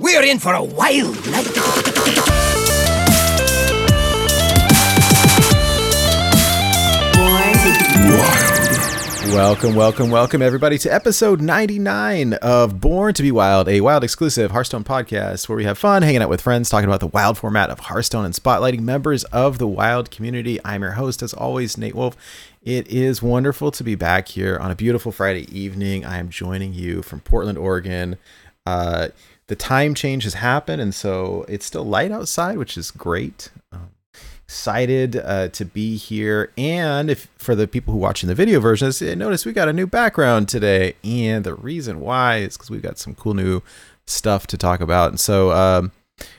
We're in for a wild night. Welcome, welcome, welcome, everybody, to episode 99 of Born to Be Wild, a wild exclusive Hearthstone podcast where we have fun hanging out with friends, talking about the wild format of Hearthstone and spotlighting members of the wild community. I'm your host, as always, Nate Wolf. It is wonderful to be back here on a beautiful Friday evening. I am joining you from Portland, Oregon. Uh, the time change has happened, and so it's still light outside, which is great. Um, excited uh, to be here. And if for the people who watching the video version, notice we got a new background today. And the reason why is because we've got some cool new stuff to talk about. And so um,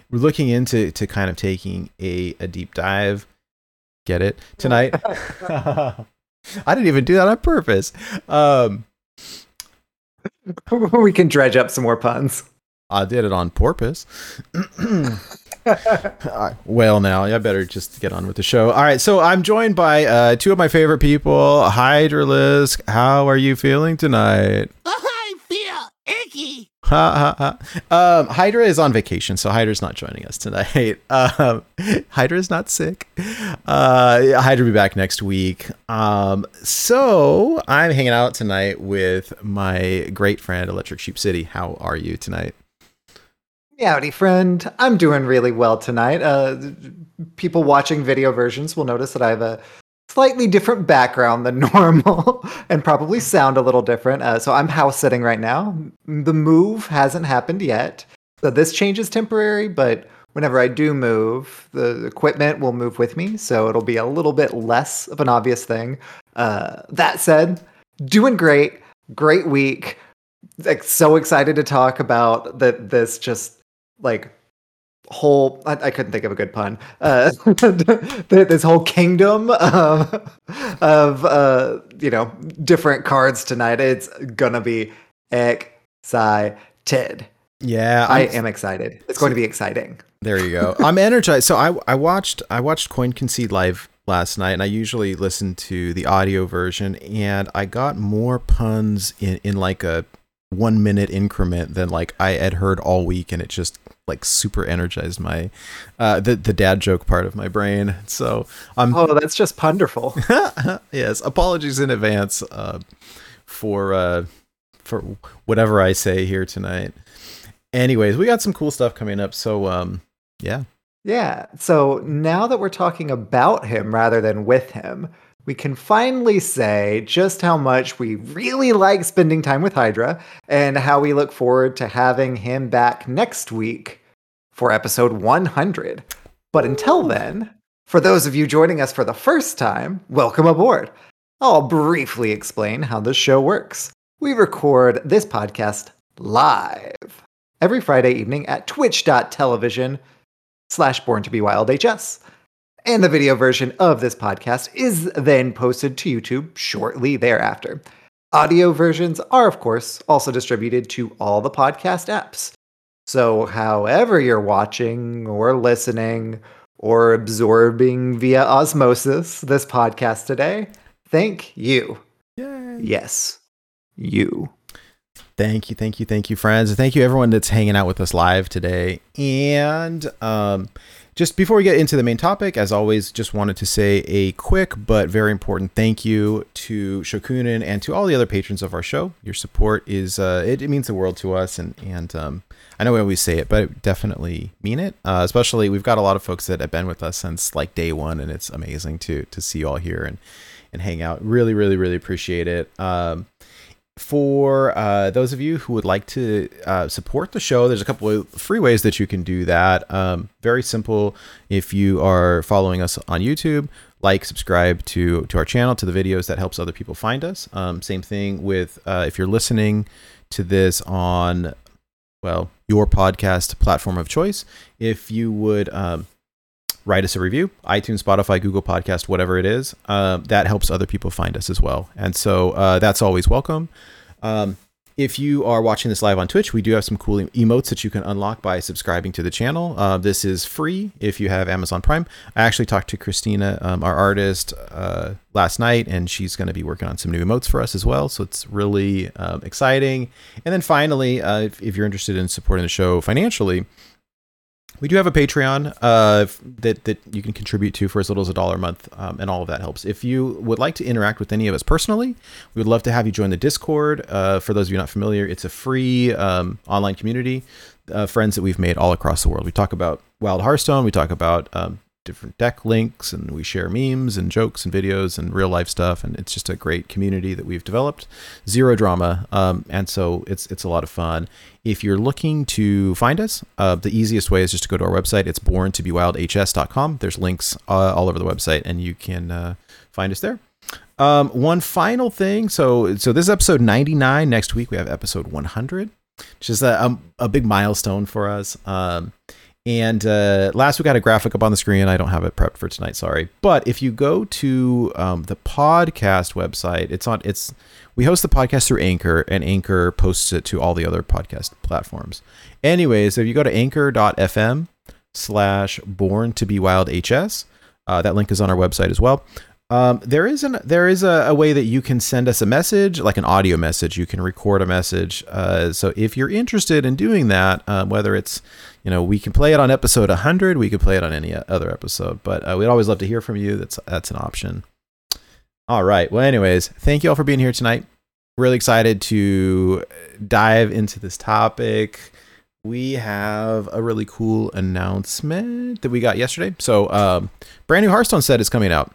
we're looking into to kind of taking a, a deep dive. Get it? Tonight? I didn't even do that on purpose. Um, we can dredge up some more puns. I did it on purpose Uh, well, now I better just get on with the show. All right, so I'm joined by uh, two of my favorite people, Hydralisk. How are you feeling tonight? I feel icky. Ha, ha, ha. Um, Hydra is on vacation, so Hydra's not joining us tonight. Um, is not sick. Uh, Hydra will be back next week. Um, so I'm hanging out tonight with my great friend, Electric Sheep City. How are you tonight? Howdy, friend. I'm doing really well tonight. Uh, people watching video versions will notice that I have a slightly different background than normal and probably sound a little different. Uh, so I'm house sitting right now. The move hasn't happened yet. So this change is temporary, but whenever I do move, the equipment will move with me. So it'll be a little bit less of an obvious thing. Uh, that said, doing great. Great week. Like so excited to talk about that. This just like whole I, I couldn't think of a good pun. Uh this whole kingdom of, of uh you know different cards tonight. It's gonna be excited. Yeah, i I'm- am excited. It's going to be exciting. There you go. I'm energized. So I I watched I watched Coin Concede live last night, and I usually listen to the audio version, and I got more puns in in like a one minute increment than like I had heard all week, and it just like super energized my uh the the dad joke part of my brain. So I'm oh that's just wonderful yes, apologies in advance uh, for uh, for whatever I say here tonight. Anyways, we got some cool stuff coming up, so um, yeah, Yeah. So now that we're talking about him rather than with him, we can finally say just how much we really like spending time with Hydra and how we look forward to having him back next week for episode 100. But until then, for those of you joining us for the first time, welcome aboard. I'll briefly explain how this show works. We record this podcast live every Friday evening at twitch.television slash born to be wild hs and the video version of this podcast is then posted to youtube shortly thereafter audio versions are of course also distributed to all the podcast apps so however you're watching or listening or absorbing via osmosis this podcast today thank you Yay. yes you Thank you, thank you, thank you, friends. and Thank you, everyone that's hanging out with us live today. And um, just before we get into the main topic, as always, just wanted to say a quick but very important thank you to Shokunin and to all the other patrons of our show. Your support is uh, it, it means the world to us, and and um, I know we always say it, but definitely mean it. Uh, especially, we've got a lot of folks that have been with us since like day one, and it's amazing to to see you all here and and hang out. Really, really, really appreciate it. Um, for uh, those of you who would like to uh, support the show, there's a couple of free ways that you can do that. Um, very simple. If you are following us on YouTube, like, subscribe to to our channel, to the videos. That helps other people find us. Um, same thing with uh, if you're listening to this on well your podcast platform of choice. If you would um, write us a review itunes spotify google podcast whatever it is uh, that helps other people find us as well and so uh, that's always welcome um, if you are watching this live on Twitch, we do have some cool emotes that you can unlock by subscribing to the channel. Uh, this is free if you have Amazon Prime. I actually talked to Christina, um, our artist, uh, last night, and she's going to be working on some new emotes for us as well. So it's really um, exciting. And then finally, uh, if, if you're interested in supporting the show financially, we do have a Patreon uh, that that you can contribute to for as little as a dollar a month, um, and all of that helps. If you would like to interact with any of us personally, we would love to have you join the Discord. Uh, for those of you not familiar, it's a free um, online community, uh, friends that we've made all across the world. We talk about Wild Hearthstone, we talk about um, different deck links, and we share memes and jokes and videos and real life stuff. And it's just a great community that we've developed. Zero drama, um, and so it's it's a lot of fun. If you're looking to find us, uh, the easiest way is just to go to our website. It's born to be wildhs.com. There's links uh, all over the website, and you can uh, find us there. Um, one final thing. So, so this is episode 99. Next week we have episode 100, which is a, um, a big milestone for us. Um, and uh, last I had a graphic up on the screen. I don't have it prepped for tonight. Sorry. But if you go to um, the podcast website, it's on. It's we host the podcast through Anchor, and Anchor posts it to all the other podcast platforms. Anyways, if you go to anchor.fm slash born to be wild HS, uh, that link is on our website as well. Um, there is an there is a, a, way that you can send us a message, like an audio message. You can record a message. Uh, so if you're interested in doing that, uh, whether it's you know we can play it on episode 100, we could play it on any other episode. But uh, we'd always love to hear from you. That's that's an option. All right. Well, anyways, thank you all for being here tonight. Really excited to dive into this topic. We have a really cool announcement that we got yesterday. So, um, brand new Hearthstone set is coming out.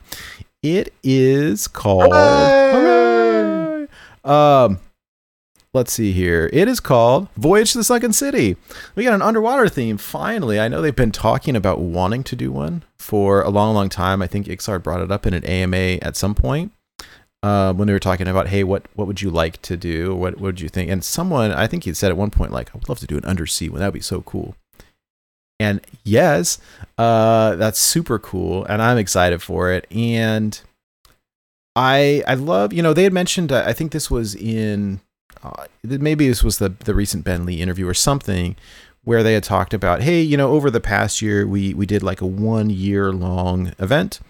It is called. Hooray! Um, let's see here. It is called Voyage to the Sunken City. We got an underwater theme finally. I know they've been talking about wanting to do one for a long, long time. I think Iksar brought it up in an AMA at some point. Uh, when they were talking about, hey, what what would you like to do? What, what would you think? And someone, I think he said at one point, like, I would love to do an undersea one. That would be so cool. And yes, uh, that's super cool, and I'm excited for it. And I I love, you know, they had mentioned. Uh, I think this was in uh, maybe this was the the recent Ben Lee interview or something where they had talked about, hey, you know, over the past year, we we did like a one year long event,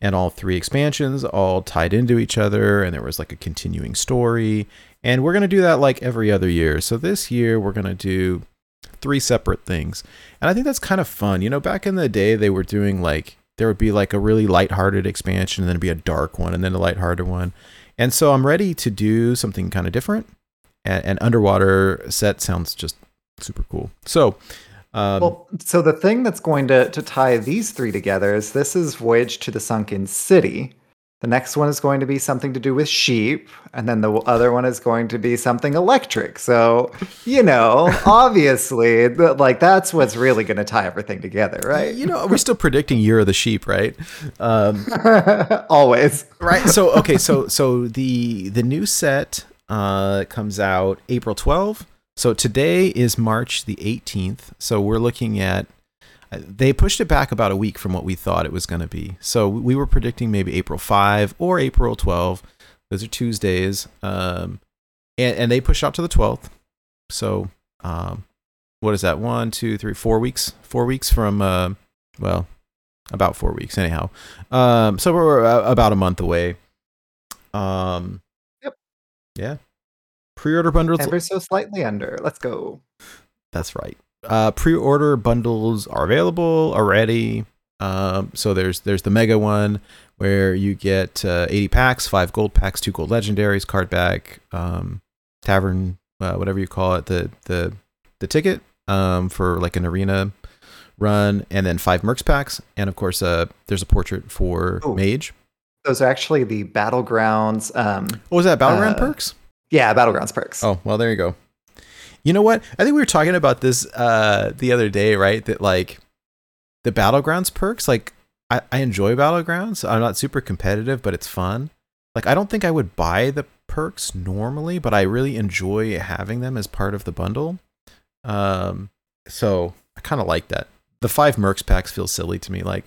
and all three expansions all tied into each other, and there was like a continuing story, and we're gonna do that like every other year. So this year we're gonna do three separate things, and I think that's kind of fun. You know, back in the day, they were doing like there would be like a really lighthearted expansion, and then be a dark one, and then a lighthearted one. And so I'm ready to do something kind of different. And, and underwater set sounds just super cool. So, um, well, so the thing that's going to to tie these three together is this is Voyage to the Sunken City. The next one is going to be something to do with sheep, and then the other one is going to be something electric. So, you know, obviously, like that's what's really going to tie everything together, right? You know, we're still predicting Year of the Sheep, right? Um, Always, right. So, okay, so so the the new set uh, comes out April 12th. So today is March the 18th. So we're looking at they pushed it back about a week from what we thought it was going to be. So we were predicting maybe April 5 or April 12. Those are Tuesdays. Um, and, and they pushed out to the 12th. So um, what is that? One, two, three, four weeks. Four weeks from, uh, well, about four weeks anyhow. Um, so we're uh, about a month away. Um, yeah. Pre-order bundles ever so slightly under. Let's go. That's right. Uh, pre-order bundles are available already. Um, so there's there's the mega one where you get uh, 80 packs, five gold packs, two gold legendaries, card back, um, tavern, uh, whatever you call it, the the the ticket um, for like an arena run, and then five mercs packs, and of course, uh, there's a portrait for Ooh. mage. Those are actually the battlegrounds. Um, what was that? Battleground uh, perks? Yeah, battlegrounds perks. Oh well, there you go. You know what? I think we were talking about this uh, the other day, right? That like the battlegrounds perks. Like I, I enjoy battlegrounds. I'm not super competitive, but it's fun. Like I don't think I would buy the perks normally, but I really enjoy having them as part of the bundle. Um, so I kind of like that. The five mercs packs feel silly to me. Like,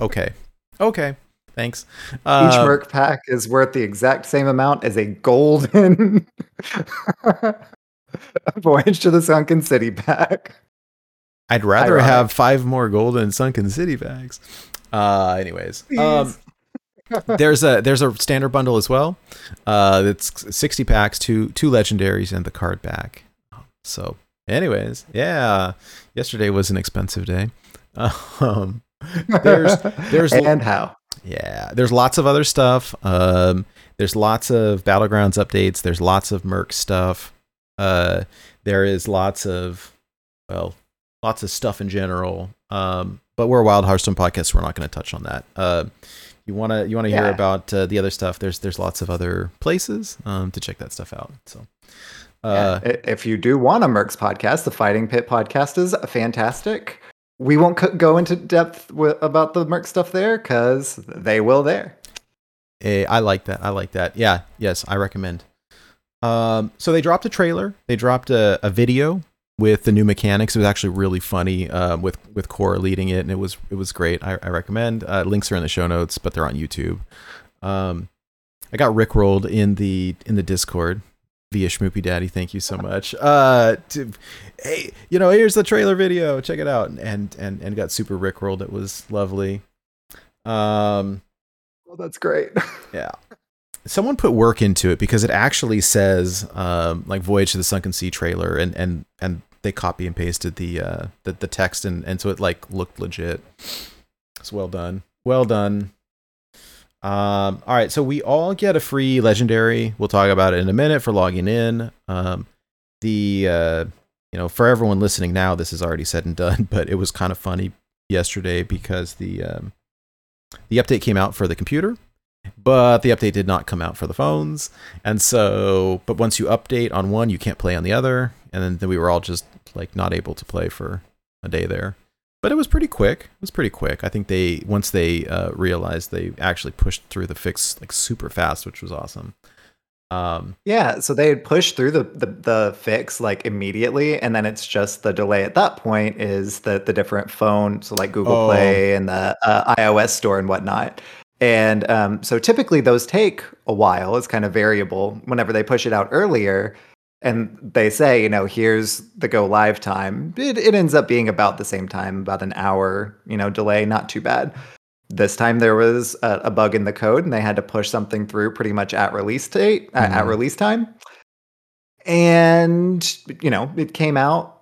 okay, okay. Thanks. Each Uh, Merc pack is worth the exact same amount as a golden Voyage to the Sunken City pack. I'd rather Ironic. have five more golden sunken city bags. Uh, anyways, um, there's a there's a standard bundle as well. Uh, it's 60 packs, two two legendaries, and the card back. So, anyways, yeah, yesterday was an expensive day. Um, there's there's and how? yeah, there's lots of other stuff. Um, there's lots of battlegrounds updates. There's lots of Merc stuff. Uh, there is lots of well, lots of stuff in general. Um, but we're a Wild Hearthstone podcast. So we're not going to touch on that. Uh, you wanna you wanna hear about uh, the other stuff? There's there's lots of other places um, to check that stuff out. So. Uh, i- if you do want a Mercs podcast, the Fighting Pit podcast is fantastic. We won't co- go into depth wi- about the Merc stuff there because they will there. Eh, I like that. I like that. Yeah. Yes, I recommend. Um, so they dropped a trailer. They dropped a, a video with the new mechanics. It was actually really funny. Uh, with with Cora leading it, and it was it was great. I, I recommend. Uh, links are in the show notes, but they're on YouTube. Um, I got rickrolled in the in the Discord via Schmoopy Daddy. Thank you so much. Uh, to, hey, you know, here's the trailer video. Check it out. And and and got super rickrolled. It was lovely. Um, Well, that's great. yeah. Someone put work into it because it actually says um, like Voyage to the Sunken Sea trailer and and and they copy and pasted the uh the, the text and and so it like looked legit. It's well done. Well done. Um all right, so we all get a free legendary. We'll talk about it in a minute for logging in. Um the uh you know, for everyone listening now, this is already said and done, but it was kind of funny yesterday because the um the update came out for the computer but the update did not come out for the phones. And so but once you update on one you can't play on the other. And then, then we were all just like not able to play for a day there. But it was pretty quick. It was pretty quick. I think they once they uh, realized they actually pushed through the fix like super fast which was awesome. Um yeah, so they had pushed through the, the the fix like immediately, and then it's just the delay at that point is that the different phones, so like Google Oh. Play and the uh, iOS store and whatnot. And um, so typically those take a while. It's kind of variable. Whenever they push it out earlier, and they say, you know, here's the go live time, it, it ends up being about the same time, about an hour, you know, delay. Not too bad. This time there was a, a bug in the code, and they had to push something through pretty much at release date, at- at release time. And you know, it came out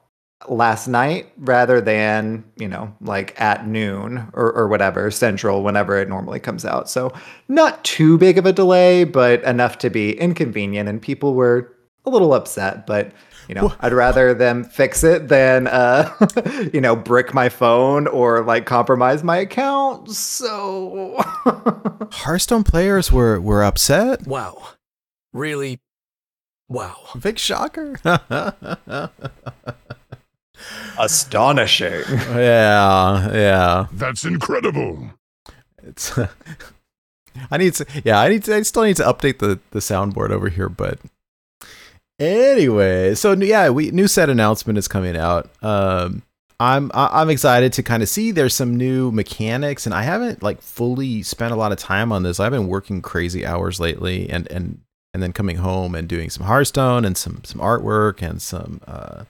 last night rather than you know like at noon or, or whatever central whenever it normally comes out so not too big of a delay but enough to be inconvenient and people were a little upset but you know Wha- i'd rather them fix it than uh you know brick my phone or like compromise my account so hearthstone players were were upset Wow. Really? Wow. big shocker astonishing yeah yeah That's incredible. It's I need to yeah, I need to I still need to update the the soundboard over here, but anyway, so yeah, we new set announcement is coming out. Um I'm I- I'm excited to kind of see there's some new mechanics and I haven't like fully spent a lot of time on this. I've been working crazy hours lately and and and then coming home and doing some Hearthstone and some some artwork and some uh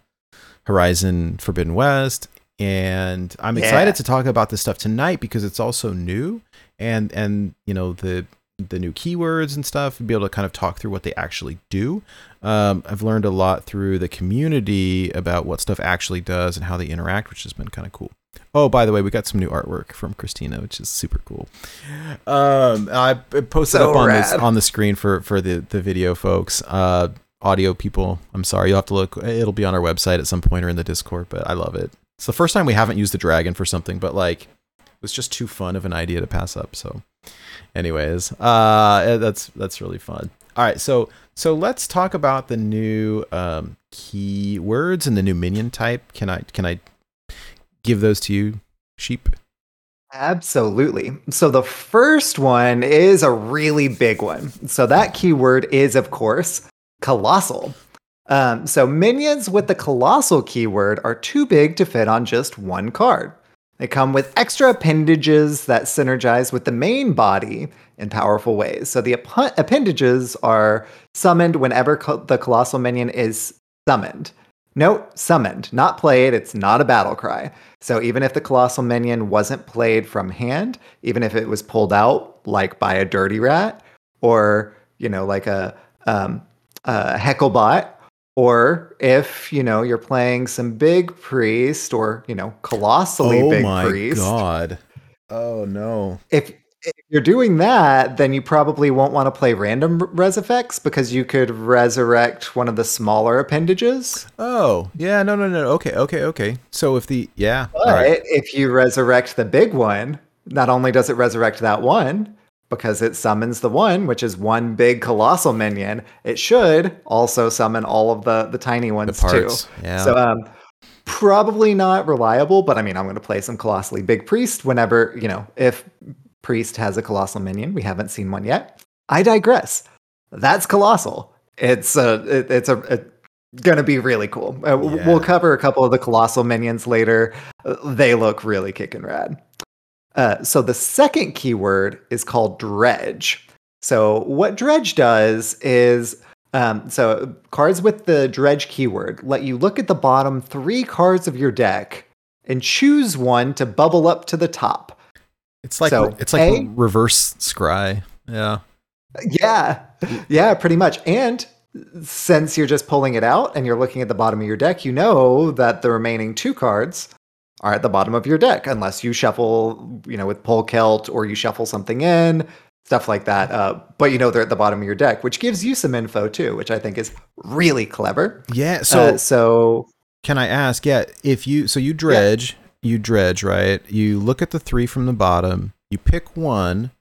Horizon Forbidden West and I'm Yeah. excited to talk about this stuff tonight because it's also new and and you know the the new keywords and stuff and be able to kind of talk through what they actually do. Um, I've learned a lot through the community about what stuff actually does and how they interact, which has been kind of cool. Oh, by the way, we got some new artwork from Christina, which is super cool. Um, I posted So up on this on the screen for for the the video folks. Uh, audio people, I'm sorry, you'll have to look. It'll be on our website at some point or in the Discord, but I love it. It's the first time we haven't used the dragon for something, but like it was just too fun of an idea to pass up. So, anyways, uh, that's that's really fun. All right, so so let's talk about the new um, keywords and the new minion type. Can I can I give those to you, sheep? Absolutely. So the first one is a really big one. So that keyword is, of course, colossal. Um, so minions with the colossal keyword are too big to fit on just one card. They come with extra appendages that synergize with the main body in powerful ways. So the app- appendages are summoned whenever co- the colossal minion is summoned. Note, summoned, not played. It's not a battle cry. So even if the colossal minion wasn't played from hand, even if it was pulled out like by a dirty rat or you know like a um, a hecklebot, or if you know you're playing some big priest or you know colossally oh big my priest, god. Oh no. if if you're doing that, then you probably won't want to play random res effects because you could resurrect one of the smaller appendages. Oh yeah. No no no. Okay okay okay. So if the yeah. But right. if you resurrect the big one, not only does it resurrect that one, because it summons the one, which is one big colossal minion, it should also summon all of the the tiny ones parts, too. yeah. So um probably not reliable, but I mean I'm gonna play some colossally big priest whenever, you know, if priest has a colossal minion. We haven't seen one yet. I digress. That's colossal. It's a it, it's a, a gonna be really cool. Uh, Yeah. We'll cover a couple of the colossal minions later. Uh, They look really kicking rad. Uh, so the second keyword is called dredge. So what dredge does is um, so cards with the dredge keyword let you look at the bottom three cards of your deck and choose one to bubble up to the top. It's like so, it's like A- reverse scry. Yeah. Yeah, yeah, pretty much. And since you're just pulling it out and you're looking at the bottom of your deck, you know that the remaining two cards are at the bottom of your deck, unless you shuffle, you know, with Polkelt or you shuffle something in, stuff like that. Uh, but you know they're at the bottom of your deck, which gives you some info too, which I think is really clever. Yeah. So, So so Can I ask? Yeah, if you so you dredge, you dredge, right? You look at the three from the bottom, you pick one,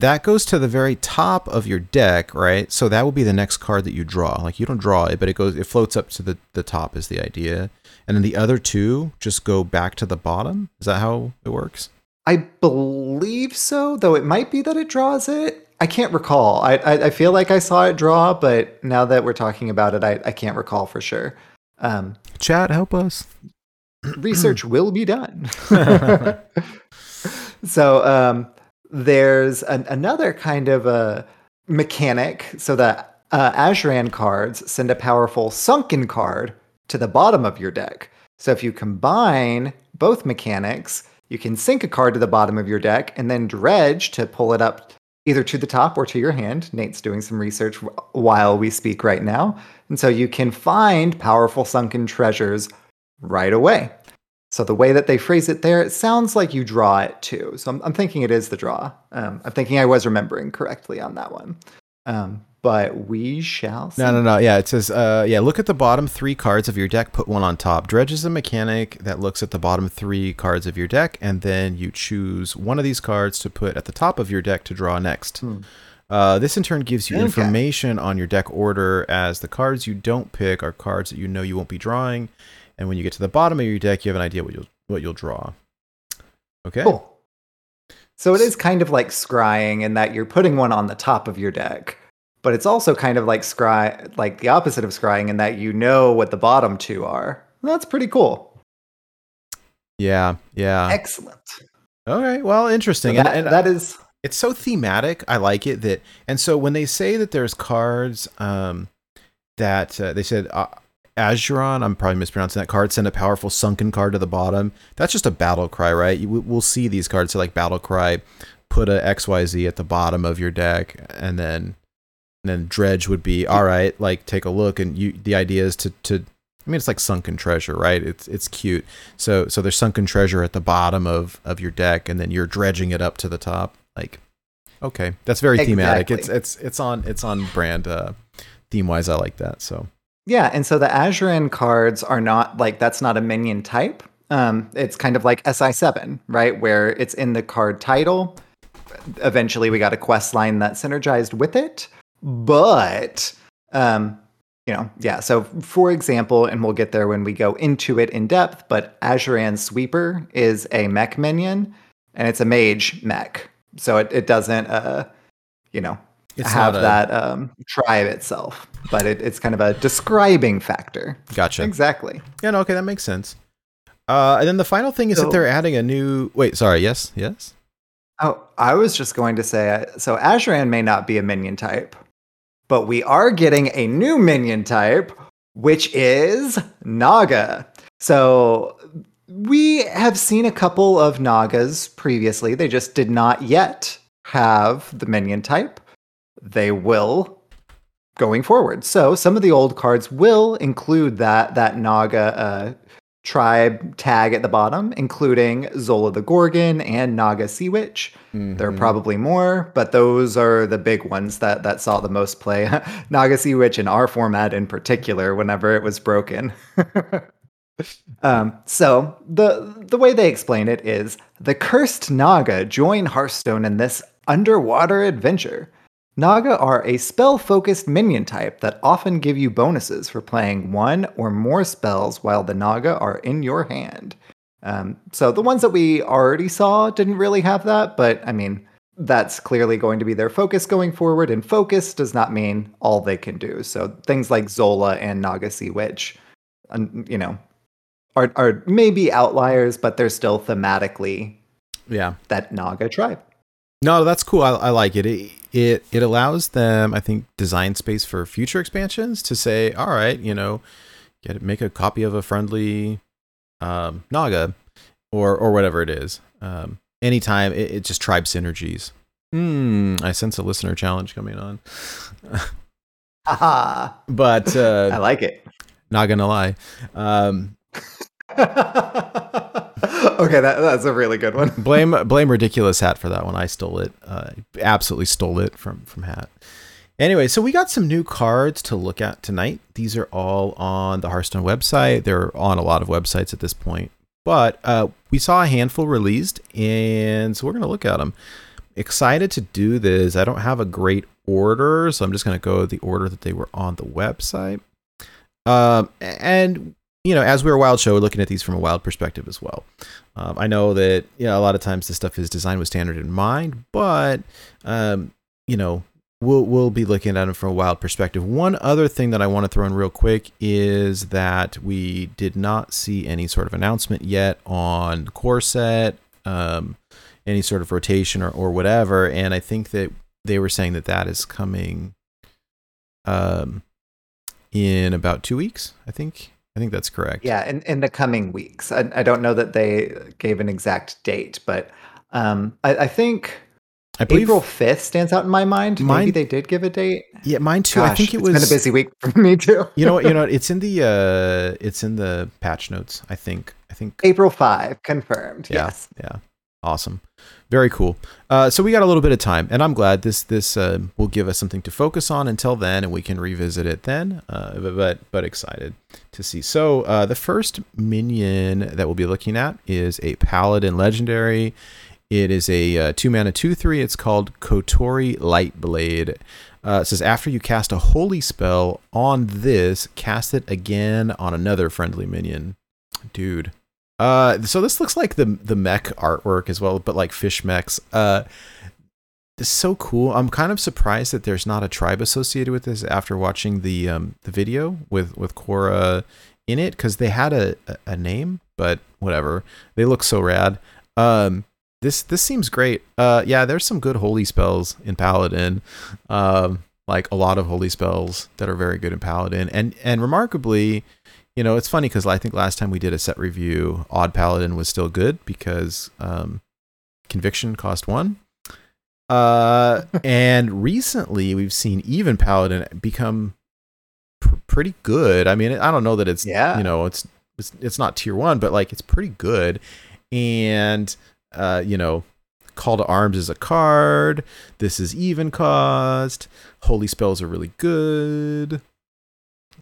that goes to the very top of your deck, right? So that will be the next card that you draw. Like you don't draw it, but it goes it floats up to the the top is the idea. And then the other two just go back to the bottom. Is that how it works? I believe so, though it might be that it draws it. I can't recall. I, I, I feel like I saw it draw, but now that we're talking about it, I, I can't recall for sure. Um, Chat, help us. research will be done. so um, there's an, another kind of a mechanic. So the uh, Azsharan cards send a powerful sunken card to the bottom of your deck. So if you combine both mechanics, you can sink a card to the bottom of your deck and then dredge to pull it up either to the top or to your hand. Nate's doing some research while we speak right now. And so you can find powerful sunken treasures right away. So the way that they phrase it there, it sounds like you draw it too. So I'm, I'm thinking it is the draw. Um, I'm thinking I was remembering correctly on that one. Um, but we shall see. No, no, no. Yeah, it says, uh, yeah, look at the bottom three cards of your deck, put one on top. Dredge is a mechanic that looks at the bottom three cards of your deck, and then you choose one of these cards to put at the top of your deck to draw next. Hmm. Uh, this in turn gives you Okay. information on your deck order, as the cards you don't pick are cards that you know you won't be drawing, and when you get to the bottom of your deck, you have an idea what you'll what you'll draw. Okay. Cool. So it is kind of like scrying in that you're putting one on the top of your deck, but it's also kind of like scry, like the opposite of scrying in that you know what the bottom two are. That's pretty cool. Yeah. Yeah. Excellent. Okay. Well, interesting. So And- that- and that is it's so thematic. I like it that, and so when they say that there's cards, um, that uh, they said uh, Azuron, I'm probably mispronouncing that card. Send a powerful sunken card to the bottom. That's just a battle cry, right? You, we- we'll see these cards. So like battle cry, put a X Y Z at the bottom of your deck, and then and then dredge would be all right. Like take a look, and you the idea is to to. I mean, it's like sunken treasure, right? It's it's cute. So so there's sunken treasure at the bottom of of your deck, and then you're dredging it up to the top. Like, okay, that's very thematic. It's it's it's on it's on brand uh, theme wise. I like that. So Yeah, and so the Azsharan cards are not like that's not a minion type. Um, it's kind of like SI7, right? Where it's in the card title. Eventually, we got a quest line that synergized with it, but um, you know, yeah. So, for example, and we'll get there when we go into it in depth. But Azsharan Sweeper is a mech minion, and it's a mage mech, so it, it doesn't, uh, you know, it's have a- that um, tribe itself, but it, it's kind of a describing factor. Gotcha. Exactly. Yeah, no, okay, that makes sense. Uh, and then the final thing is So- that they're adding a new. Wait, sorry. Yes, yes. Oh, I was just going to say uh, so Azsharan may not be a minion type, but we are getting a new minion type, which is Naga. So we have seen a couple of Nagas previously. They just did not yet have the minion type. They will going forward. So some of the old cards will include that that Naga uh, tribe tag at the bottom, including Zola the Gorgon and Naga Sea Witch. There are Mhm. probably more, but those are the big ones that that saw the most play. Naga Sea Witch in our format in particular, whenever it was broken. um, so the the way they explain it is the cursed Naga join Hearthstone in this underwater adventure. Naga are a spell focused minion type that often give you bonuses for playing one or more spells while the Naga are in your hand. Um, so the ones that we already saw didn't really have that, but I mean, that's clearly going to be their focus going forward, and focus does not mean all they can do. So things like Zola and Naga Sea Witch, you know, are, are maybe outliers, but they're still thematically Yeah. that Naga tribe. No, that's cool. I, I like it. it. It it allows them, I think, design space for future expansions to say, all right, you know, get make a copy of a friendly um, Naga, or or whatever it is. Um, anytime it, it just tribe synergies. Hmm. I sense a listener challenge coming on, but I uh, like it. not gonna lie. Um, okay, that, that's a really good one. blame blame ridiculous hat for that one. I stole it. Uh, absolutely stole it from from hat. Anyway, so we got some new cards to look at tonight. These are all on the Hearthstone website. They're on a lot of websites at this point, but uh, we saw a handful released, and so we're gonna look at them. Excited to do this. I don't have a great order, so I'm just gonna go the order that they were on the website. Um, and you know, as we're a wild show, we're looking at these from a wild perspective as well. Um, I know that you know a lot of times this stuff is designed with standard in mind, but um, you know we'll we'll be looking at them from a wild perspective. One other thing that I want to throw in real quick is that we did not see any sort of announcement yet on the core set, um, any sort of rotation or or whatever, and I think that they were saying that that is coming um in about two weeks. I think I think that's correct. Yeah, in, in the coming weeks. I, I don't know that they gave an exact date, but um, I, I think I believe April 5th stands out in my mind. Maybe they did give a date. Yeah, mine too. I think it it's was been a busy week for me too. You know what? You know? It's in the uh, it's in the patch notes. I think. I think. April 5, confirmed. Yeah. Yes. Yeah. Awesome. Very cool. Uh, so we got a little bit of time, and I'm glad this this uh, will give us something to focus on until then, and we can revisit it then. Uh, but, but excited to see. So uh, the first minion that we'll be looking at is a paladin legendary. It is a uh, two mana two three. It's called Kotori Lightblade. Uh, it says after you cast a holy spell on this, cast it again on another friendly minion. Dude. Uh, so this looks like the the mech artwork as well, but like fish mechs. Uh, so cool. I'm kind of surprised that there's not a tribe associated with this after watching the um the video with with Cora in it because they had a, a a name, but whatever. They look so rad. Um, this this seems great. Uh, yeah, there's some good holy spells in Paladin. Um, like a lot of holy spells that are very good in Paladin, and and remarkably, you know, it's funny because I think last time we did a set review, Odd Paladin was still good because um, Conviction cost one. Uh, and recently we've seen even Paladin become pr- pretty good. I mean, I don't know that it's Yeah. you know it's it's it's not tier one, but like it's pretty good. And uh, you know, Call to Arms is a card. This is even cost. Holy spells are really good.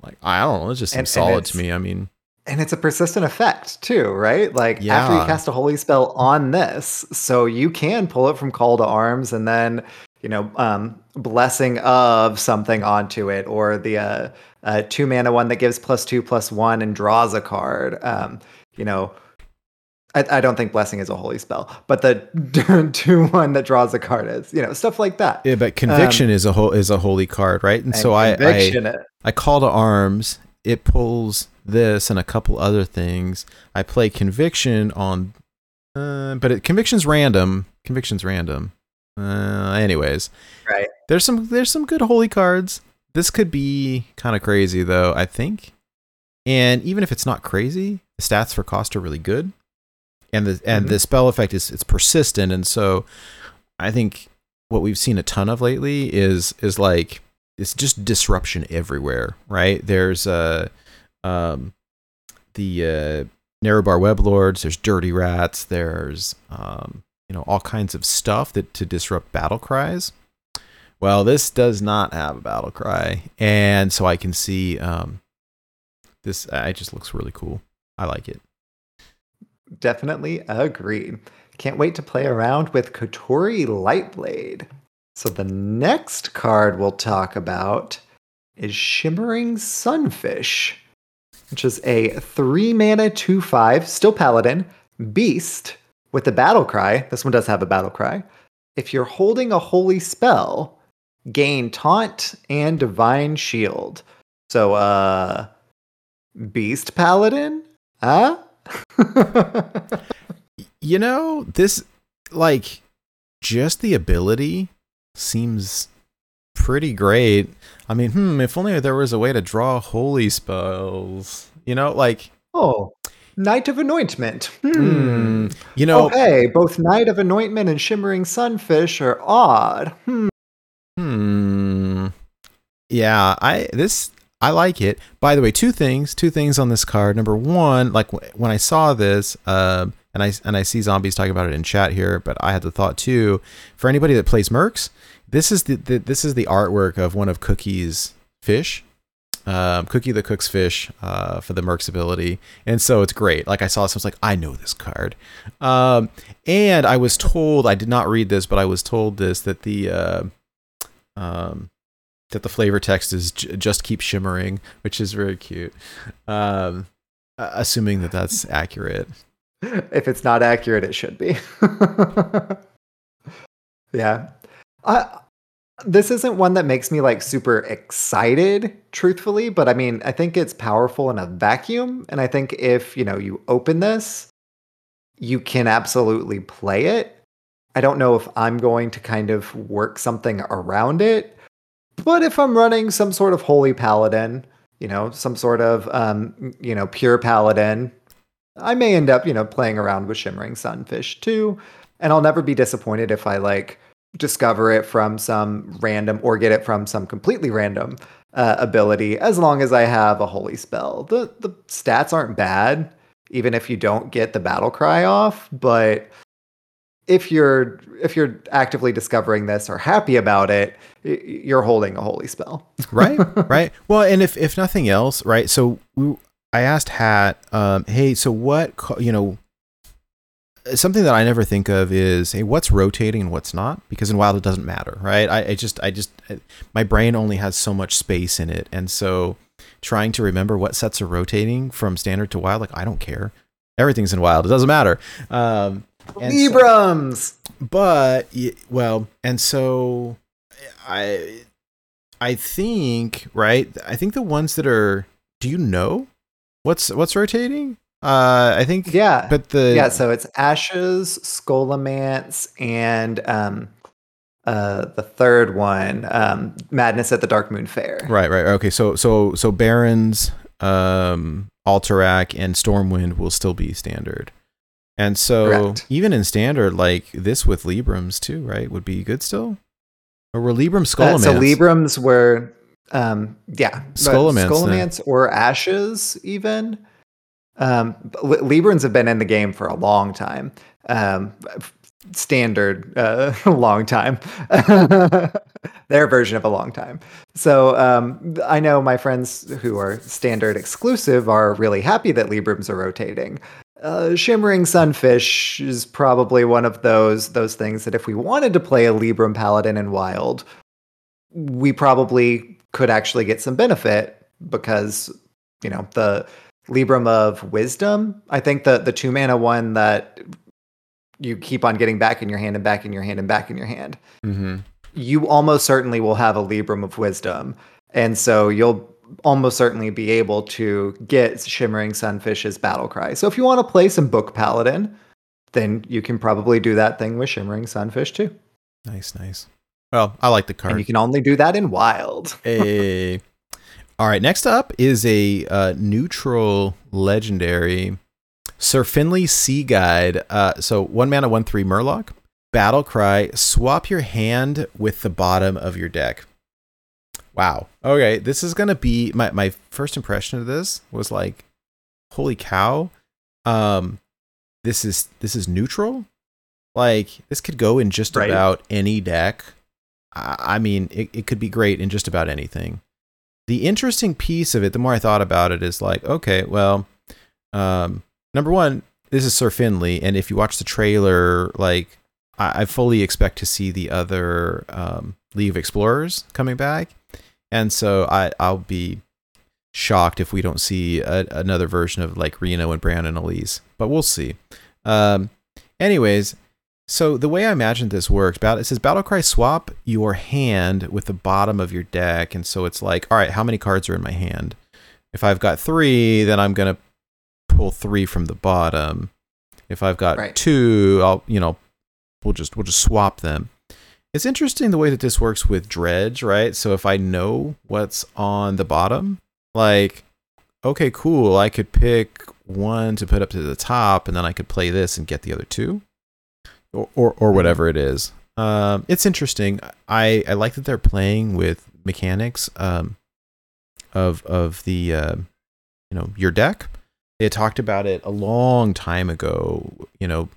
Like I don't know, it just seems And- and solid it's- to me. I mean, And it's a persistent effect too, right? Like after you cast a holy spell on this, so you can pull it from Call to Arms and then, you know, um, blessing of something onto it, or the uh, uh, two mana one that gives plus two plus one and draws a card. Um, you know, I, I don't think blessing is a holy spell, but the two one that draws a card is, you know, stuff like that. yeah, but conviction is a whole is a holy card, right? And, so I, I. I call to arms it pulls this and a couple other things. I play conviction on, uh, but it, conviction's random. Conviction's random. Uh, anyways, Right. There's some there's some good holy cards. This could be kind of crazy though. I think, and even if it's not crazy, the stats for cost are really good, and the and Mhm. the spell effect is it's persistent, and so I think what we've seen a ton of lately is is like it's just disruption everywhere, right? There's uh um the uh Nerub'ar Weblords, there's dirty rats, there's um you know all kinds of stuff that to disrupt battle cries. Well, this does not have a battle cry, and so I can see um this uh, it just looks really cool. I like it. Definitely agree. Can't wait to play around with Kotori Lightblade. So the next card we'll talk about is Shimmering Sunfish, which is a three mana, two five, still paladin, beast with a battle cry. This one does have a battle cry. If you're holding a holy spell, gain taunt and divine shield. So uh beast paladin? Huh? You know, this like just the ability seems pretty great. I mean, hmm, if only there was a way to draw holy spells. You know, like oh, Knight of Anointment. Hmm. hmm, you know, oh, hey, both Knight of Anointment and Shimmering Sunfish are odd. Hmm. Hmm. Yeah, I this I like it. By the way, two things, two things on this card. Number one, like w- when I saw this, um, and I and I see zombies talking about it in chat here, but I had the thought too. For anybody that plays Mercs, this is the, the this is the artwork of one of Cookie's fish. Um, Cookie the cooks fish uh, for the Mercs ability, and so it's great. Like I saw this, I was like, I know this card. Um, and I was told, I did not read this, but I was told this that the uh, um, that the flavor text is j- just keep shimmering, which is very cute. Um, assuming that that's accurate. If it's not accurate, it should be. yeah. I, this isn't one that makes me like super excited, truthfully, but I mean, I think it's powerful in a vacuum. And I think if, you know, you open this, you can absolutely play it. I don't know if I'm going to kind of work something around it, but if I'm running some sort of holy paladin, you know, some sort of, um, you know, pure paladin, I may end up, you know, playing around with Shimmering Sunfish too. And I'll never be disappointed if I like discover it from some random or get it from some completely random uh, ability as long as I have a holy spell. The the stats aren't bad even if you don't get the battle cry off, but if you're if you're actively discovering this or happy about it, you're holding a holy spell. right right. Well and if if nothing else right so we, i asked hat um hey so what you know something that i never think of is hey what's rotating and what's not? Because in wild it doesn't matter right? I, I just i just I, my brain only has so much space in it. And so trying to remember what sets are rotating from standard to wild like i don't care everything's in wild it doesn't matter um and so- Librams. but well and so i i think right i think the ones that are do you know what's what's rotating uh i think Yeah. but the yeah, so it's Ashes, Scholomance, and um, uh, the third one, um, Madness at the Darkmoon Faire. right right okay so so so Barrens um alterac and stormwind will still be standard and so Correct. even in standard like this with librams too right would be good still or were libram Uh, Scholomance so Librams were, um, yeah, but Scholomance, or Ashes, even. Um, Librams have been in the game for a long time. Um, standard, uh, long time. Their version of a long time. So um, I know my friends who are standard exclusive are really happy that Librams are rotating. Uh, Shimmering Sunfish is probably one of those those things that if we wanted to play a Libram Paladin in Wild, we probably could actually get some benefit because you know the Libram of Wisdom. I think the the two mana one that you keep on getting back in your hand and back in your hand and back in your hand mm-hmm. You almost certainly will have a Libram of Wisdom. And so you'll almost certainly be able to get Shimmering Sunfish's battle cry. So if you want to play some Book Paladin, then you can probably do that thing with Shimmering Sunfish too. Nice, nice. Well, I like the And card. you can only do that in Wild. Hey. All right, next up is a uh, neutral legendary Sir Finley Sea Guide. Uh, so one mana, one three Murloc. Battle cry. Swap your hand with the bottom of your deck. Wow. Okay, this is gonna be my my first impression of this was like, holy cow. Um, this is this is neutral. Like this could go in just Right. about any deck. I, I mean, it, it could be great in just about anything. The interesting piece of it, the more I thought about it, is like, okay, well, um, number one, this is Sir Finley, and if you watch the trailer, like, I, I fully expect to see the other um, League of Explorers coming back, and so I I'll be shocked if we don't see a, another version of like Reno and Brandon Elise, but we'll see. Um, anyways, so the way I imagine this works, it says Battlecry swap your hand with the bottom of your deck, and so it's like, all right, how many cards are in my hand? If I've got three, then I'm gonna pull three from the bottom. If I've got Right. two, I'll you know, we'll just we'll just swap them. It's interesting the way that this works with dredge, right? So if I know what's on the bottom, like, okay, cool, I could pick one to put up to the top, and then I could play this and get the other two, or or, or whatever it is. Um, it's interesting. I I like that they're playing with mechanics um, of of the uh, you know your deck. They talked about it a long time ago. You know,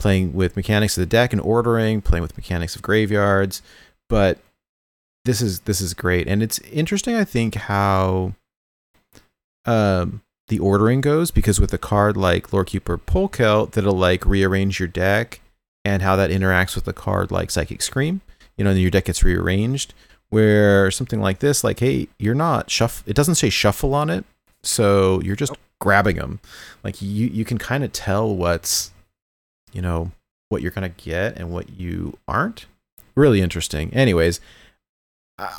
playing with mechanics of the deck and ordering, playing with mechanics of graveyards, but this is this is great. And it's interesting I think how um the ordering goes because with a card like Lorekeeper Polkelt that'll like rearrange your deck and how that interacts with a card like Psychic Scream, you know, and your deck gets rearranged. Where something like this like hey, you're not shuffle it doesn't say shuffle on it, so you're just grabbing them. Like you you can kind of tell what's you know what you're going to get and what you aren't. Really interesting. Anyways,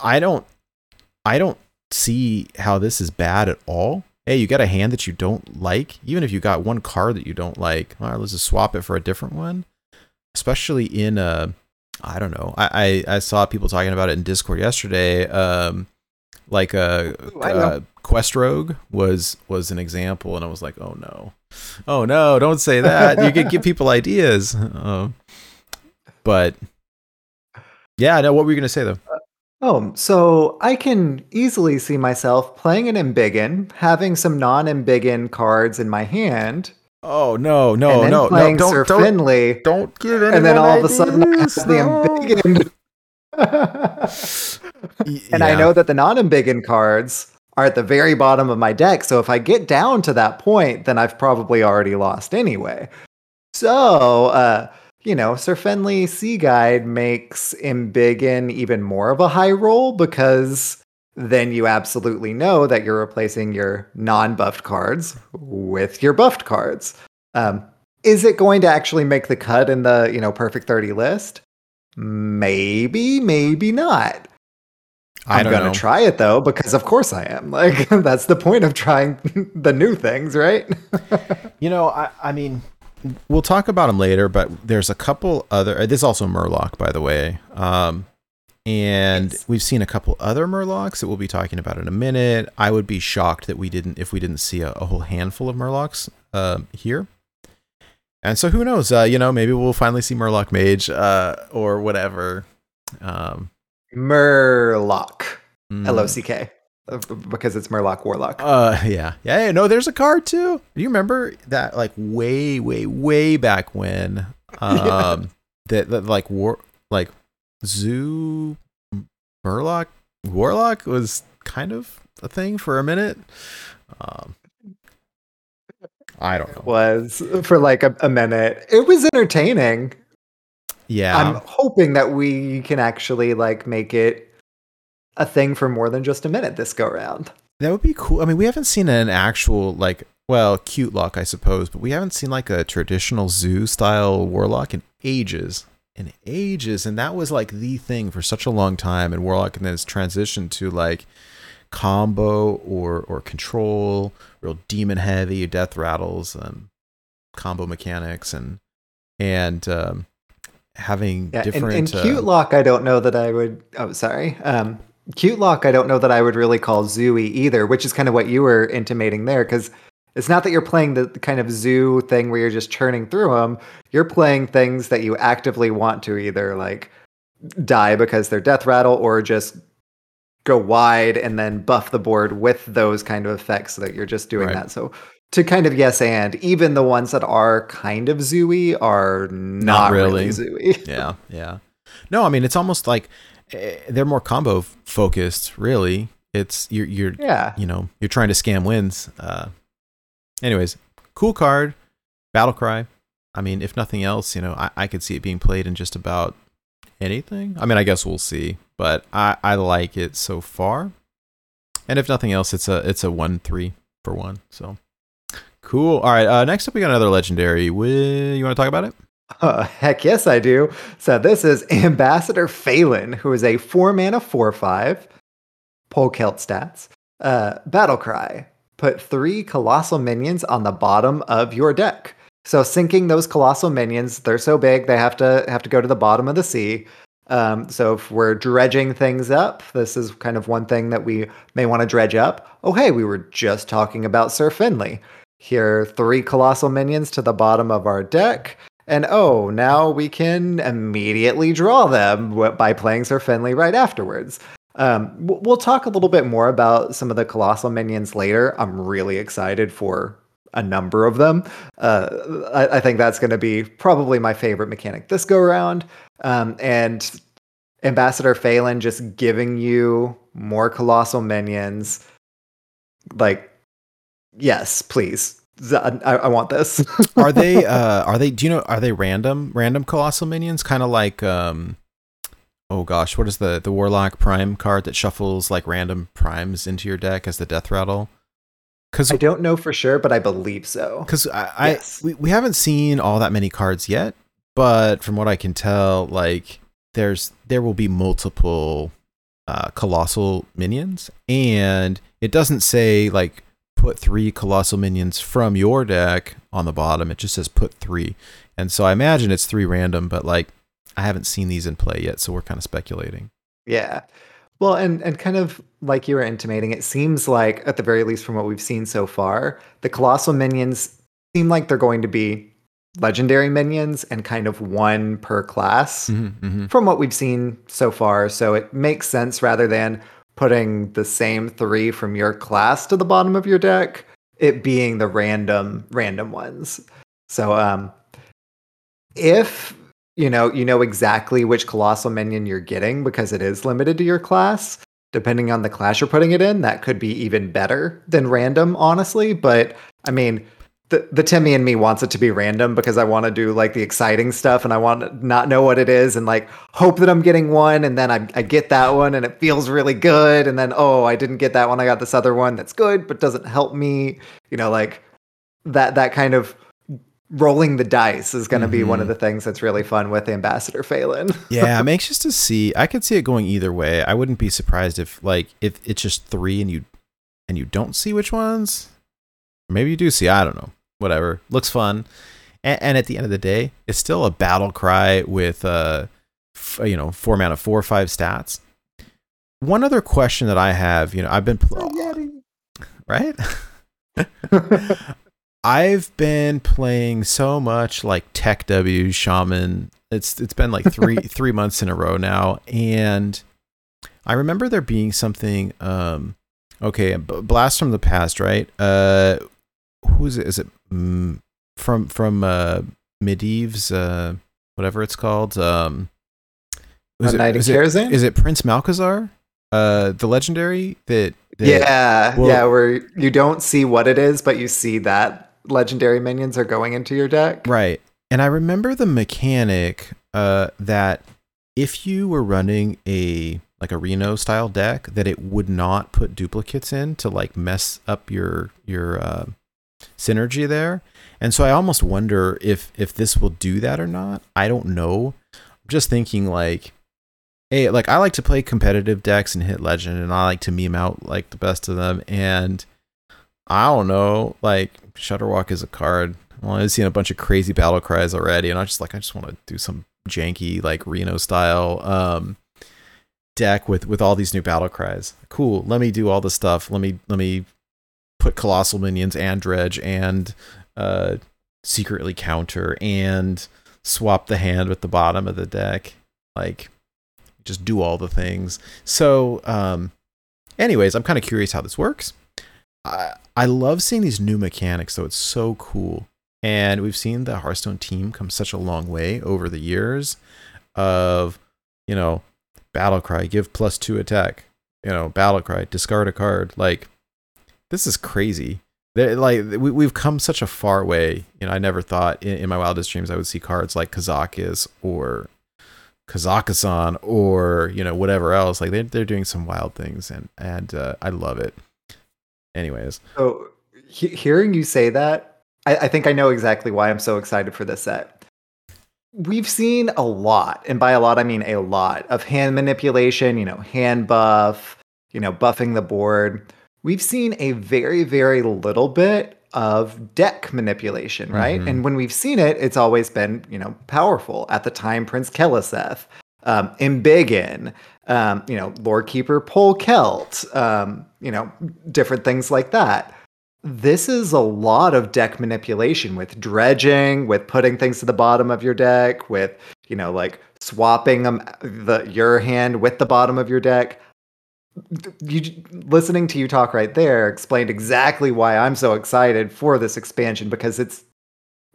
I don't I don't see how this is bad at all. Hey, you got a hand that you don't like, even if you got one card that you don't like, all right, let's just swap it for a different one. Especially in a I don't know. I, I, I saw people talking about it in Discord yesterday. Um like a, Ooh, know. uh Quest Rogue was was an example, and I was like, oh no, oh no, don't say that. you could give people ideas. Um, but yeah, I know what were you gonna say though. Oh, so I can easily see myself playing an Embiggen, having some non-Embiggen cards in my hand, Oh no, no, no, no! Don't Sir don't Finley, don't give and then all of a sudden I have ideas, the no. Embiggen. Y- and I know that the non-Embiggen cards are at the very bottom of my deck, so if I get down to that point, then I've probably already lost anyway. So, uh, you know, Sir Finley Sea Guide makes Embiggen even more of a high roll because then you absolutely know that you're replacing your non-buffed cards with your buffed cards. Um, is it going to actually make the cut in the you know perfect 30 list? Maybe, maybe not. I'm gonna know. try it though, because of course I am. Like that's the point of trying the new things, right? You know, I I mean, we'll talk about them later, but there's a couple other. uh, This is also Murloc, by the way. Um, and Yes. we've seen a couple other Murlocs that we'll be talking about in a minute. I would be shocked that we didn't if we didn't see a, a whole handful of Murlocs um, here. And so who knows? Uh, you know, maybe we'll finally see Murloc Mage uh, or whatever. Um, Murloc, mm. L O C K, uh, because it's Murloc Warlock. Uh, yeah, yeah. yeah, No, there's a card too. Do you remember that? Like way, way, way back when. Um, that, that like war, like zoo, Murloc, Warlock was kind of a thing for a minute. Um, I don't know. Was for like a, a minute. It was entertaining. Yeah, I'm hoping that we can actually like make it a thing for more than just a minute this go round. that would be cool. I mean, we haven't seen an actual like, well, cute lock, I suppose, but we haven't seen like a traditional zoo style warlock in ages, in ages, and that was like the thing for such a long time. And warlock and then it's transitioned to like combo or or control, real demon heavy, death rattles, and combo mechanics, and and um, having Yeah, different. and uh, cute lock, I don't know that I would. Oh, sorry. Um, cute lock, I don't know that I would really call zooey either, which is kind of what you were intimating there, because it's not that you're playing the, the kind of zoo thing where you're just churning through them. You're playing things that you actively want to either like die because they're death rattle or just go wide and then buff the board with those kind of effects so that you're just doing Right. that. So to kind of yes and even the ones that are kind of zooey are not, really. really. zooey. yeah, yeah. No, I mean it's almost like eh, they're more combo focused. Really, it's you're you're Yeah. you know you're trying to scam wins. Uh, anyways, cool card, battle cry. I mean, if nothing else, you know, I, I could see it being played in just about anything. I mean, I guess we'll see, but I, I like it so far. And if nothing else, it's a it's a one three for one. So cool. All right. Uh, next up, we got another legendary. You want to talk about it? Uh, heck yes, I do. So this is Ambassador Faelin, who is a four mana four five. Polkelt stats. Uh, Battle Cry. Put three colossal minions on the bottom of your deck. So sinking those colossal minions, they're so big they have to have to go to the bottom of the sea. Um, so if we're dredging things up, this is kind of one thing that we may want to dredge up. Oh hey, we were just talking about Sir Finley. Here three colossal minions to the bottom of our deck. And oh, now we can immediately draw them by playing Sir Finley right afterwards. Um, we'll talk a little bit more about some of the colossal minions later. I'm really excited for a number of them. Uh, I, I think that's going to be probably my favorite mechanic this go around. Um, and Ambassador Faelin just giving you more colossal minions. Like, yes, please. I want this. are they uh are they do you know are they random random colossal minions kind of like um oh gosh what is the the warlock prime card that shuffles like random primes into your deck as the death rattle because I don't know for sure, but I believe so. because I, I we, we haven't seen all that many cards yet but from what i can tell like there's there will be multiple uh colossal minions and it doesn't say like put three colossal minions from your deck on the bottom it just says put three and so i imagine it's three random but like i haven't seen these in play yet so we're kind of speculating Yeah. Well, and and kind of like you were intimating, it seems like at the very least from what we've seen so far, the colossal minions seem like they're going to be legendary minions and kind of one per class mm-hmm, from what we've seen so far. So it makes sense rather than putting the same three from your class to the bottom of your deck, it being the random random ones. So um if you know you know exactly which colossal minion you're getting because it is limited to your class, depending on the class you're putting it in, that could be even better than random, honestly. But I mean, the, the Timmy and me wants it to be random because I want to do like the exciting stuff and I want to not know what it is and like hope that I'm getting one and then I, I get that one and it feels really good and then oh I didn't get that one I got this other one that's good but doesn't help me you know like that that kind of rolling the dice is going to be one of Mhm. the things that's really fun with Ambassador Faelin. yeah i'm anxious to see i could see it going either way i wouldn't be surprised if like if it's just three and you and you don't see which ones maybe you do see i don't know whatever looks fun and, and at the end of the day it's still a battle cry with uh f- you know four mana four or five stats one other question that i have you know i've been pl- right I've been playing so much like Tech W Shaman. It's it's been like three three months in a row now, and I remember there being something. Um, okay, B- blast from the past, right? Uh, who's it? Is it from from uh Medivh's uh whatever it's called? Um, Knight in is it, is it Prince Malchezaar? Uh, the legendary that, that yeah, well- yeah, where you don't see what it is, but you see that legendary minions are going into your deck. Right. And I remember the mechanic uh, that if you were running a like a Reno style deck, that it would not put duplicates in to like mess up your your uh, synergy there. And so I almost wonder if if this will do that or not. I don't know. I'm just thinking like hey, like I like to play competitive decks and hit legend, and I like to meme out like the best of them. And I don't know, like Shudderwock is a card. Well, I've seen a bunch of crazy battle cries already, and I just like I just want to do some janky like Reno style um deck with with all these new battle cries. Cool. Let me do all the stuff. Let me let me put colossal minions and dredge and uh secretly counter and swap the hand with the bottom of the deck. Like just do all the things. So um anyways, I'm kind of curious how this works. I I love seeing these new mechanics though. It's so cool. And we've seen the Hearthstone team come such a long way over the years of, you know, battle cry, give plus two attack. You know, battle cry, discard a card. Like, this is crazy. They're, like we, we've come such a far way. You know, I never thought in, in my wildest dreams I would see cards like Kazakus or Kazakusan or you know whatever else. Like they're they're doing some wild things, and and uh, I love it. Anyways, So, he- hearing you say that, I, I think I know exactly why I'm so excited for this set. We've seen a lot, and by a lot I mean a lot of hand manipulation. You know, hand buff. You know, buffing the board. We've seen a very, very little bit of deck manipulation, right? Mhm. And when we've seen it, it's always been, you know, powerful. At the time, Prince Keleseth, um, Embiggen, um, you know, Lorekeeper Polkelt, um, you know, different things like that. This is a lot of deck manipulation with dredging, with putting things to the bottom of your deck, with, you know, like swapping them the your hand with the bottom of your deck you listening to you talk right there explained exactly why I'm so excited for this expansion because it's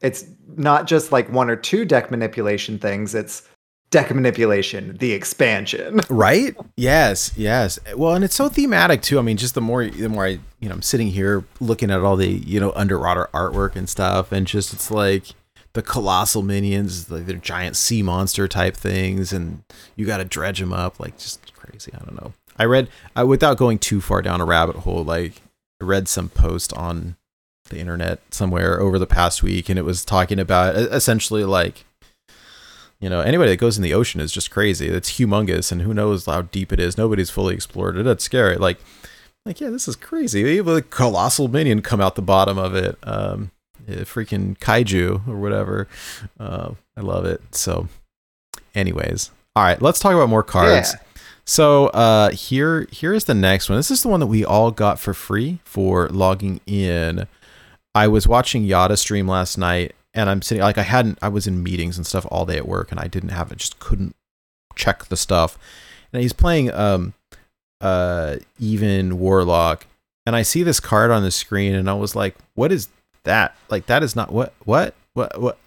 it's not just like one or two deck manipulation things, it's deck manipulation, the expansion. right? Yes, yes. Well, and it's so thematic too. I mean, just the more the more I you know I'm sitting here looking at all the you know underwater artwork and stuff, and just it's like the colossal minions, like they're giant sea monster type things, and you got to dredge them up, like just crazy. I don't know. I read I, without going too far down a rabbit hole. Like I read some post on the internet somewhere over the past week, and it was talking about essentially like you know anybody that goes in the ocean is just crazy. It's humongous, and who knows how deep it is. Nobody's fully explored it. It's scary. Like like yeah, this is crazy. We have a colossal minion come out the bottom of it. Um, yeah, freaking kaiju or whatever. Uh, I love it. So, anyways, all right, let's talk about more cards. Yeah. So uh, here here is the next one. This is the one that we all got for free for logging in. I was watching Yada stream last night, and I'm sitting like I hadn't. I was in meetings and stuff all day at work, and I didn't have it. Just couldn't check the stuff. And he's playing um uh even warlock, and I see this card on the screen, and I was like, "What is that? Like that is not what what what what?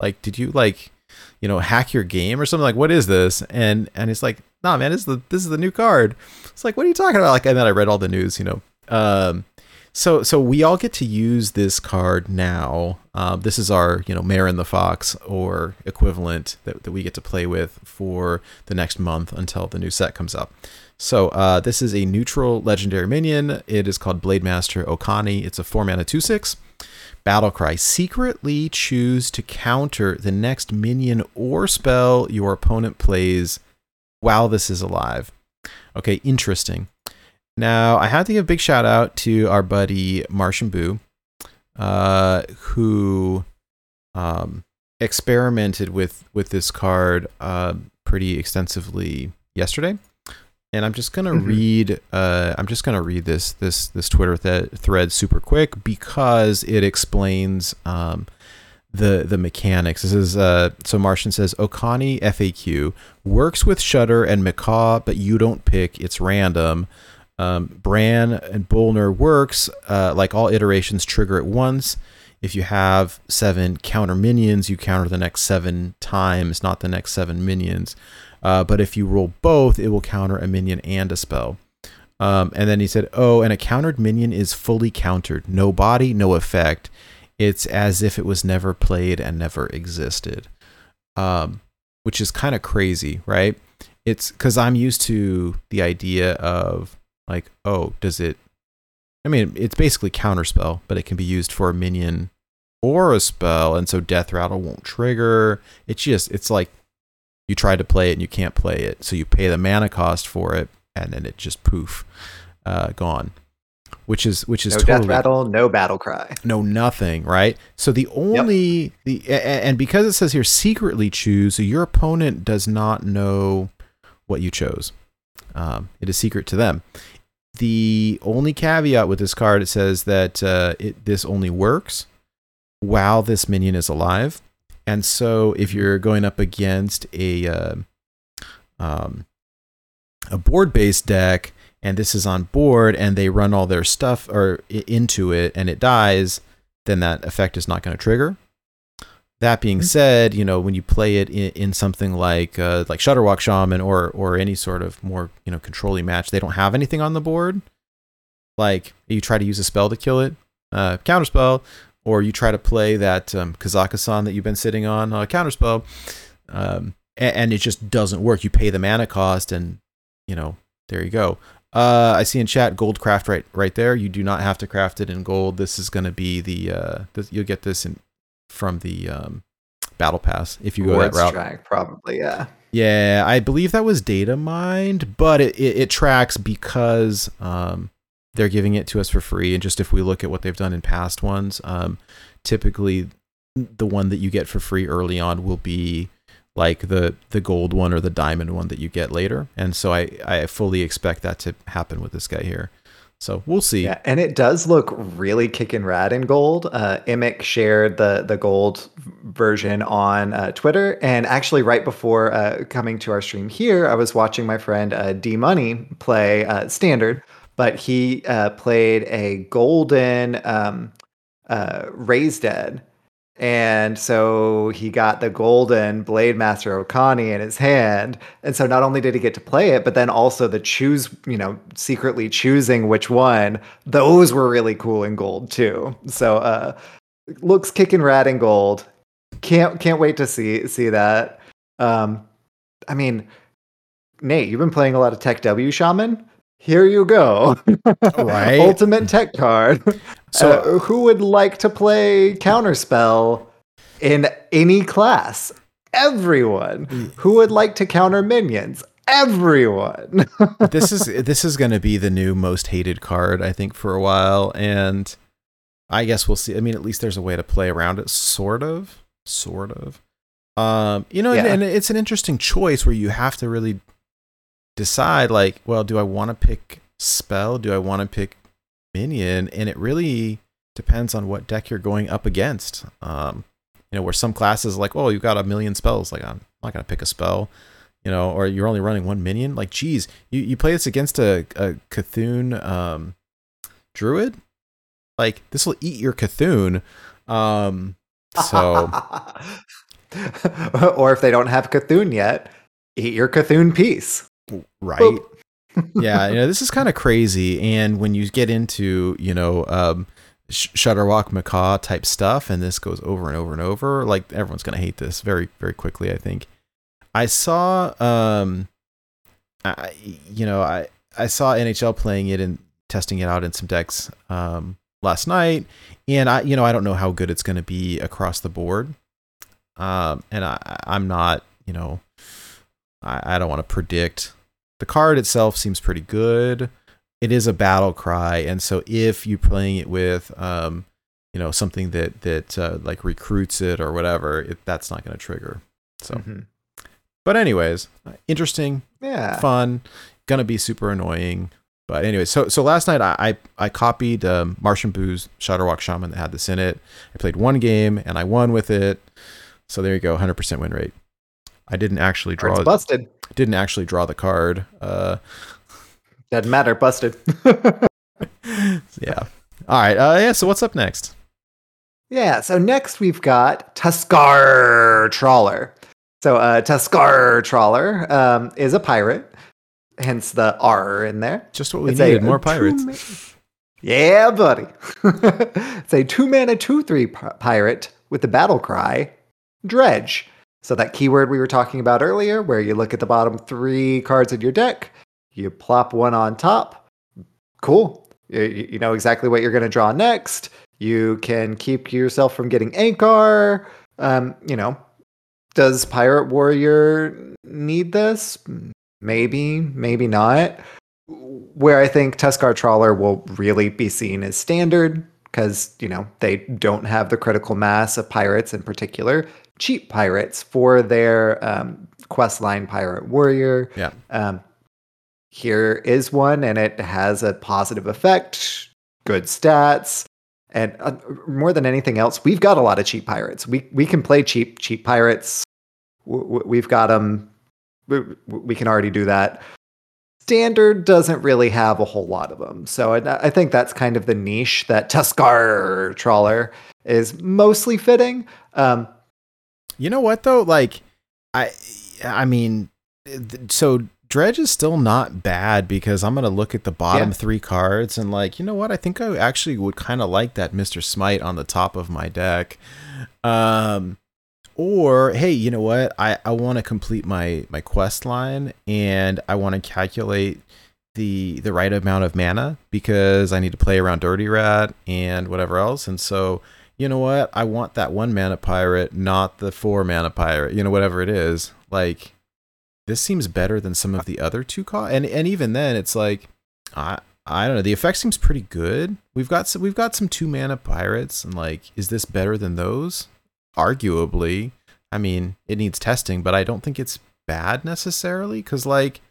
Like did you like?" you know, hack your game or something like, what is this? And and it's like, nah, man, this is the this is the new card. It's like, what are you talking about? Like, and then I read all the news, you know. Um, so so we all get to use this card now. Um, this is our you know Marin the Fox or equivalent that, that we get to play with for the next month until the new set comes up. So uh, this is a neutral legendary minion. It is called Blade Master Okani. It's a four mana two six. Battle Cry. Secretly choose to counter the next minion or spell your opponent plays while this is alive. Okay, interesting. Now, I have to give a big shout out to our buddy Martian Boo, uh, who um, experimented with with this card uh, pretty extensively yesterday. And I'm just gonna Mhm. read. Uh, I'm just gonna read this this this Twitter th- thread super quick because it explains um, the the mechanics. This is uh, so Martian says Okani FAQ works with Shutter and Macaw, but you don't pick. It's random. Um, Brann and Bolner works uh, like all iterations trigger at once. If you have seven counter minions, you counter the next seven times, not the next seven minions. Uh, but if you roll both, it will counter a minion and a spell. Um, and then he said, "Oh, and a countered minion is fully countered, no body, no effect. It's as if it was never played and never existed." Um, which is kind of crazy, right? It's because I'm used to the idea of like, oh, does it? I mean, it's basically counterspell, but it can be used for a minion or a spell, and so Death Rattle won't trigger. It's just, it's like, you try to play it and you can't play it, so you pay the mana cost for it, and then it just poof, uh, gone. Which is which is no totally death rattle, no battle cry. no nothing, right? So the only the a- a- and because it says here secretly choose, so your opponent does not know what you chose. Um, it is secret to them. The only caveat with this card it says that uh, it this only works while this minion is alive, and so if you're going up against a uh, um, a board based deck and this is on board and they run all their stuff or into it and it dies, then that effect is not going to trigger. That being Mhm. said, you know when you play it in, in something like uh, like Shudderwock Shaman or or any sort of more you know controlling match, they don't have anything on the board. Like you try to use a spell to kill it, uh, counterspell, or you try to play that um, Kazakusan that you've been sitting on, uh, counterspell, um, and, and it just doesn't work. You pay the mana cost, and you know there you go. Uh, I see in chat gold craft right right there. You do not have to craft it in gold. This is going to be the uh, this, you'll get this in from the um, battle pass if you go Words that route. track, probably, yeah. Yeah, I believe that was data mined, but it, it, it tracks because um, they're giving it to us for free. And just if we look at what they've done in past ones, um, typically the one that you get for free early on will be like the the gold one or the diamond one that you get later. And so I, I fully expect that to happen with this guy here. So we'll see. Yeah, and it does look really kicking rad in gold. Uh, Imic shared the the gold version on uh, Twitter, and actually, right before uh, coming to our stream here, I was watching my friend uh, D Money play uh, standard, but he uh, played a golden um, uh, Raised Dead. And so he got the golden Blade Master Okani in his hand. And so not only did he get to play it, but then also the choose, you know, secretly choosing which one, those were really cool in gold too. So uh looks kicking rad in gold. Can't can't wait to see see that. Um I mean, Nate, you've been playing a lot of Tech W Shaman. Here you go. Right. Ultimate tech card. So- Uh, who would like to play Counterspell in any class? Everyone. Who would like to counter minions? Everyone. this is this is going to be the new most hated card I think for a while and I guess we'll see. I mean at least there's a way to play around it sort of sort of. Um you know and, and it's an interesting choice where you have to really decide like well do I want to pick spell? Do I want to pick minion? And it really depends on what deck you're going up against. Um you know where some classes like oh you've got a million spells like I'm not to pick a spell you know, or you're only running one minion. Like, geez, you, you play this against a, a Cthulhu um, druid. Like, this will eat your Cthulhu. Um, so or if they don't have Cthulhu yet, eat your Cthulhu piece. Right, yeah, you know, this is kind of crazy. And when you get into, you know, um, Sh- Shudderwock Macaw type stuff, and this goes over and over and over, like everyone's gonna hate this very, very quickly. I think. I saw, um, I, you know, I I saw NHL playing it and testing it out in some decks um, last night, and I, you know, I don't know how good it's going to be across the board, um, and I, I'm not, you know, I, I don't want to predict. The card itself seems pretty good. It is a battle cry, and so if you're playing it with, um, you know, something that that uh, like recruits it or whatever, it, that's not going to trigger. So. Mhm. But anyways, interesting, Yeah. fun, gonna be super annoying. But anyway, so so last night I I, I copied um, Martian Boo's Shudderwock Shaman that had this in it. I played one game and I won with it. So there you go, 100% win rate. I didn't actually draw Card's busted. Didn't actually draw the card. Uh, Doesn't matter. Busted. yeah. All right. Uh, yeah. So what's up next? Yeah, so next we've got Tuskarr Trawler. So uh, Tuskarr Trawler um, is a pirate, hence the R in there. Just what we It's a- needed. More pirates. Yeah, buddy. it's a two mana, two three pi- pirate with the battle cry, Dredge. So that keyword we were talking about earlier, where you look at the bottom three cards in your deck, you plop one on top. Cool. You, you know exactly what you're going to draw next. You can keep yourself from getting Ancharrr. Um, you know, does Pirate Warrior need this? Maybe, maybe not. Where I think Tuskarr Trawler will really be seen as standard because, you know, they don't have the critical mass of pirates in particular, cheap pirates for their um, quest line Pirate Warrior. Yeah. Um, here is one, and it has a positive effect, good stats, and uh, more than anything else, we've got a lot of cheap pirates. We we can play cheap cheap pirates. W- We've got them. We, we can already do that. Standard doesn't really have a whole lot of them, so I, I think that's kind of the niche that Tuskarr Trawler is mostly fitting. Um, You know what though? Like, I, I mean, so Dredge is still not bad because I'm gonna look at the bottom Yeah. three cards and like, you know what? I think I actually would kind of like that Mister Smite on the top of my deck. Um, or hey, you know what? I I want to complete my my quest line and I want to calculate the the right amount of mana because I need to play around Dirty Rat and whatever else, and so you know what? I want that one mana pirate, not the four mana pirate. You know, whatever it is. Like, this seems better than some of the other two co- and and even then, it's like, I I don't know. The effect seems pretty good. We've got some we've got some two mana pirates, and like, is this better than those? Arguably, I mean, it needs testing, but I don't think it's bad necessarily. Cause like,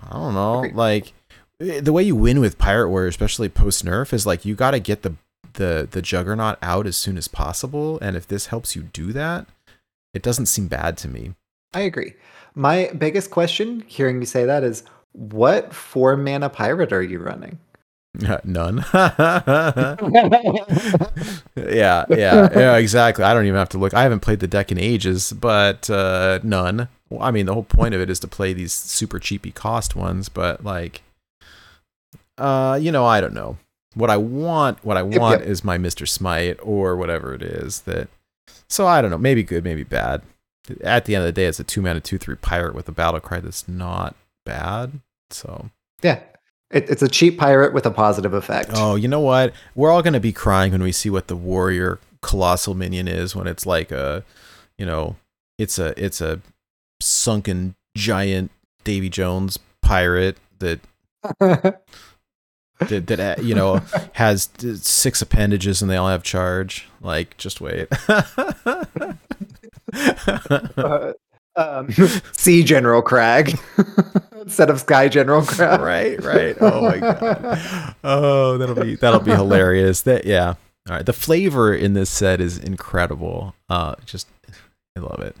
I don't know, like eh, the way you win with Pirate Warrior, especially post nerf, is like you got to get the the the Juggernaut out as soon as possible. And if this helps you do that, it doesn't seem bad to me. I agree. My biggest question, hearing you say that, is what four mana pirate are you running? None. yeah, yeah, yeah, exactly. I don't even have to look. I haven't played the deck in ages, but uh, none. Well, I mean, the whole point of it is to play these super cheapy cost ones, but like, uh, you know, I don't know. What I want, what I Yep, want yep. is my Mister Smite or whatever it is that. So I don't know. Maybe good, maybe bad. At the end of the day, it's a two mana two three pirate with a battle cry that's not bad. So Yeah. It, it's a cheap pirate with a positive effect. Oh, you know what? We're all gonna be crying when we see what the warrior colossal minion is when it's like a, you know, it's a it's a sunken giant Davy Jones pirate that that, that uh, you know has six appendages and they all have charge. Like, just wait. Uh, um, sea General Kragg instead of Sky General Kragg. right, right. Oh my god. Oh, that'll be that'll be hilarious. That yeah. All right. The flavor in this set is incredible. Uh, just I love it.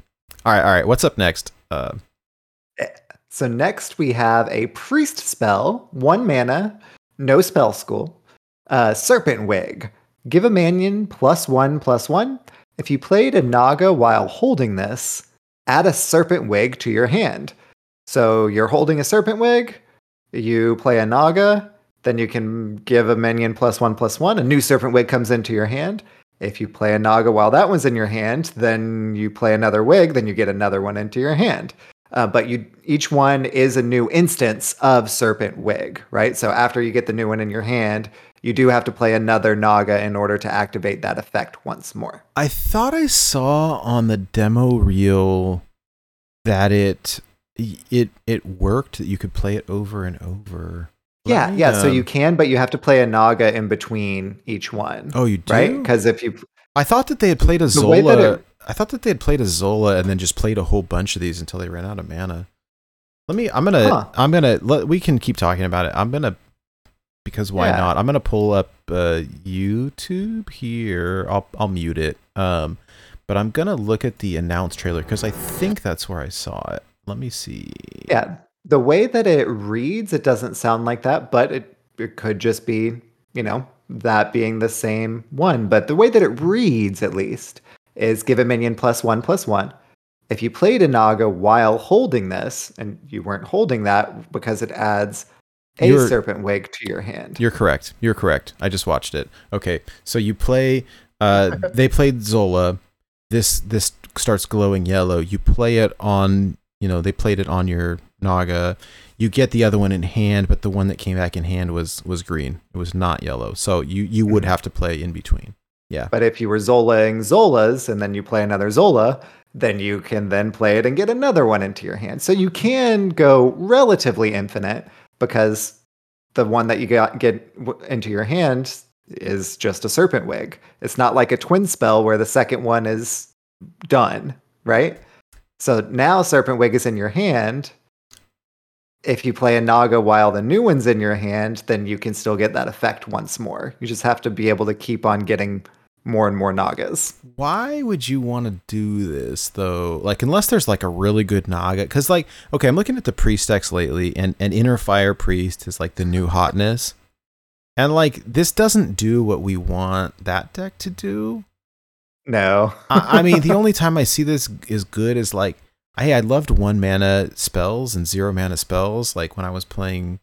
All right, all right. What's up next? Uh, So next we have a priest spell, one mana, no spell school, uh, Serpent Wig. Give a minion plus one plus one. If you played a Naga while holding this, add a Serpent Wig to your hand. So you're holding a Serpent Wig, you play a Naga, then you can give a minion plus one plus one. A new Serpent Wig comes into your hand. If you play a Naga while that one's in your hand, then you play another Wig, then you get another one into your hand. Uh, but you each one is a new instance of Serpent Wig, right? So after you get the new one in your hand, you do have to play another Naga in order to activate that effect once more. I thought I saw on the demo reel that it it it worked. That you could play it over and over. Yeah, Let yeah. So you can, but you have to play a Naga in between each one, Oh, you do. right? Because if you I thought that they had played a The way that Zola. I thought that they had played a Zola and then just played a whole bunch of these until they ran out of mana. Let me. I'm gonna. Huh. I'm gonna. Let, we can keep talking about it. I'm gonna. Because why Yeah. not? I'm gonna pull up uh, YouTube here. I'll I'll mute it. Um, but I'm gonna look at the announced trailer because I think that's where I saw it. Let me see. Yeah, the way that it reads, it doesn't sound like that, but it, it could just be, you know, that being the same one. But the way that it reads, at least, is give a minion plus one plus one. If you played a Naga while holding this, and you weren't holding that because it adds a You're- serpent wig to your hand. You're correct. You're correct. I just watched it. Okay, so you play. Uh, they played Zola. This this starts glowing yellow. You play it on. You know they played it on your Naga. You get the other one in hand, but the one that came back in hand was was green. It was not yellow. So you you would Mhm. have to play in between. Yeah. But if you were Zolaing Zolas and then you play another Zola, then you can then play it and get another one into your hand. So you can go relatively infinite because the one that you got get into your hand is just a serpent wig. It's not like a twin spell where the second one is done, right? So now serpent wig is in your hand. If you play a naga while the new one's in your hand, then you can still get that effect once more. You just have to be able to keep on getting more and more nagas. Why would you want to do this though? Like, unless there's like a really good Naga, because like, okay, I'm looking at the priest decks lately, and an Inner Fire Priest is like the new hotness, and like this doesn't do what we want that deck to do. No. I, I mean, the only time I see this is good is like, hey, I loved one mana spells and zero mana spells, like when I was playing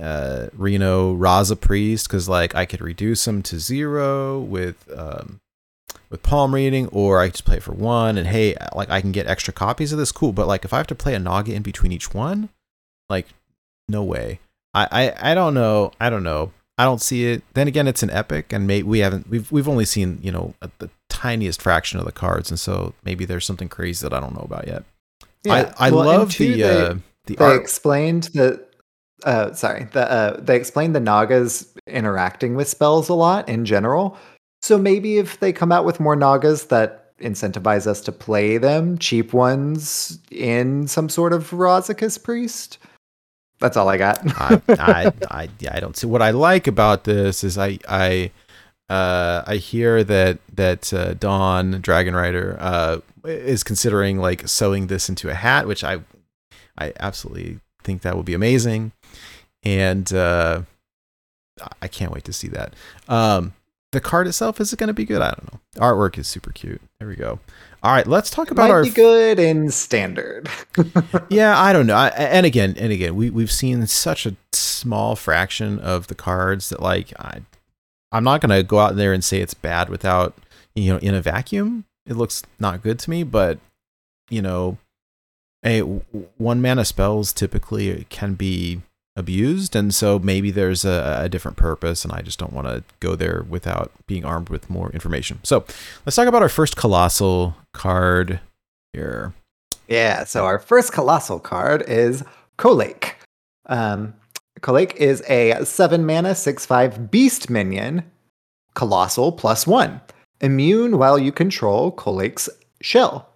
uh Reno Raza Priest because like I could reduce them to zero with um with palm reading or I just play for one. And hey like I can get extra copies of this? Cool. But like if I have to play a Naga in between each one like no way. I I, I don't know. I don't know. I don't see it. Then again it's an epic and maybe we haven't we've we've only seen you know the tiniest fraction of the cards and so maybe there's something crazy that I don't know about yet. I I Well, love the they- uh the they art explained that uh sorry the uh they explained the nagas interacting with spells a lot in general. So maybe if they come out with more nagas that incentivize us to play them cheap ones in some sort of Razakus priest? That's all i got. I, I, I, yeah, I don't see what I like about this is I, I, uh, I hear that that uh, Dawn Dragon Rider uh, is considering like sewing this into a hat, which I, I absolutely think that would be amazing, and uh, I can't wait to see that. Um, the card itself is it going to be good? I don't know. Artwork is super cute. There we go. All right, let's talk about might our be good and standard yeah, I don't know. I, and again, and again, we we've seen such a small fraction of the cards that like I, I'm not gonna go out there and say it's bad without you know in a vacuum. It looks not good to me, but you know, a one mana spells typically can be abused, and so maybe there's a, a different purpose, and I just don't want to go there without being armed with more information. So let's talk about our first colossal card here. Yeah, so our first colossal card is Colaque. Um, is a 7 mana 6 5 beast minion, colossal plus 1. Immune while you control Colaque's shell.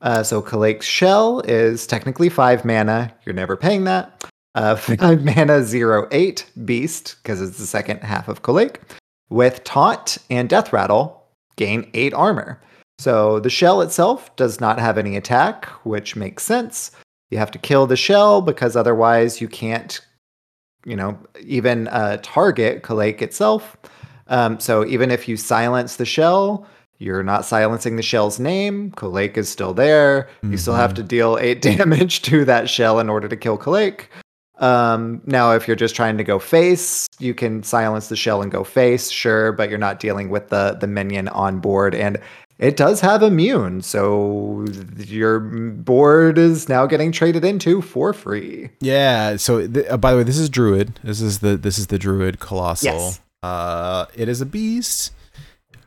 Uh, so Colaque's shell is technically 5 mana. You're never paying that. Uh, 5 mana 0 8 beast, because it's the second half of Colaque. With taunt and death rattle, gain 8 armor. So the shell itself does not have any attack, which makes sense. You have to kill the shell because otherwise you can't, you know, even uh, target Colaque itself. Um, so even if you silence the shell, you're not silencing the shell's name. Colaque is still there. You still have Mhm. to deal eight damage to that shell in order to kill Colaque. Um, now, if you're just trying to go face, you can silence the shell and go face, sure, but you're not dealing with the the minion on board, and it does have immune, so your board is now getting traded into for free. Yeah. So, th- uh, by the way, this is Druid. This is the this is the Druid Colossal. Yes. Uh, it is a beast.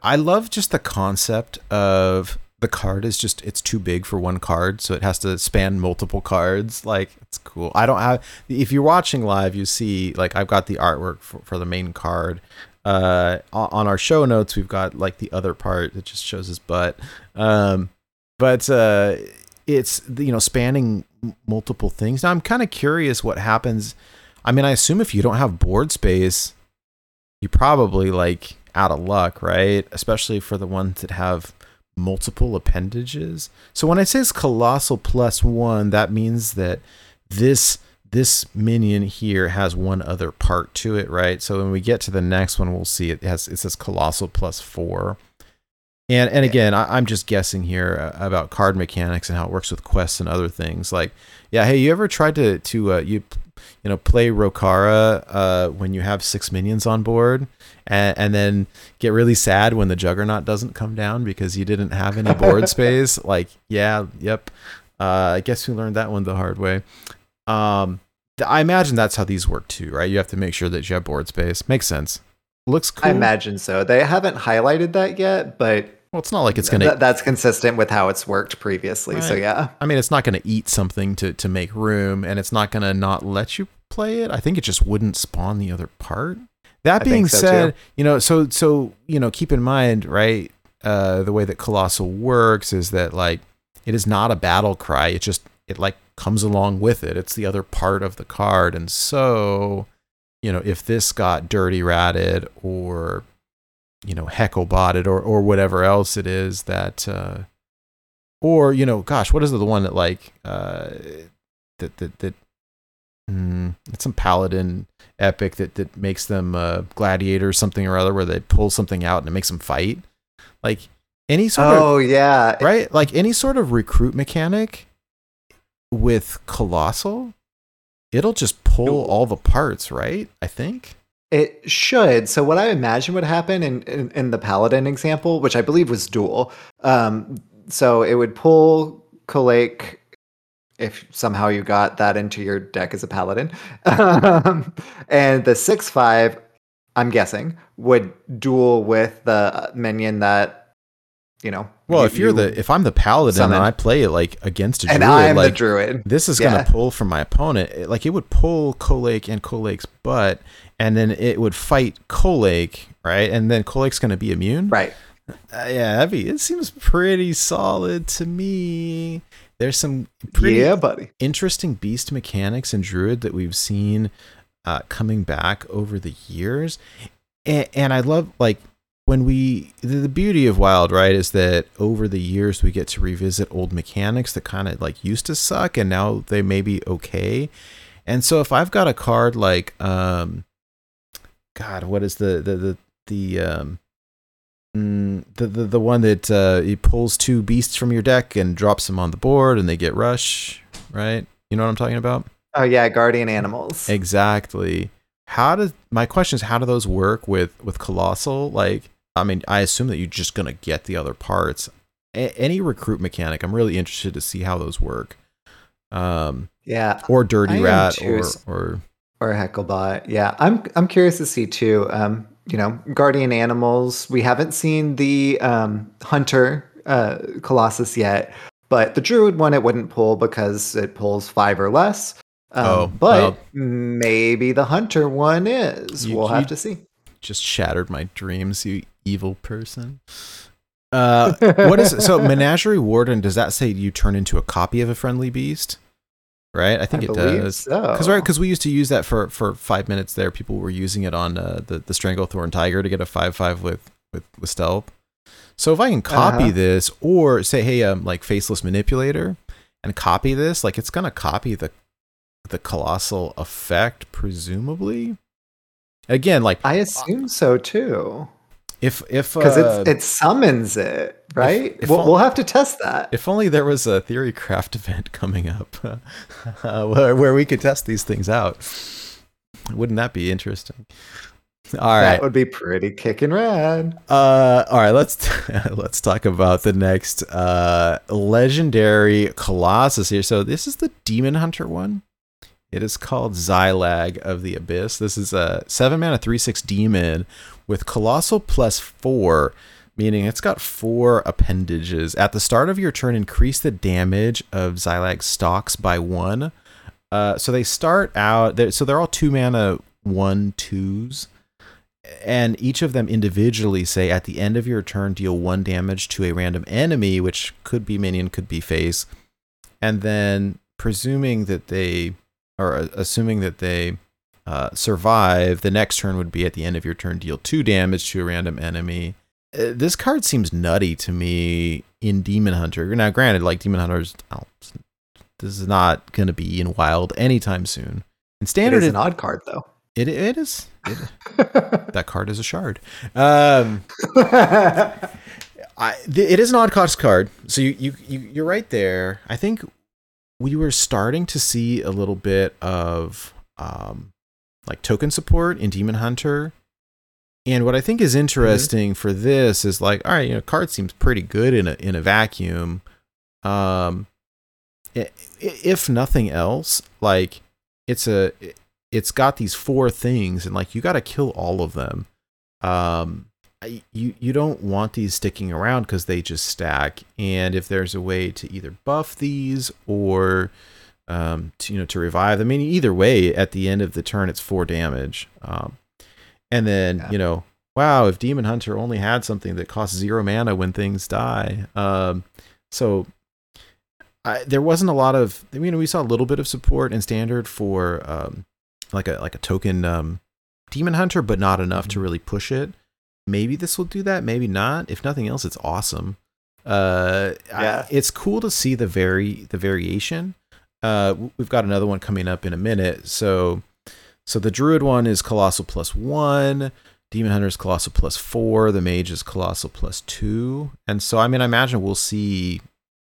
I love just the concept of the card is just it's too big for one card, so it has to span multiple cards. Like it's cool. I don't have. If you're watching live, you see like I've got the artwork for, for the main card. Uh, on our show notes, we've got like the other part that just shows his butt. Um, but uh, it's you know spanning multiple things. Now I'm kind of curious what happens. I mean, I assume if you don't have board space, you probably like out of luck, right? Especially for the ones that have multiple appendages. So when I say it's colossal plus one, that means that this this minion here has one other part to it, right? So when we get to the next one, we'll see it has it says colossal plus four. And and again, I, I'm just guessing here uh, about card mechanics and how it works with quests and other things. Like, yeah, hey, you ever tried to to uh, you you know play Rokara uh, when you have six minions on board, and, and then get really sad when the Juggernaut doesn't come down because you didn't have any board space? Like, yeah, yep. Uh, I guess we learned that one the hard way. Um, I imagine that's how these work too, right? You have to make sure that you have board space. Makes sense. looks cool. I imagine so. They haven't highlighted that yet, but well, it's not like it's gonna. th- that's consistent with how it's worked previously. So yeah. I mean, it's not gonna eat something to to make room, and it's not gonna not let you play it. I think it just wouldn't spawn the other part. That I being so, said, too. you know, so so you know, keep in mind, right? Uh, the way that Colossal works is that like it is not a battle cry. It just it like comes along with it. It's the other part of the card, and so you know, if this got dirty ratted or you know heckle botted or or whatever else it is that uh or you know gosh what is it the one that like uh that that that mm, it's some paladin epic that that makes them uh gladiator something or other where they pull something out and it makes them fight like any sort of Oh yeah. right like any sort of recruit mechanic with colossal it'll just pull all the parts right i think It should. So what I imagine would happen in, in, in the paladin example, which I believe was dual. Um, so it would pull Kolake if somehow you got that into your deck as a paladin, um, and the six five, I'm guessing, would duel with the minion that you know. well you- if you're you- the if i'm the paladin summon. and i play it like against a and druid I'm like the druid. This is Yeah. gonna pull from my opponent. It- Like it would pull Colaque and Colaque's butt, and then it would fight Colaque, right? And then Kolake's gonna be immune. Right. Uh, yeah, that'd be, it seems pretty solid to me. There's some pretty Yeah, buddy. interesting beast mechanics in Druid that we've seen uh, coming back over the years, and, and I love like when we the, the beauty of Wild right is that over the years we get to revisit old mechanics that kind of like used to suck and now they may be okay, and so if I've got a card like um, God, what is the the the the um. Mm, The, the the one that uh, he pulls two beasts from your deck and drops them on the board and they get rush, right? You know what I'm talking about? Oh yeah, guardian animals. Exactly. How does my question is how do those work with with colossal? Like, I mean, I assume that you're just gonna get the other parts. A- any recruit mechanic, I'm really interested to see how those work. Um, Yeah, or dirty rat, too. or or or Hecklebot. Yeah, I'm I'm curious to see too. Um, you know, guardian animals. We haven't seen the um, hunter uh, colossus yet, but the druid one it wouldn't pull because it pulls five or less. Um, Oh, but well. maybe the hunter one is. You- we'll have to see. just shattered my dreams, you evil person. Uh, what is it? So menagerie warden? Does that say you turn into a copy of a friendly beast? Right, I think it believe does. So. Because right, because we used to use that for for five minutes there. People were using it on uh, the the Stranglethorn Tiger to get a five five with with with stealth. So if I can copy Uh-huh. this, or say, hey, um, like faceless manipulator, and copy this, like it's gonna copy the the colossal effect, presumably. Again, like I assume so too, if if because uh, it summons it, right? if we'll, all- we'll have to test that. If only there was a theory craft event coming up uh, where, where we could test these things out. Wouldn't that be interesting? All that right. would be pretty kicking rad. Uh, all right. Let's let's talk about the next uh, legendary colossus here. So this is the demon hunter one. It is called Xhilag of the Abyss. This is a seven mana three six demon with colossal plus four, meaning it's got four appendages. At the start of your turn, increase the damage of Xhilag stocks by one. Uh, so they start out. They're, so they're all two mana one twos, and each of them individually say at the end of your turn deal one damage to a random enemy, which could be minion, could be face, and then presuming that they or uh, assuming that they uh, survive, the next turn would be at the end of your turn deal two damage to a random enemy. Uh, this card seems nutty to me in Demon Hunter. Now, granted, like Demon Hunters, oh, this is not going to be in Wild anytime soon. In It Standard, is an odd card though. it, it is. It, that card is a shard. Um, I, th- it is an odd cost card. So you, you, you, you're right there. I think we were starting to see a little bit of um, like token support in Demon Hunter. And what I think is interesting for this is like, all right, you know, card seems pretty good in a in a vacuum. Um, if nothing else, like it's a it's got these four things, and like you got to kill all of them. um, you you don't want these sticking around because they just stack. And if there's a way to either buff these or um, to, you know to revive, I mean either way, at the end of the turn, it's four damage. Um, and then Yeah. you know, wow, if Demon Hunter only had something that costs zero mana when things die, um, so I, there wasn't a lot of. I mean, we saw a little bit of support in standard for um, like a like a token um, Demon Hunter, but not enough to really push it. Maybe this will do that. Maybe not. If nothing else, it's awesome. Uh, I- Yeah. it's cool to see the vari the variation. Uh, we've got another one coming up in a minute. So, so the Druid one is Colossal plus one. Demon Hunter is Colossal plus four. The Mage is Colossal plus two. And so, I mean, I imagine we'll see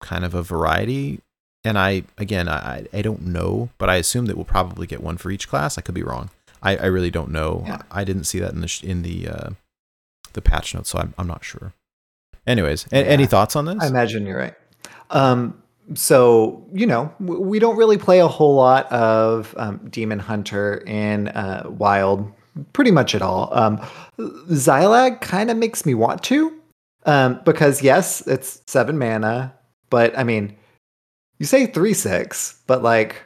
kind of a variety. And I, again, I, I don't know, but I assume that we'll probably get one for each class. I could be wrong. I, I really don't know. Yeah. I didn't see that in the sh- in the uh, the patch notes, so I'm I'm not sure. Anyways, a- any thoughts on this? I imagine you're right. Um, so you know, we don't really play a whole lot of um, Demon Hunter in uh, Wild, pretty much at all. Um, Xhilag kind of makes me want to, um, because yes, it's seven mana, but I mean, you say three six, but like,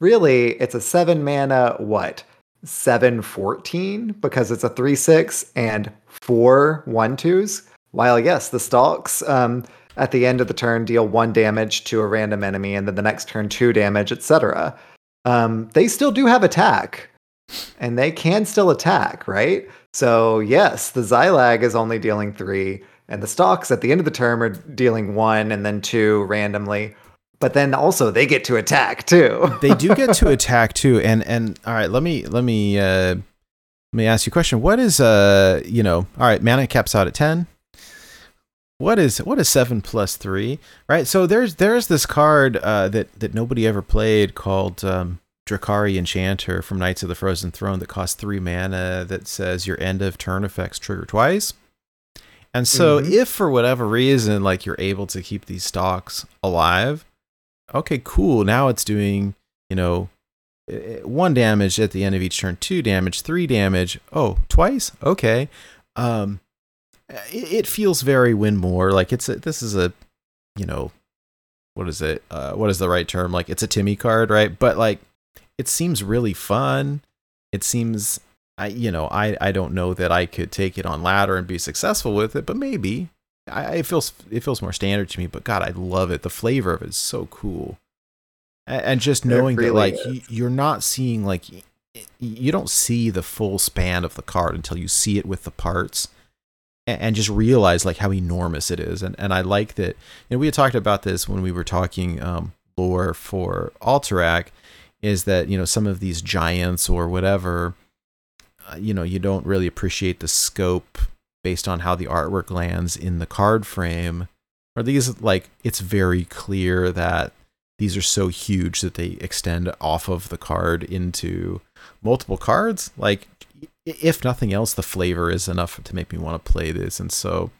really, it's a seven mana what? Seven fourteen because it's a three six and four one twos. While yes, the stalks um, at the end of the turn deal one damage to a random enemy, and then the next turn two damage, etc. Um, they still do have attack, and they can still attack, right? So yes, the Xhilag is only dealing three, and the stalks at the end of the term are dealing one and then two randomly. But then also they get to attack too. they do get to attack too and and all right let me let me uh let me ask you a question what is uh you know all right mana caps out at 10 what is what is 7 plus 3 right so there's there's this card uh that that nobody ever played called um Drakkari Enchanter from Knights of the Frozen Throne that costs three mana that says your end of turn effects trigger twice. And so Mhm. if for whatever reason like you're able to keep these stocks alive, okay, cool. Now it's doing, you know, one damage at the end of each turn, two damage, three damage. Oh, twice? Okay. Um it, it feels very win more. Like it's a, this is a, you know, what is it? Uh, what is the right term? Like it's a Timmy card, right? But like it seems really fun. It seems I you know, I I don't know that I could take it on ladder and be successful with it, but maybe. I it feels it feels more standard to me, but God, I love it. The flavor of it is so cool. A- And just knowing that like is. you're not seeing like you don't see the full span of the card until you see it with the parts and just realize like how enormous it is. And and I like that and we had talked about this when we were talking um lore for Alterac is that you know some of these giants or whatever uh, you know you don't really appreciate the scope based on how the artwork lands in the card frame. Or these like it's very clear that these are so huge that they extend off of the card into multiple cards? Like if nothing else the flavor is enough to make me want to play this and so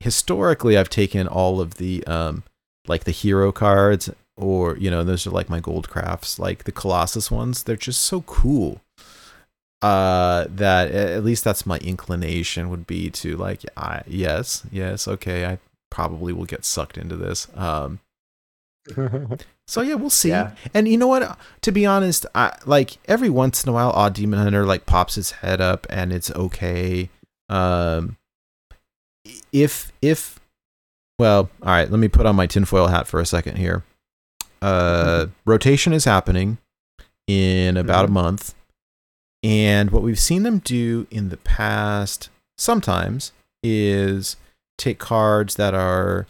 historically i've taken all of the um like the hero cards or you know those are like my gold crafts like the colossus ones they're just so cool. Uh that at least that's my inclination would be to like I yes yes okay I probably will get sucked into this um so yeah we'll see. Yeah. and you know what? To be honest I like every once in a while odd demon hunter like pops his head up and it's okay. Um if if well all right let me put on my tinfoil hat for a second here. Uh rotation is happening in about a Mhm. month. And what we've seen them do in the past sometimes is take cards that are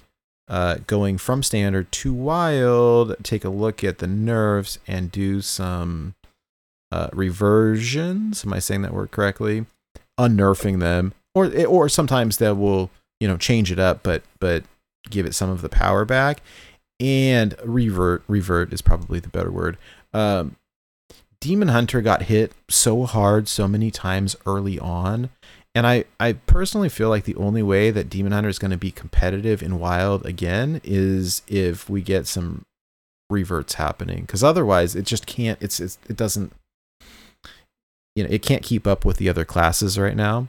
uh, going from standard to wild, take a look at the nerfs, and do some uh, reversions. Am I saying that word correctly? Unnerfing them, or or sometimes they will you know change it up, but but give it some of the power back. And revert revert is probably the better word. Um, Demon Hunter got hit so hard so many times early on. And I, I personally feel like the only way that Demon Hunter is going to be competitive in Wild again is if we get some reverts happening. Because otherwise, it just can't. It's, it's it doesn't. You know, it can't keep up with the other classes right now.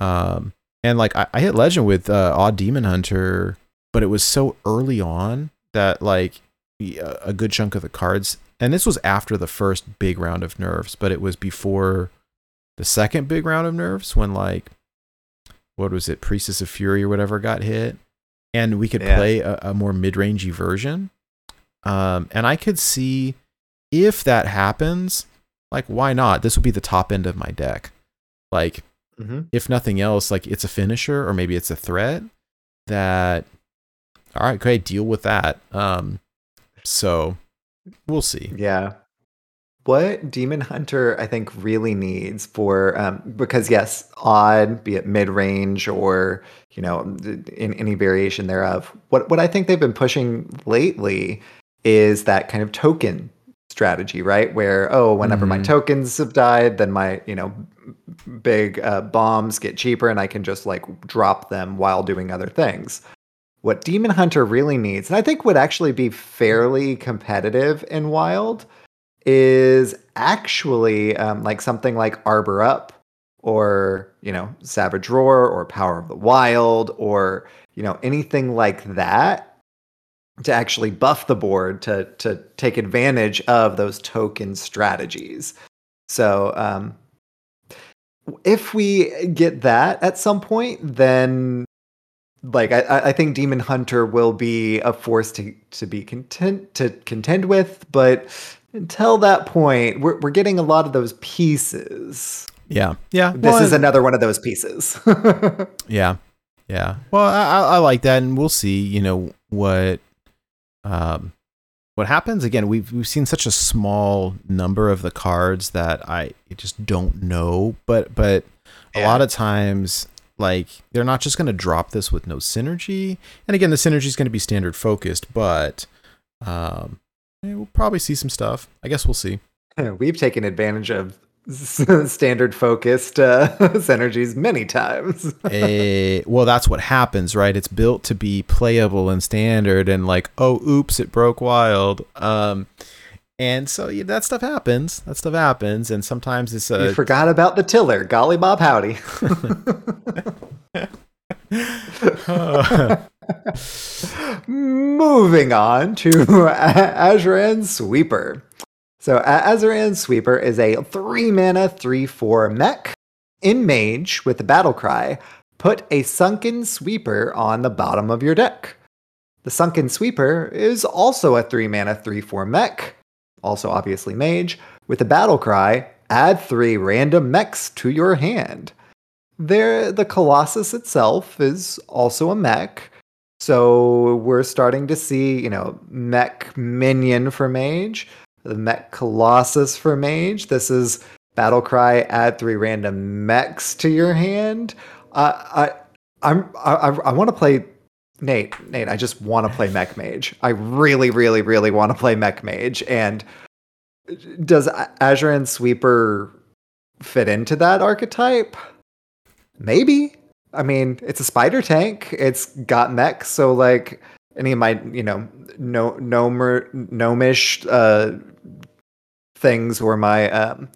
Um, and like I, I hit legend with uh, Odd Demon Hunter, but it was so early on that like a a good chunk of the cards, and this was after the first big round of nerfs, but it was before the second big round of nerfs when like what was it, Priestess of Fury or whatever got hit, and we could Yeah. play a, a more mid rangey version. Um, and I could see if that happens, like why not? This would be the top end of my deck. Like Mhm. if nothing else, like it's a finisher or maybe it's a threat that all right, great, deal with that. Um so we'll see. Yeah. What Demon Hunter I think really needs for um, because yes, odd, be it mid range or you know in any variation thereof. What what I think they've been pushing lately is that kind of token strategy, right? Where oh, whenever my Mhm. tokens have died, then my you know big uh, bombs get cheaper, and I can just like drop them while doing other things. What Demon Hunter really needs, and I think would actually be fairly competitive in Wild, is actually um, like something like Arbor Up or, you know, Savage Roar or Power of the Wild or, you know, anything like that to actually buff the board to to take advantage of those token strategies. So um, if we get that at some point, then like I- I, think Demon Hunter will be a force to to be content to contend with, but until that point, we're we're getting a lot of those pieces. Yeah. Yeah. This Well, is another one of those pieces. Yeah, yeah. Well, I, I I like that, and we'll see. You know what, um, what happens again? We've we've seen such a small number of the cards that I just don't know. But but a lot of times, like they're not just going to drop this with no synergy. And again, the synergy is going to be standard focused, but um, yeah, we'll probably see some stuff. I guess we'll see. We've taken advantage of standard focused uh, synergies many times. Eh, well, that's what happens, right? It's built to be playable and standard, and like, oh, oops, it broke wild. Um, and so yeah, that stuff happens. That stuff happens, and sometimes it's you a forgot about the tiller. Golly Bob Howdy. Moving on to Azsharan Sweeper. So A- Azsharan Sweeper is a three mana, three four mech in mage with the battle cry. Put a sunken sweeper on the bottom of your deck. The sunken sweeper is also a three mana, three four mech, also obviously mage, with the battle cry. Add three random mechs to your hand. There, the Colossus itself is also a mech. So we're starting to see, you know, mech minion for mage, the mech colossus for mage. This is battle cry. Add three random mechs to your hand. Uh, I, I'm, I, I, want to play Nate. Nate, I just want to play mech mage. I really, really, really want to play mech mage. And does A- and Sweeper fit into that archetype? Maybe. I mean, it's a spider tank. It's got mechs, so like any of my, you know, no gnomer gnomish uh things were my um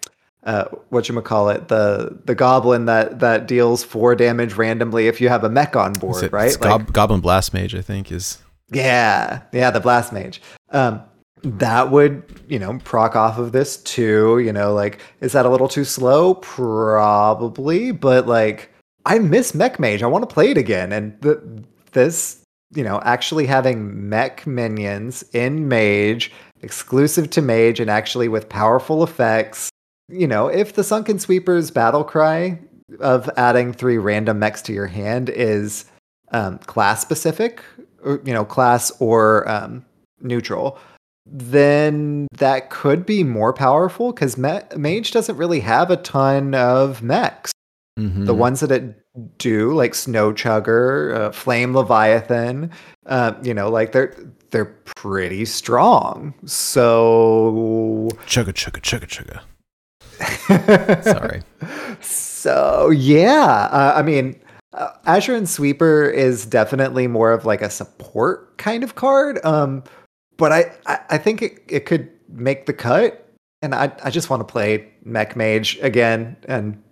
uh what you call it the the goblin that that deals four damage randomly if you have a mech on board it- right it's Gob- Goblin Blast Mage, I think, is yeah, yeah, the blast mage. Um, that would you know proc off of this too. You know, like is that a little too slow? Probably, but like I miss mech mage. I want to play it again, and this you know actually having mech minions in mage exclusive to mage and actually with powerful effects. You know, if the sunken sweepers battle cry of adding three random mechs to your hand is um, class specific, or, you know, class or um, neutral, then that could be more powerful because Ma- Mage doesn't really have a ton of mechs. Mhm. The ones that it do, like Snow Chugger, uh, Flame Leviathan, uh, you know, like they're they're pretty strong. So chugga chugga chugga chugga. Sorry. So yeah, uh, I mean, uh, Azsharan Sweeper is definitely more of like a support kind of card. Um, but I, I, I think it, it could make the cut, and I, I just want to play Mech Mage again and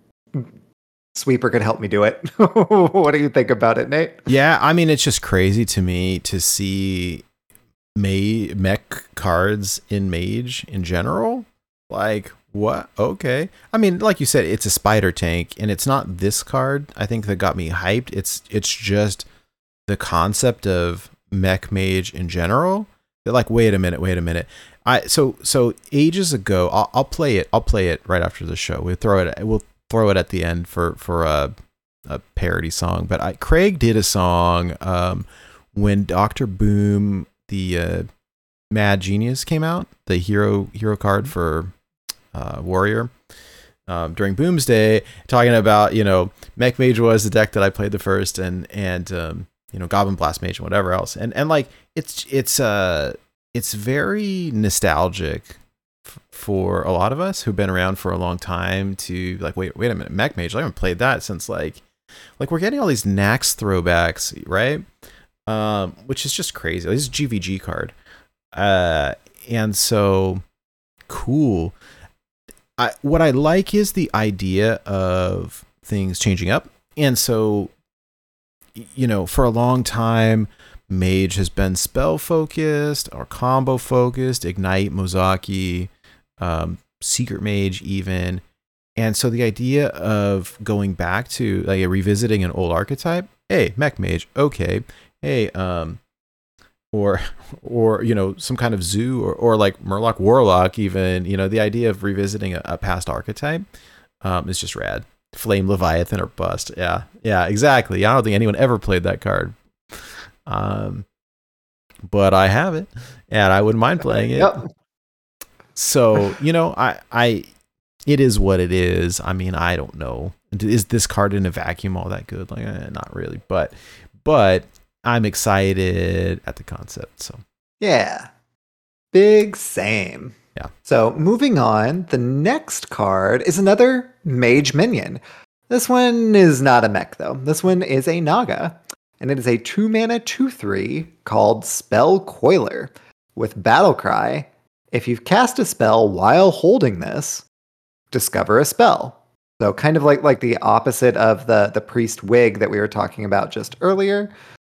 Sweeper could help me do it. what do you think about it, Nate? Yeah, I mean, it's just crazy to me to see May mech cards in Mage in general. Like, what? Okay. I mean, like you said, it's a spider tank, and it's not this card. I think that got me hyped. It's it's just the concept of mech mage in general. They're like, wait a minute, wait a minute. I so so ages ago, I'll, I'll play it. I'll play it right after the show. We'll throw it. We'll throw it at the end for for a a parody song. But I, Craig did a song um, when Doctor Boom, the uh, Mad Genius, came out. The hero hero card for uh, Warrior. Um, during Boomsday, talking about you know Mech Mage was the deck that I played the first, and and um, you know Goblin Blast Mage and whatever else, and and like it's it's uh it's very nostalgic for a lot of us who've been around for a long time to like wait wait a minute Mech Mage I haven't played that since like like we're getting all these Naxx throwbacks right? Um which is just crazy. This is GVG card. Uh and so cool. I what I like is the idea of things changing up. And so you know for a long time Mage has been spell focused or combo focused, Ignite, Mozaki, um, Secret Mage, even. And so the idea of going back to like revisiting an old archetype, hey, Mech Mage, okay, hey, um, or or you know some kind of zoo or, or like Murloc Warlock, even you know the idea of revisiting a, a past archetype um, is just rad. Flame Leviathan or bust, yeah, yeah, exactly. I don't think anyone ever played that card, um, but I have it, and I wouldn't mind playing it. Yep. So you know, I, I, it is what it is. I mean, I don't know. Is this card in a vacuum all that good? Like, eh, not really. But, but I'm excited at the concept. So Yeah. Big same. Yeah. So moving on, the next card is another mage minion. This one is not a mech though. This one is a Naga, and it is a two mana two three called Spell Coiler with Battle Cry. If you've cast a spell while holding this, discover a spell. So kind of like like the opposite of the the priest wig that we were talking about just earlier.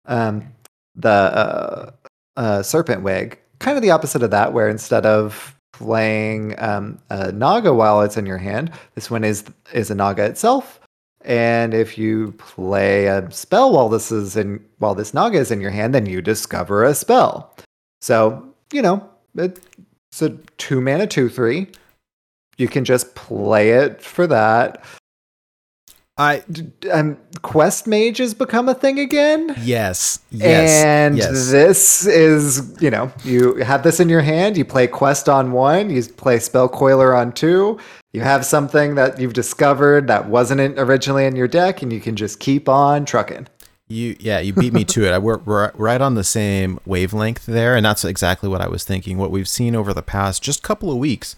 Um, the uh, uh, serpent wig, kind of the opposite of that, where instead of playing um, a naga while it's in your hand, this one is is a naga itself. And if you play a spell while this is in while this naga is in your hand, then you discover a spell. So you know it, it's a two mana two three. You can just play it for that. I Um, quest mage has become a thing again. yes yes and yes. this is, you know, you have this in your hand, you play quest on one, you play spell coiler on two, you have something that you've discovered that wasn't originally in your deck, and you can just keep on trucking. You yeah, you beat me to it. I, we're, we're right on the same wavelength there, and that's exactly what I was thinking. What we've seen over the past just couple of weeks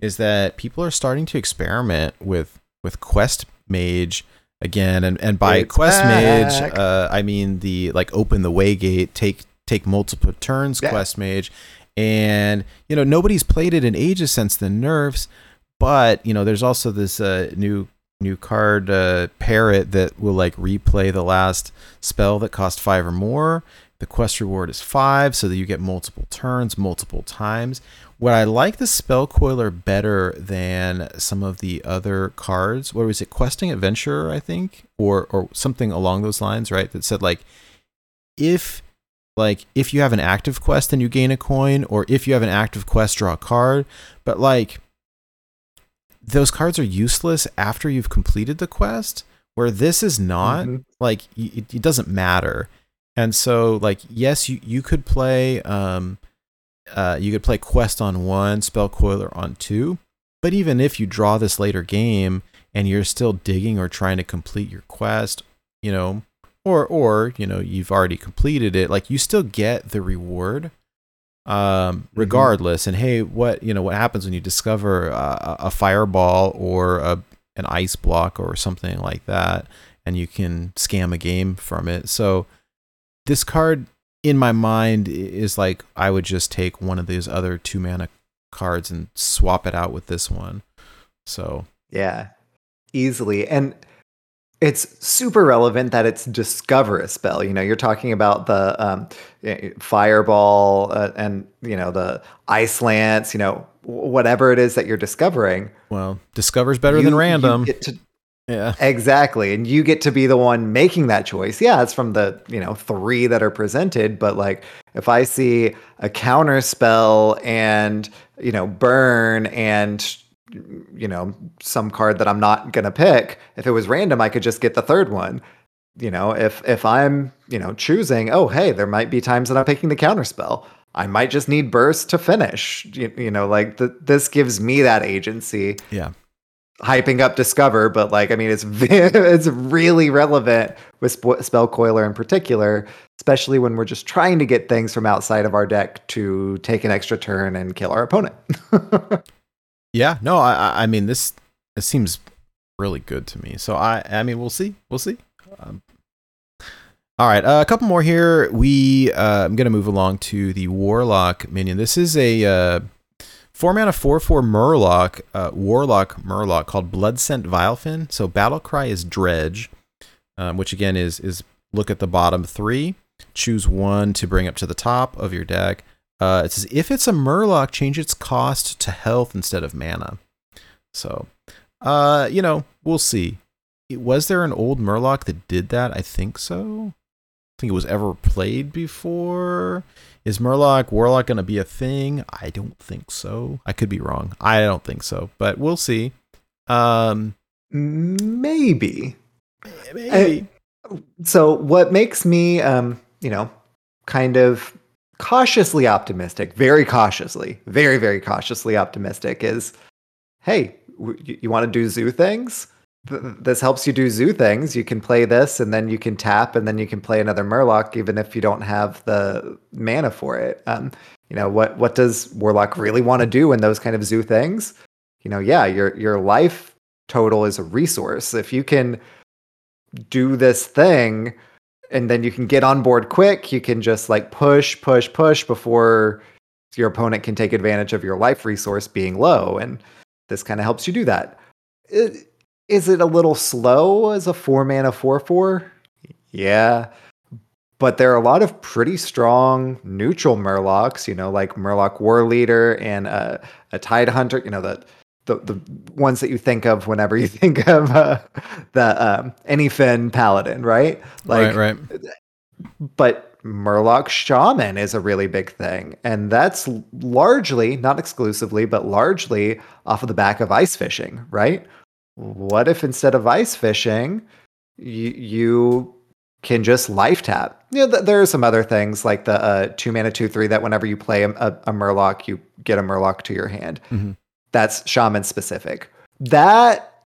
is that people are starting to experiment with with quest mage again, and and by It's quest back. mage, uh, I mean the like open the way gate, take take multiple turns Yeah. quest mage, and you know nobody's played it in ages since the nerfs, but you know there's also this uh, new new card uh, parrot that will like replay the last spell that cost five or more. The quest reward is five, so that you get multiple turns, multiple times. What I like the spell coiler better than some of the other cards. What was it? Questing Adventurer, I think, or or something along those lines, right? That said like if like if you have an active quest then you gain a coin or if you have an active quest draw a card but like those cards are useless after you've completed the quest where this is not Mhm. like it, it doesn't matter and so like yes you you could play um uh you could play quest on one spell coiler on two but even if you draw this later game and you're still digging or trying to complete your quest you know or or you know you've already completed it like you still get the reward um regardless. And hey what you know what happens when you discover a, a fireball or a an ice block or something like that and you can scam a game from it? So this card in my mind is like i would just take one of these other two mana cards and swap it out with this one. So Yeah, easily. And it's super relevant that it's discover a spell. You know, you're talking about the um, fireball uh, and you know the ice lance. You know, whatever it is that you're discovering. Well, discover's better than random. To, yeah, exactly, and you get to be the one making that choice. Yeah, it's from the you know three that are presented, but like if I see a counter spell and you know burn and you know some card that I'm not gonna pick. If it was random, I could just get the third one. You know, if if I'm you know choosing, oh hey, there might be times that I'm picking the counterspell. I might just need burst to finish. You, you know, like the, this gives me that agency. Yeah. Hyping up Discover, but like I mean, it's it's really relevant with Sp- Spell Coiler in particular, especially when we're just trying to get things from outside of our deck to take an extra turn and kill our opponent. Yeah, no, I I mean this it seems really good to me. So I I mean we'll see we'll see. Um, all right, uh, a couple more here. We uh, I'm gonna move along to the Warlock minion. This is a uh, four mana four four Murloc uh, Warlock Murloc called Bloodscent Vilefin. So battle cry is Dredge, um, which again is is look at the bottom three, choose one to bring up to the top of your deck. Uh, it says if it's a Murloc, change its cost to health instead of mana. So, uh, you know, we'll see. Was there an old Murloc that did that? I think so. I think it was ever played before. Is Murloc Warlock going to be a thing? I don't think so. I could be wrong. I don't think so, but we'll see. Um, maybe. Maybe. I, so, what makes me, um, you know, kind of cautiously optimistic, very cautiously, very, very cautiously optimistic is hey, you, you want to do zoo things? this helps you do zoo things. You can play this and then you can tap and then you can play another Murloc even if you don't have the mana for it. Um, you know, what what does Warlock really want to do in those kind of zoo things? You know, yeah, your your life total is a resource. If you can do this thing and then you can get on board quick. You can just like push, push, push before your opponent can take advantage of your life resource being low. And this kind of helps you do that. Is it a little slow as a four mana 4 4? Yeah. But there are a lot of pretty strong neutral Murlocs, you know, like Murloc War Leader and a, a Tide Hunter, you know, the the the ones that you think of whenever you think of uh, the um, Anyfin Paladin, right? Like, right, right. But Murloc Shaman is a really big thing, and that's largely, not exclusively, but largely off of the back of ice fishing, right? What if instead of ice fishing, you, you can just life tap. You know, th- there are some other things like the uh, two mana two three that whenever you play a, a, a Murloc, you get a Murloc to your hand. Mm-hmm. That's shaman specific. That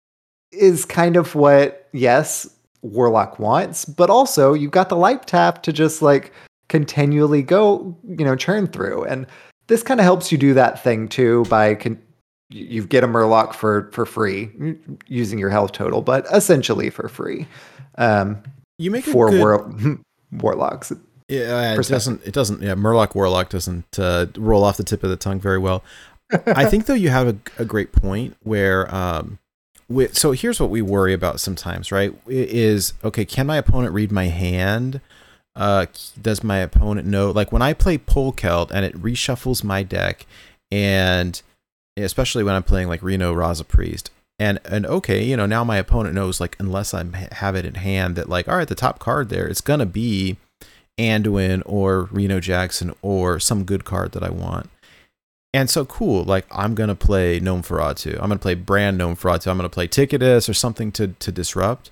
is kind of what, yes, Warlock wants, but also you've got the life tap to just like continually go, you know, churn through. And this kind of helps you do that thing too by con- you get a Murloc for for free using your health total, but essentially for free. Um, you make for good... war- warlocks. Yeah, it doesn't. It doesn't. Yeah, Murloc Warlock doesn't uh, roll off the tip of the tongue very well. I think though you have a, a great point where um so here's what we worry about sometimes, right? Is okay, can my opponent read my hand? Uh does my opponent know like when I play Polkelt and it reshuffles my deck and especially when I'm playing like Reno Raza Priest and and okay, you know, now my opponent knows like unless I have it in hand that like all right, the top card there it's to be Anduin or Reno Jackson or some good card that I want. And so cool, like I'm gonna play Gnome-Feratu. I'm gonna play Brann Gnome-Feratu. I'm gonna play Ticketus or something to to disrupt.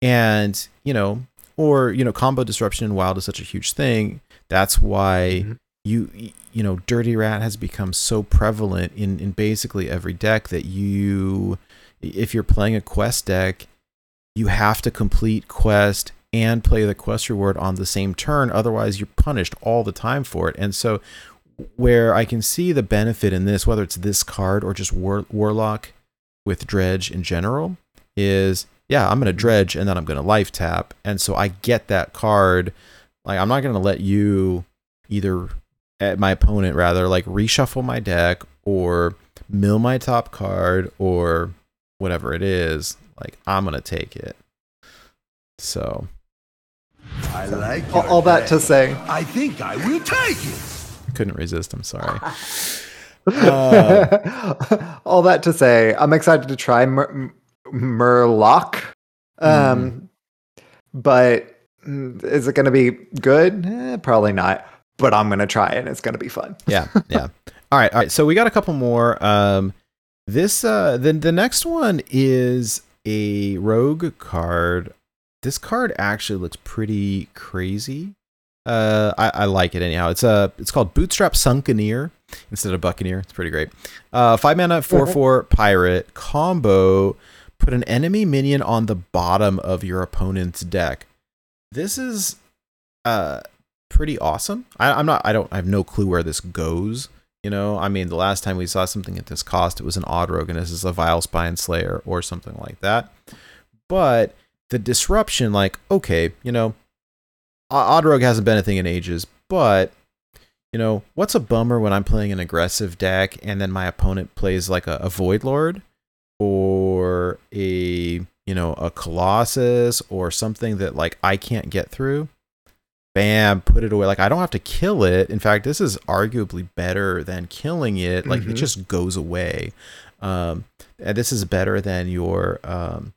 And, you know, or, you know, combo disruption in wild is such a huge thing. That's why mm-hmm. you you know, Dirty Rat has become so prevalent in, in basically every deck that you if you're playing a quest deck, you have to complete quest and play the quest reward on the same turn. Otherwise, you're punished all the time for it. And so, where I can see the benefit in this, whether it's this card or just War- Warlock with Dredge in general, is yeah, I'm going to mm-hmm. Dredge and then I'm going to life tap. And so I get that card. Like, I'm not going to let you either, at my opponent rather, like reshuffle my deck or mill my top card or whatever it is. Like, I'm going to take it. So I like All, all that to say, I think I will take it. Couldn't resist. I'm sorry. all that to say, I'm excited to try Mur- M- Murloc. Um, but mm, is it going to be good? Eh, probably not. But I'm going to try it. and It's going to be fun. yeah, yeah. All right, all right. So we got a couple more. Um, this uh, the the next one is a rogue card. This card actually looks pretty crazy. Uh, I, I like it anyhow. It's a it's called Bootstrap Sunkeneer instead of Buccaneer. It's pretty great. Uh, five mana, four four pirate combo. Put an enemy minion on the bottom of your opponent's deck. This is uh pretty awesome. I, I'm not. I don't. I have no clue where this goes. You know, I mean, the last time we saw something at this cost, it was an odd rogue, and this is a vile spine slayer or something like that. But the disruption, like, okay, you know, O- odd rogue hasn't been a thing in ages, but you know, what's a bummer when I'm playing an aggressive deck and then my opponent plays like a, a void lord or a you know a colossus or something that like I can't get through bam, put it away. Like I don't have to kill it. In fact, this is arguably better than killing it. Like it Mhm. just goes away. Um, and this is better than your um,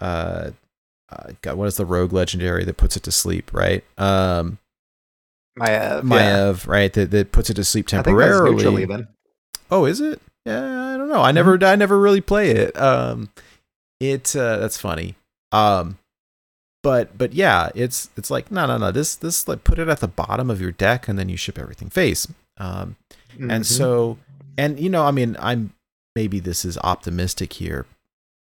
uh, uh, God, what is the rogue legendary that puts it to sleep? Right, um, Maiev, yeah. Right? That that puts it to sleep I think that's temporarily. Oh, is it? Yeah, I don't know. I never, I never really play it. Um, it uh, that's funny. Um, but but yeah, it's it's like no no no. This this like put it at the bottom of your deck and then you ship everything face. Um, Mhm. and so and you know I mean I'm maybe this is optimistic here,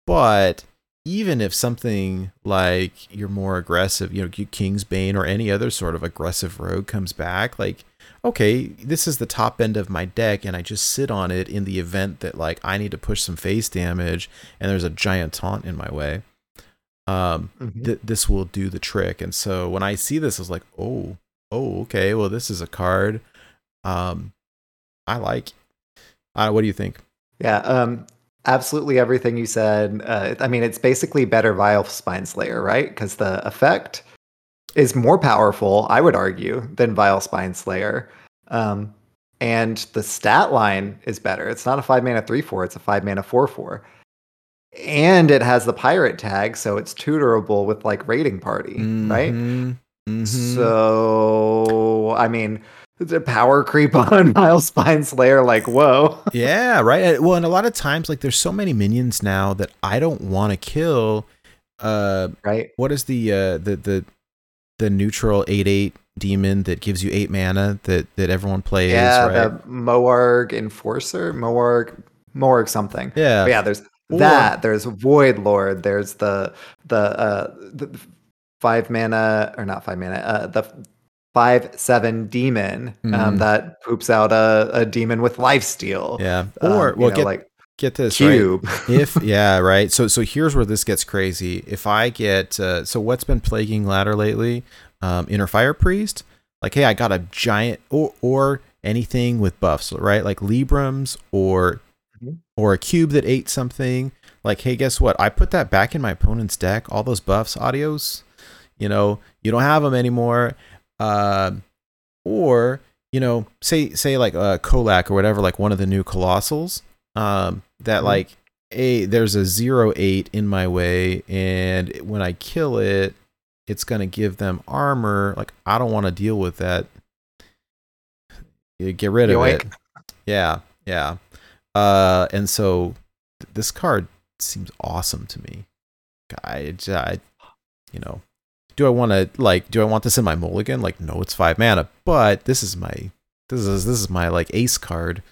but even if something like you're more aggressive, you know, Kingsbane or any other sort of aggressive rogue comes back, like okay, this is the top end of my deck, and I just sit on it in the event that like I need to push some face damage, and there's a giant taunt in my way. Um, Mhm. th- this will do the trick. And so when I see this, I was like, oh, oh, okay, well, this is a card. Um, I like. Uh, what do you think? Yeah, um, absolutely everything you said. Uh, I mean, it's basically better Vile Spine Slayer, right? Because the effect is more powerful, I would argue, than Vile Spine Slayer. Um, and the stat line is better. It's not a five mana three four; it's a five mana four four. And it has the pirate tag, so it's tutorable with like raiding party, right? Mhm, mhm. So, I mean, the power creep on Vile Spine Slayer, like, whoa. yeah, right. Well, and a lot of times, like, there's so many minions now that I don't want to kill. Uh, right? what is the uh the the the neutral eight eight demon that gives you eight mana that that everyone plays? yeah, right? the Moarg Enforcer, Moarg, Moarg something. yeah, But yeah, there's Or- that. There's Void Lord. There's the the uh the five mana or not five mana. Uh, the five seven demon um, Mhm. that poops out a, a demon with life steal. yeah. Um, Or you well, know, get like get this right. cube. if yeah right so so here's where this gets crazy if i get uh, so what's been plaguing ladder lately um inner fire priest like hey i got a giant or or anything with buffs right like librams or Mhm. or a cube that ate something like hey guess what i put that back in my opponent's deck all those buffs audios you know you don't have them anymore um or you know say say like uh Colaque or whatever like one of the new colossals um that Mhm. like a there's a zero eight in my way and when i kill it it's going to give them armor. Like i don't want to deal with that. You get rid of it. Yeah yeah. Uh and so th- this card seems awesome to me. I, I you know do i want to like do i want this in my mulligan like no it's five mana but this is my this is this is my like ace card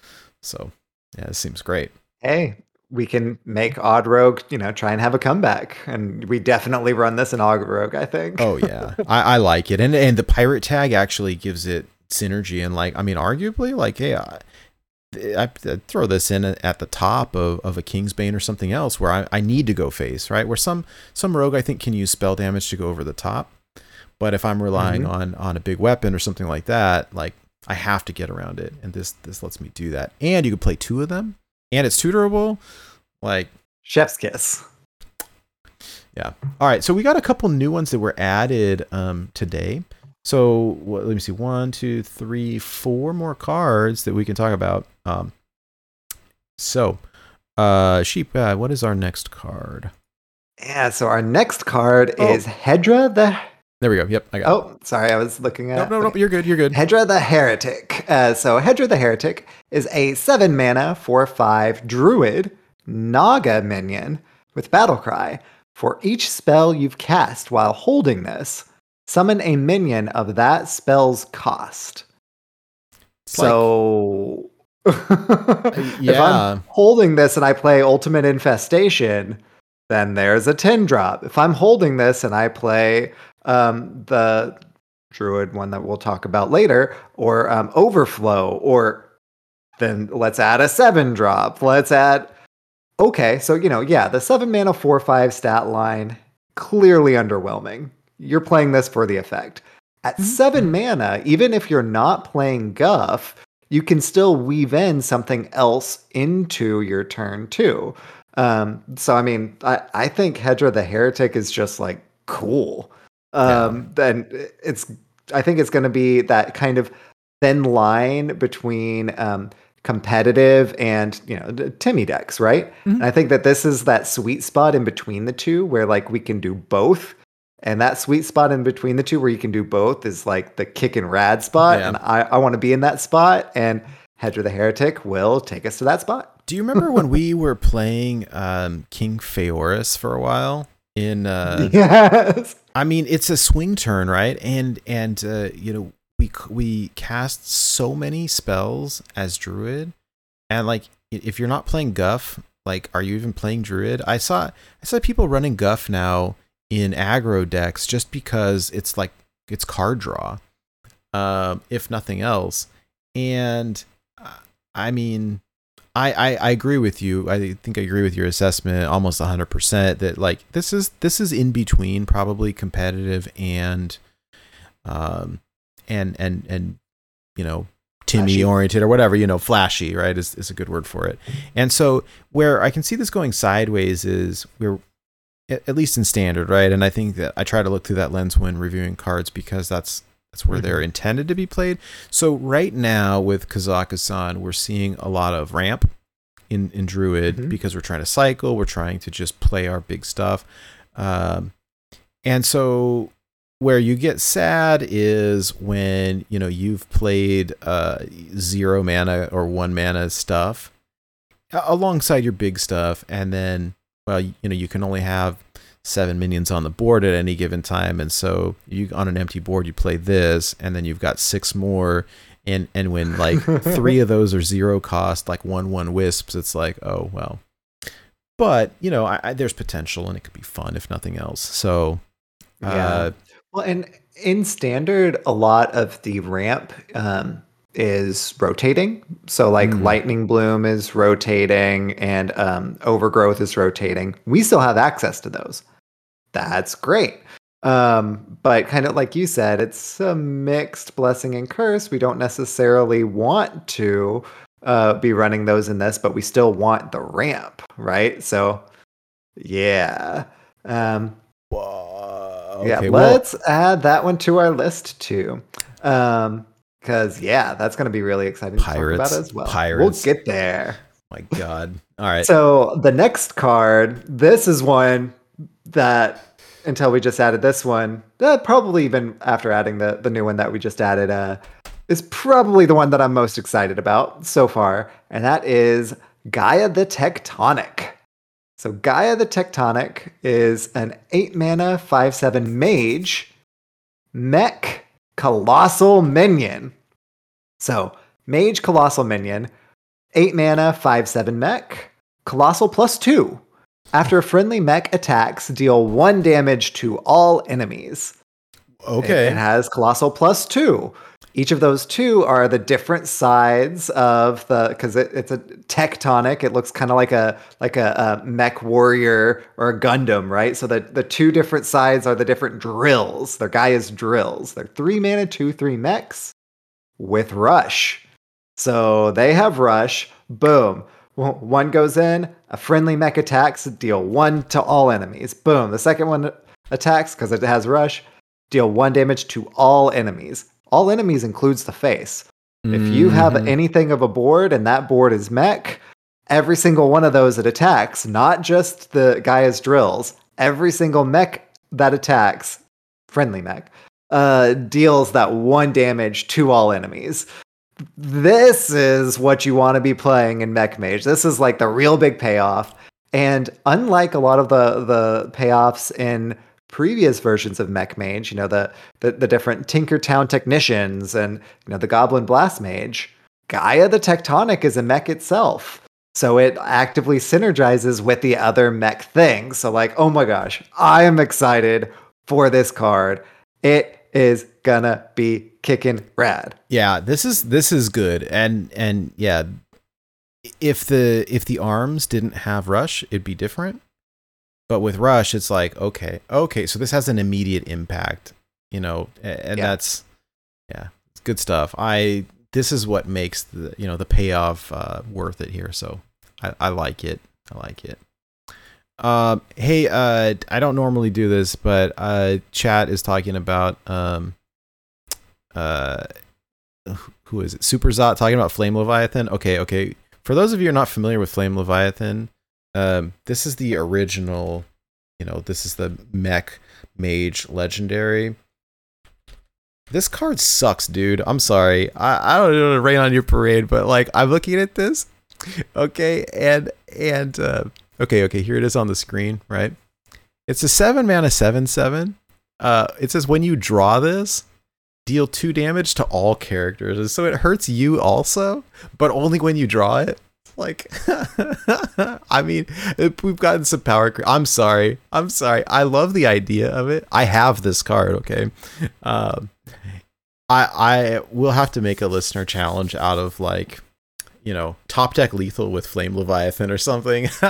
so yeah it seems great Hey, we can make Odd Rogue, you know, try and have a comeback, and we definitely run this in Odd Rogue. I think. Oh yeah, I, I like it, and and the pirate tag actually gives it synergy, and like I mean, arguably, like hey, I, I I'd throw this in at the top of, of a Kingsbane or something else where I, I need to go face right, where some some rogue I think can use spell damage to go over the top, but if I'm relying Mhm. on on a big weapon or something like that, like I have to get around it, and this this lets me do that, and you can play two of them, and it's tutorable, like Chef's kiss. Yeah. All right. So we got a couple new ones that were added um, today. So what, let me see. One, two, three, four more cards that we can talk about. Um, so, uh, sheep. Uh, what is our next card? Yeah, so our next card Oh. is Hedra the. There we go. Yep. I got. Oh, sorry, I was looking at. No, no, no. You're good. You're good. Hedra the Heretic. Uh, so Hedra the Heretic is a seven mana, four five druid Naga minion with battle cry. For each spell you've cast while holding this, summon a minion of that spell's cost. It's like- so, if. I'm holding this and I play Ultimate Infestation, then there's a 10 drop. If I'm holding this and I play um, the Druid one that we'll talk about later, or um, Overflow, or then let's add a 7 drop. Let's add. Okay, so, you know, yeah, the 7 mana 4 5 stat line, clearly underwhelming. You're playing this for the effect. At 7 mana, even if you're not playing Guff, you can still weave in something else into your turn too. Um, so I mean, I, I think Hedra the Heretic is just like cool. Um, Then it's I think it's going to be that kind of thin line between um, competitive and you know Timmy decks, right? Mhm. And I think that this is that sweet spot in between the two where like we can do both. And that sweet spot in between the two where you can do both is like the kick and rad spot. Yeah. And I, I want to be in that spot. And Hedra the Heretic will take us to that spot. Do you remember when we were playing um, King Phaoris for a while? In uh, yes. I mean, it's a swing turn, right? And and uh, you know, we we cast so many spells as druid, and like if you're not playing Guff, like are you even playing druid? I saw I saw people running Guff now in aggro decks just because it's like it's card draw, um, if nothing else. And uh, I mean, I, I I agree with you. I think I agree with your assessment almost 100% that like this is this is in between probably competitive and um and and and you know Timmy oriented or whatever, you know, flashy, right? Is is a good word for it. And so where I can see this going sideways is we're at least in standard, right? And I think that I try to look through that lens when reviewing cards because that's that's where they're intended to be played. So right now with Kazakusan, we're seeing a lot of ramp in in Druid Mhm. because we're trying to cycle, we're trying to just play our big stuff, um, and so where you get sad is when you know you've played uh, zero mana or one mana stuff alongside your big stuff, and then well you know you can only have seven minions on the board at any given time. And so you on an empty board you play this and then you've got six more and and when like three of those are zero cost like one one wisps it's like oh well. But you know I, I, there's potential and it could be fun if nothing else. So uh, Well, and in standard, a lot of the ramp um, is rotating. So, like Mm. Lightning Bloom is rotating and um, Overgrowth is rotating. We still have access to those. That's great. Um, but kind of like you said, it's a mixed blessing and curse. We don't necessarily want to uh, be running those in this, but we still want the ramp, right? So, yeah. Um, whoa, yeah, okay, well, let's add that one to our list too. Um, because yeah, that's going to be really exciting Pirates, to talk about as well. pirates. We'll get there. my god all right So the next card, this is one that until we just added this one, uh, probably even after adding the the new one that we just added, uh, is probably the one that I'm most excited about so far, and that is Gaia the Techtonic. So Gaia the Techtonic is an eight mana five seven mage mech colossal minion. So mage colossal minion, eight mana five seven mech, colossal plus two. After friendly mech attacks, deal one damage to all enemies. Okay It, it has colossal plus two. Each of those two are the different sides of the because it, it's a tectonic. It looks kind of like a like a, a mech warrior or a Gundam, right? So the the two different sides are the different drills. Their Gaia's drills. They're three mana, two three mechs with rush. So they have rush. Boom. one goes in, a friendly mech attacks, deal one to all enemies. Boom. The second one attacks because it has rush, deal one damage to all enemies. All enemies includes the face. If you have Mhm. anything of a board and that board is mech, every single one of those it attacks, not just the Gaia's drills, every single mech that attacks, friendly mech, uh, deals that one damage to all enemies. This is what you want to be playing in Mech Mage. This is like the real big payoff. And unlike a lot of the the payoffs in previous versions of Mech Mage, you know, the the, the different Tinkertown technicians and you know the Goblin Blast Mage, Gaia the Techtonic is a mech itself. So it actively synergizes with the other mech things. So like, oh my gosh, I am excited for this card. It is gonna be kicking rad. Yeah, this is this is good, and and yeah, if the if the arms didn't have rush, it'd be different. But with rush, it's like okay, okay, so this has an immediate impact, you know, and Yeah. that's yeah, it's good stuff. I this is what makes the you know the payoff uh, worth it here. So I, I like it. I like it. Um, hey, uh, I don't normally do this, but uh, chat is talking about um, uh, who is it? Super Zot talking about Flame Leviathan. Okay, okay. For those of you who are not familiar with Flame Leviathan, um, this is the original. You know, this is the Mech Mage Legendary. This card sucks, dude. I'm sorry. I, I don't know to rain on your parade, but like I'm looking at this, okay, and and uh, okay, okay. Here it is on the screen, right? It's a seven mana seven seven. Uh, it says when you draw this, deal two damage to all characters. So it hurts you also, but only when you draw it. Like, I mean, we've gotten some power. cre- I'm sorry. I'm sorry. I love the idea of it. I have this card. Okay. Um, I I will have to make a listener challenge out of like, you know, top deck lethal with flame leviathan or something.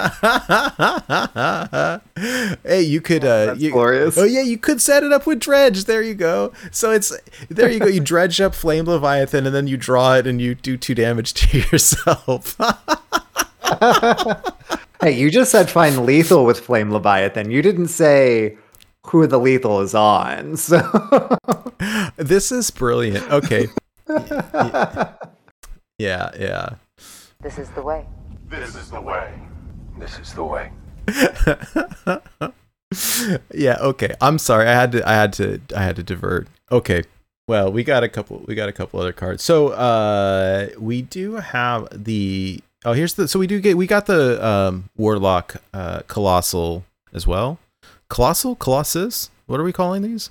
hey, you could uh, That's you, glorious. Oh yeah, you could set it up with dredge. There you go. So it's there you go. You dredge up flame leviathan and then you draw it and you do two damage to yourself. Hey, you just said find lethal with Flame Leviathan. You didn't say who the lethal is on. So this is brilliant. Okay. Yeah, yeah. This is the way. This is the way. This is the way. yeah, okay. I'm sorry. I had to I had to I had to divert. Okay. Well, we got a couple we got a couple other cards. So, uh we do have the Oh, here's the so we do get we got the um Warlock uh Colossal as well. Colossal Colossus? What are we calling these?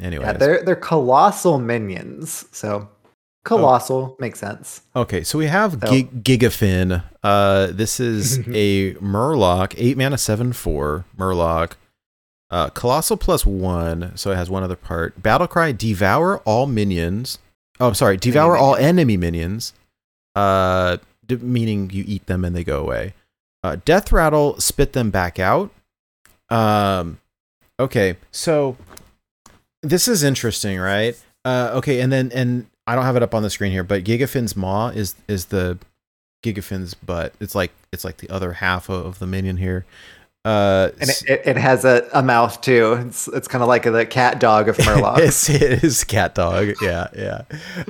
Anyway. yeah, they're they're colossal minions. So colossal makes sense. Okay, so we have So- Gig- Gigafin. Uh, this is a Murloc, eight mana, seven four Murloc. Uh, Colossal plus one, so it has one other part. Battlecry, devour all minions. Oh, I'm sorry, devour all enemy minions. Uh, d- meaning you eat them and they go away. Uh, Death rattle, spit them back out. Um, okay, so this is interesting, right? Uh, okay, and then and I don't have it up on the screen here, but Gigafin's maw is is the Gigafin's butt. It's like it's like the other half of, of the minion here. Uh, And it, it, it has a, a mouth too. It's it's kind of like the cat dog of Murloc. it's, it is cat dog. Yeah, yeah.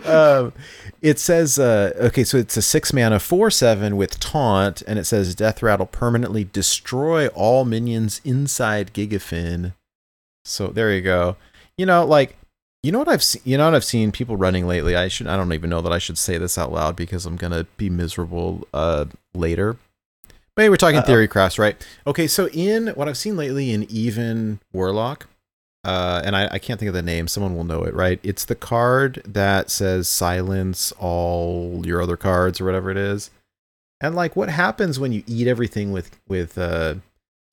Um, it says, uh, okay, so it's a six mana four seven with taunt, and it says death rattle permanently destroy all minions inside Gigafin. So there you go. You know, like you know what I've seen. You know what I've seen people running lately. I should. I don't even know that I should say this out loud because I'm gonna be miserable uh, later. But hey, we're talking Uh-oh. theory crafts, right? Okay, so in what I've seen lately in even Warlock, uh, and I, I can't think of the name. Someone will know it, right? It's the card that says silence all your other cards or whatever it is. And like, what happens when you eat everything with with uh,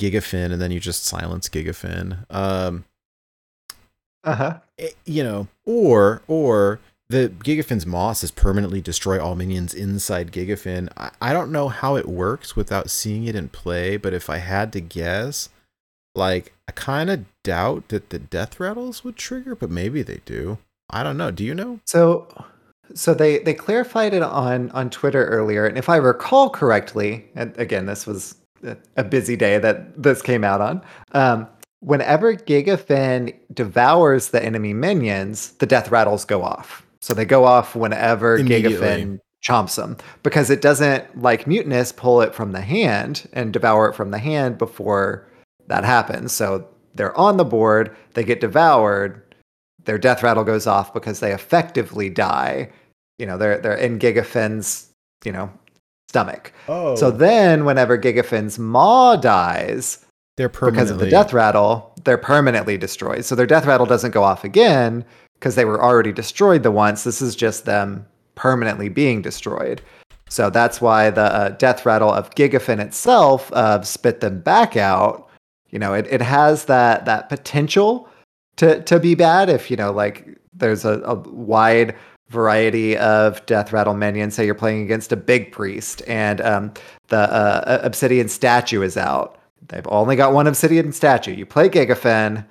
Gigafin and then you just silence Gigafin? Um, Uh-huh. eh, you know, or or the Gigafin's maw is permanently destroy all minions inside Gigafin. I, I don't know how it works without seeing it in play, but if I had to guess, like I kind of doubt that the death rattles would trigger, but maybe they do. I don't know. Do you know? So So they they clarified it on on Twitter earlier, and if I recall correctly, and again, this was a- a busy day that this came out on. Um, whenever Gigafin devours the enemy minions, the death rattles go off. So they go off whenever. Gigafin chomps them because it doesn't like Mutanus pull it from the hand and devour it from the hand before that happens. So they're on the board, they get devoured, their death rattle goes off because they effectively die. You know, they're they're in Gigafin's, you know, stomach. Oh, So then whenever Gigafin's maw dies they're because of the death rattle, they're permanently destroyed. So their death rattle doesn't go off again because they were already destroyed the once. This is just them permanently being destroyed. So that's why the uh, death rattle of Gigafin itself uh, spit them back out. You know, it, it has that that potential to to be bad if you know like there's a, a wide variety of death rattle minions. Say you're playing against a big priest and um, the uh, obsidian statue is out. They've only got one obsidian statue. You play Gigafin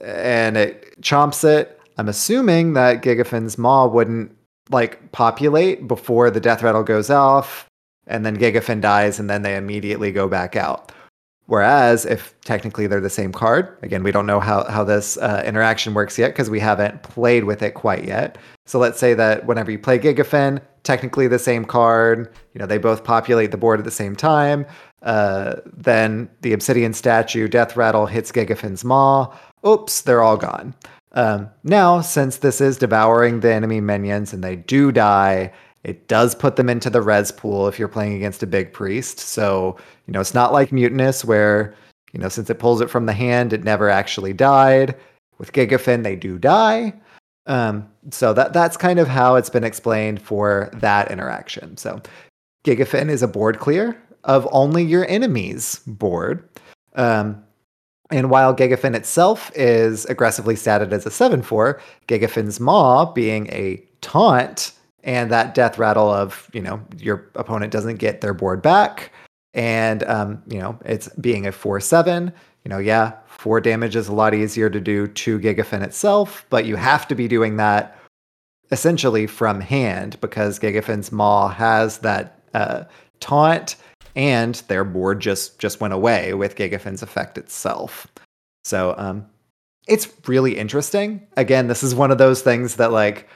and it chomps it. I'm assuming that Gigafin's maw wouldn't like populate before the death rattle goes off, and then Gigafin dies, and then they immediately go back out. Whereas if technically they're the same card, again, we don't know how, how this uh, interaction works yet because we haven't played with it quite yet. So let's say that whenever you play Gigafin, technically the same card, you know, they both populate the board at the same time. Uh, then the Obsidian statue, Death Rattle, hits Gigafin's maw. Oops, they're all gone. Um, now, since this is devouring the enemy minions and they do die, it does put them into the res pool if you're playing against a big priest. So, you know, it's not like Mutanus where, you know, since it pulls it from the hand, it never actually died. With Gigafin, they do die. Um, so that that's kind of how it's been explained for that interaction. So Gigafin is a board clear of only your enemy's board. Um, and while Gigafin itself is aggressively statted as a 7 4, Gigafin's Maw being a taunt and that death rattle of, you know, your opponent doesn't get their board back. And, um, you know, it's being a 4 7. You know, yeah, four damage is a lot easier to do to Gigafin itself, but you have to be doing that essentially from hand because Gigafin's Maw has that uh, taunt and their board just just went away with Gigafin's effect itself. So um, it's really interesting. Again, this is one of those things that like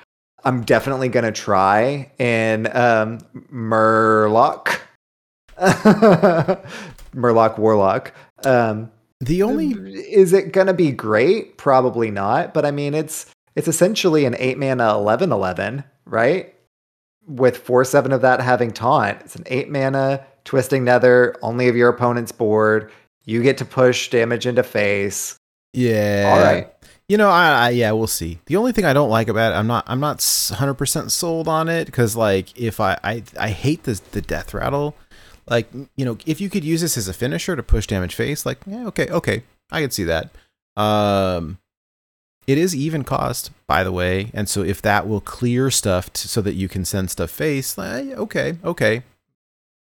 I'm definitely gonna try in um, Murloc, Murloc Warlock. Um, the only is it gonna be great? Probably not. But I mean, it's it's essentially an eight mana 11 11, right? With four seven of that having taunt, it's an eight mana twisting nether, only of your opponent's board. You get to push damage into face. yeah. All right. You know, I, I yeah, we'll see. The only thing I don't like about it, I'm not I'm not 100 percent sold on it because like if I I I hate the the death rattle. Like you know, if you could use this as a finisher to push damage face, like yeah, okay, okay, I could see that. Um, it is even cost, by the way, and so if that will clear stuff t- so that you can send stuff face, like, okay, okay, let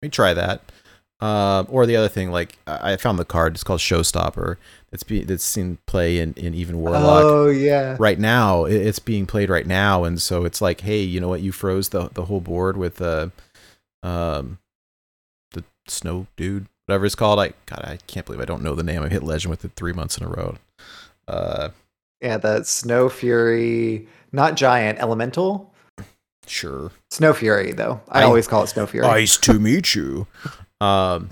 me try that. Uh, or the other thing, like I I found the card. It's called Showstopper. It's be that's seen play in, in even Warlock Oh yeah. right now. It- It's being played right now, and so it's like, hey, you know what? You froze the the whole board with the, um, the snow dude, whatever it's called. I God, I can't believe I don't know the name. I hit legend with it three months in a row. Uh, Yeah, the Snow Fury, not giant, elemental. Sure. Snow Fury, though. I, I- always call it Snow Fury. Nice to meet you. Um,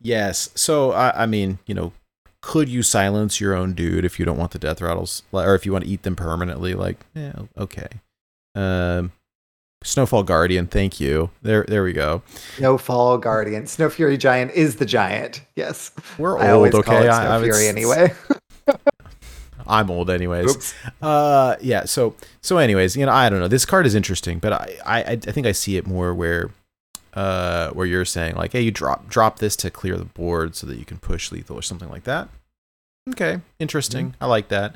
yes. So I, I mean, you know, could you silence your own dude if you don't want the death rattles, or if you want to eat them permanently? Like, yeah, okay. Um, Snowfall Guardian, thank you. There, there we go. Snowfall Guardian. Snow Fury Giant is the giant. Yes. We're I old, okay? call it I- Snow I- Fury anyway. I'm old, anyways. Oops. Uh, yeah. So, so, anyways, you know, I don't know. This card is interesting, but I, I, I think I see it more where, uh, where you're saying like, hey, you drop drop this to clear the board so that you can push lethal or something like that. Okay, interesting. I like that.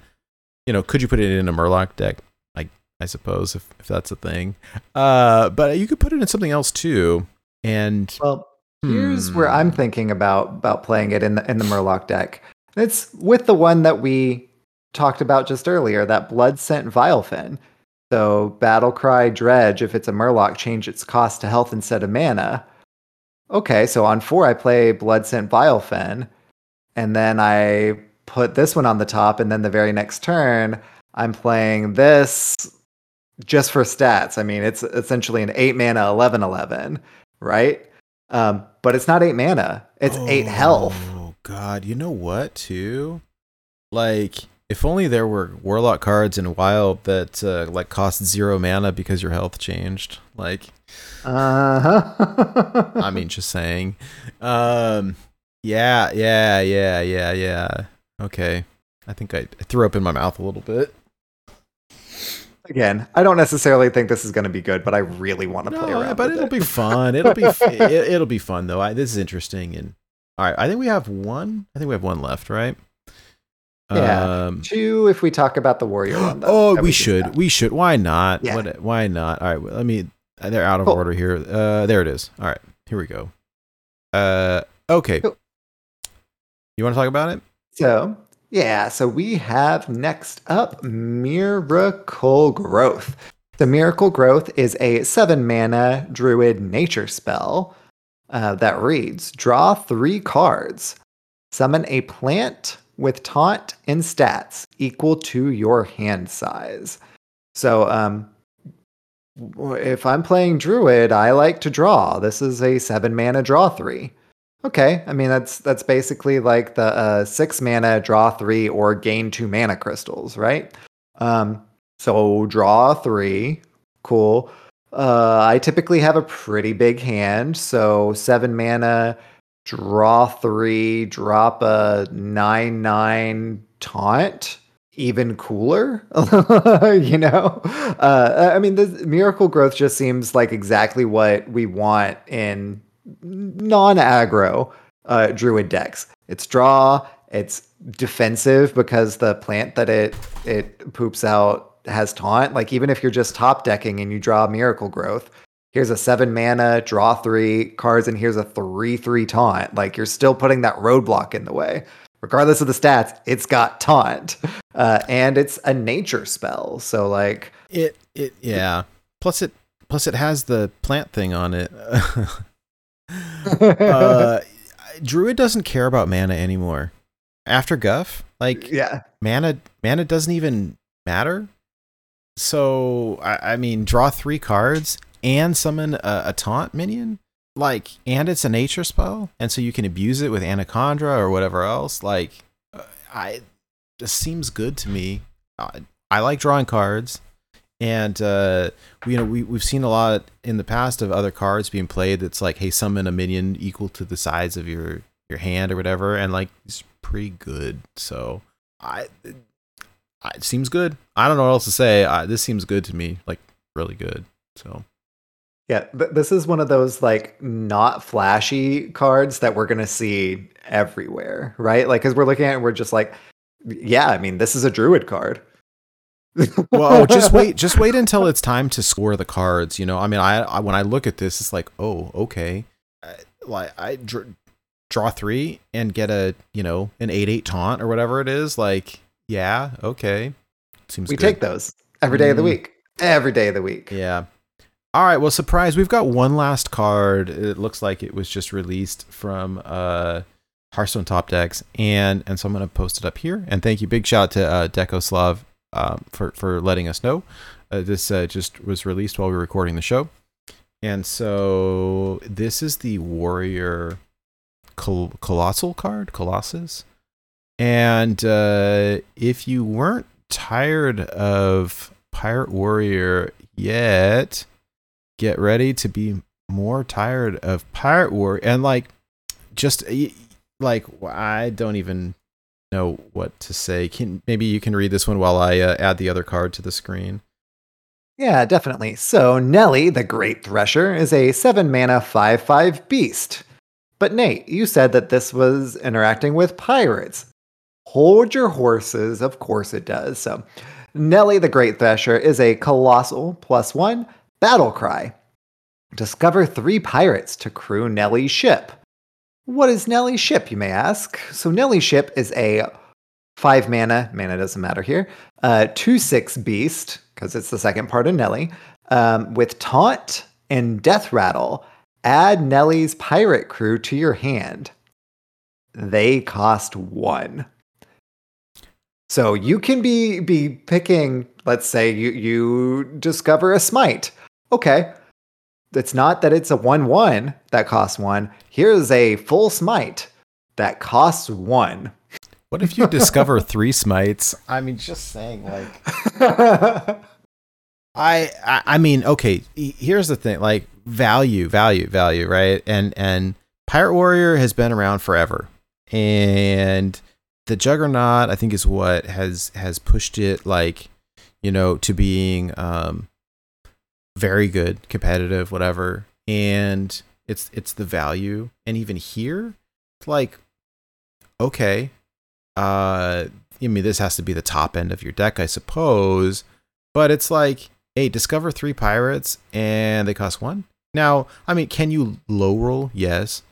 You know, could you put it in a Murloc deck? I, I suppose if if that's a thing. Uh, but you could put it in something else too. And Well, here's where Hmm. I'm thinking about about playing it in the in the Murloc deck. It's with the one that we talked about just earlier, that Blood Scent Vilefin. So Battle Cry Dredge, if it's a Murloc, change its cost to health instead of mana. Okay, so on four I play Blood Scent Vilefin, and then I put this one on the top, and then the very next turn I'm playing this just for stats. I mean, it's essentially an eight mana 11 11, right? Um, but it's not eight mana, it's eight health. Oh god, you know what too? Like if only there were warlock cards in wild that uh, like cost zero mana because your health changed. Like Uh huh. I mean just saying. Um yeah, yeah, yeah, yeah, yeah. Okay. I think I threw up in my mouth a little bit. Again, I don't necessarily think this is going to be good, but I really want to play around. but with it'll it. be fun. It'll be f- it, it'll be fun though. I, this is interesting and all right. I think we have one. I think we have one left, right? Yeah. Um, two if we talk about the warrior one. that- oh, we should. We should. Why not? Yeah. What, why not? All right. well, Let me. uh, They're out of Cool. order here. Uh, there it is. All right. Here we go. Uh, okay. Cool. You want to talk about it? So, yeah, so we have next up Miracle Growth. The Miracle Growth is a seven mana druid nature spell uh, that reads Draw three cards, summon a plant with taunt and stats equal to your hand size. So, um, if I'm playing druid, I like to draw. This is a seven mana draw three. Okay, I mean that's that's basically like the uh, six mana draw three or gain two mana crystals, right? Um, so draw three, cool. Uh, I typically have a pretty big hand, so seven mana, draw three, drop a nine nine taunt, even cooler. you know, uh, I mean, the miracle growth just seems like exactly what we want in non-aggro uh, druid decks. It's draw, it's defensive because the plant that it it poops out has taunt. Like even if you're just top decking and you draw miracle growth, here's a seven mana, draw three cards, and here's a three three taunt. Like you're still putting that roadblock in the way. Regardless of the stats, it's got taunt, uh, and it's a nature spell. So like, It. It. Yeah. Plus it. Plus it has the plant thing on it. uh, Druid doesn't care about mana anymore. After Guff, like yeah, mana mana doesn't even matter. So I, I mean, draw three cards and summon a, a taunt minion, like, and it's a nature spell, and so you can abuse it with Anacondra or whatever else. Like, uh, I just seems good to me. I, I like drawing cards, and uh, you know we we've seen a lot in the past of other cards being played that's like, hey, summon a minion equal to the size of your your hand or whatever, and like it's pretty good. So I I- it seems good. I don't know what else to say. I, this seems good to me, like really good. So Yeah, th- this is one of those like not flashy cards that we're gonna see everywhere, right? Like, because we're looking at it, and we're just like, yeah, I mean, this is a druid card. well, just wait, just wait until it's time to score the cards. You know, I mean, I, I when I look at this, it's like, oh, okay, I, like I dr- draw three and get a you know an eight eight taunt or whatever it is. Like, yeah, okay, seems we good. take those every day of the Mm. week. Every day of the week. Yeah. All right. Well, surprise. We've got one last card. It looks like it was just released from uh, Hearthstone Top Decks, and and so I'm gonna post it up here. And thank you. Big shout out to uh, Decoslav um, for for letting us know. Uh, this uh, just was released while we were recording the show, and so this is the Warrior Col- Colossal card, Colossus. And uh, if you weren't tired of Pirate Warrior yet, get ready to be more tired of Pirate war And like, just like, I don't even know what to say. Can maybe you can read this one while I uh, add the other card to the screen. Yeah, definitely. So Nellie, the Great Thresher, is a seven mana five five beast. But Nate, you said that this was interacting with pirates. Hold your horses, of course it does. So Nellie the Great Thresher is a colossal plus one battle cry. Discover three pirates to crew Nellie's ship. What is Nellie's ship, you may ask? So Nellie's ship is a five mana. Mana doesn't matter here. Uh, two six beast because it's the second part of Nellie. Um, with taunt and death rattle, add Nellie's pirate crew to your hand. They cost one. So you can be be picking. Let's say you you discover a smite. Okay, it's not that it's a one one that costs one. Here's a full smite that costs one. What if you discover three smites? I mean, just saying, like, I, I, I mean, okay. Here's the thing, like, value, value, value, right? And and Pirate Warrior has been around forever, and the Juggernaut, I think, is what has has pushed it, like, you know, to being um very good, competitive, whatever. And it's it's the value, and even here, it's like, okay, uh I mean this has to be the top end of your deck, I suppose. But it's like, hey, discover three pirates and they cost one. Now, I mean, can you low roll? Yes.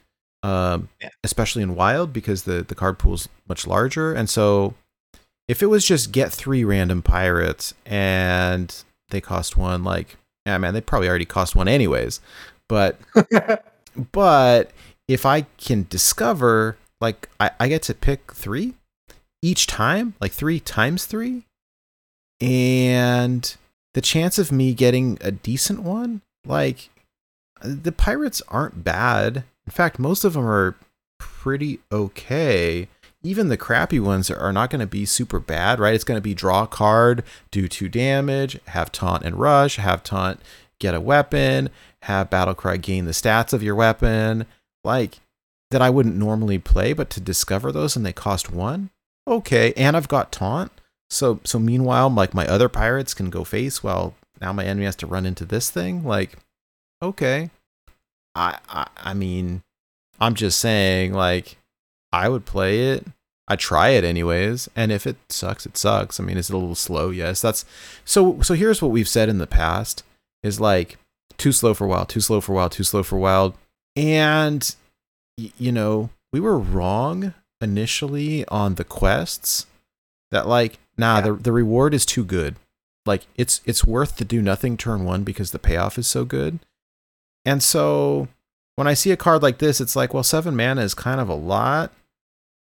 Um Yeah. especially in wild because the, the card pool's much larger. And so if it was just get three random pirates and they cost one, like, yeah, man, they probably already cost one anyways. But but if I can discover, like, I, I get to pick three each time, like three times three, and the chance of me getting a decent one, like, the pirates aren't bad. In fact, most of them are pretty okay. Even the crappy ones are not going to be super bad, right? It's going to be draw card, do two damage, have taunt and rush, have taunt, get a weapon, have battle cry gain the stats of your weapon, like that I wouldn't normally play, but to discover those and they cost one, okay. And I've got taunt, so so meanwhile, like my other pirates can go face. Well, now my enemy has to run into this thing. Like, okay, I I, I mean, I'm just saying, like, I would play it. I try it anyways, and if it sucks, it sucks. I mean, is it a little slow? Yes, that's so. So here's what we've said in the past: is like too slow for wild, too slow for wild, too slow for wild, and y- you know we were wrong initially on the quests. That like, nah, Yeah. the the reward is too good. Like it's it's worth to do nothing turn one because the payoff is so good. And so when I see a card like this, it's like, well, seven mana is kind of a lot,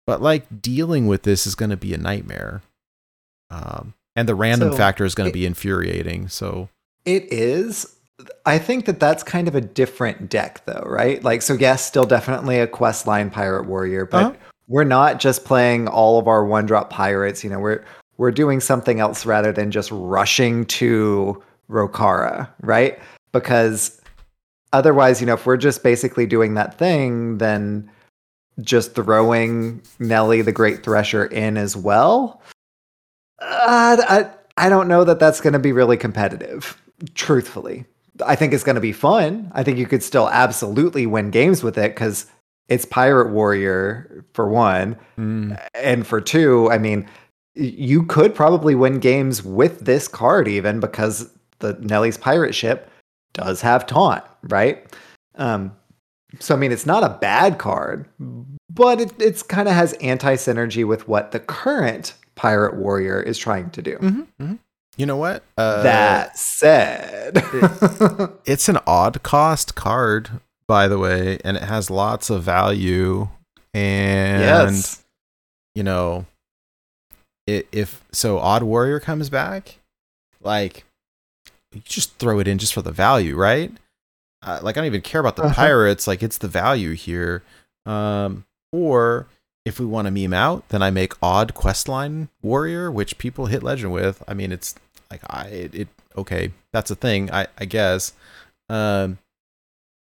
but like dealing with this is going to be a nightmare. Um, and the random So, factor is going to be infuriating. So It is. I think that that's kind of a different deck, though, right? Like, so yes, still definitely a quest line pirate warrior, but Uh-huh. we're not just playing all of our one drop pirates. You know, we're we're doing something else rather than just rushing to Rokara, right? Because otherwise, you know, if we're just basically doing that thing, then just throwing Nellie the Great Thresher in as well. Uh, I I don't know that that's going to be really competitive. Truthfully, I think it's going to be fun. I think you could still absolutely win games with it because it's Pirate Warrior for one, mm, and for two, I mean, you could probably win games with this card even because the Nellie's pirate ship does have taunt, right? Um, so I mean, it's not a bad card, but it it's kind of has anti synergy with what the current Pirate Warrior is trying to do. mhm, mhm. you know what? Uh, that said, it's an odd cost card, by the way, and it has lots of value. And yes, you know, i- if so, Odd Warrior comes back, like you just throw it in just for the value, right? Uh, like I don't even care about the Uh-huh. pirates. Like it's the value here. Um, or if we want to meme out, then I make Odd Questline Warrior, which people hit legend with. I mean, it's like I it, it okay, that's a thing, I I guess. Um,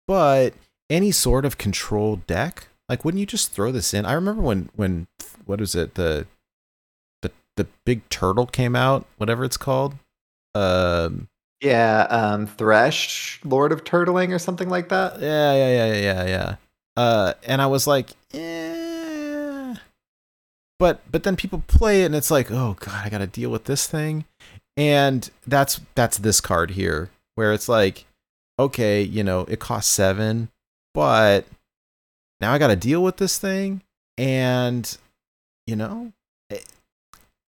but any sort of control deck, like wouldn't you just throw this in? I remember when when what is it the the the big turtle came out, whatever it's called. Um, yeah, um, Thresh, Lord of Turtling, or something like that. yeah, yeah, yeah, yeah, yeah. Uh, and I was like, eh. But but then people play it and it's like, oh god, I got to deal with this thing, and that's that's this card here where it's like, okay, you know, it costs seven, but now I got to deal with this thing, and you know, eh,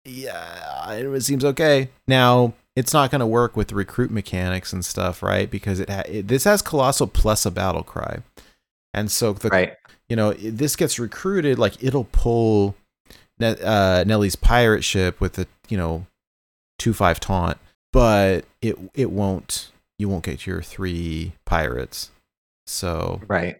yeah, it seems okay. Now it's not going to work with the recruit mechanics and stuff, right? Because it, ha- it this has colossal plus a battle cry, and so the Right. you know this gets recruited like it'll pull Ne- uh, Nellie's pirate ship with the you know two five taunt, but it it won't you won't get your three pirates. So Right.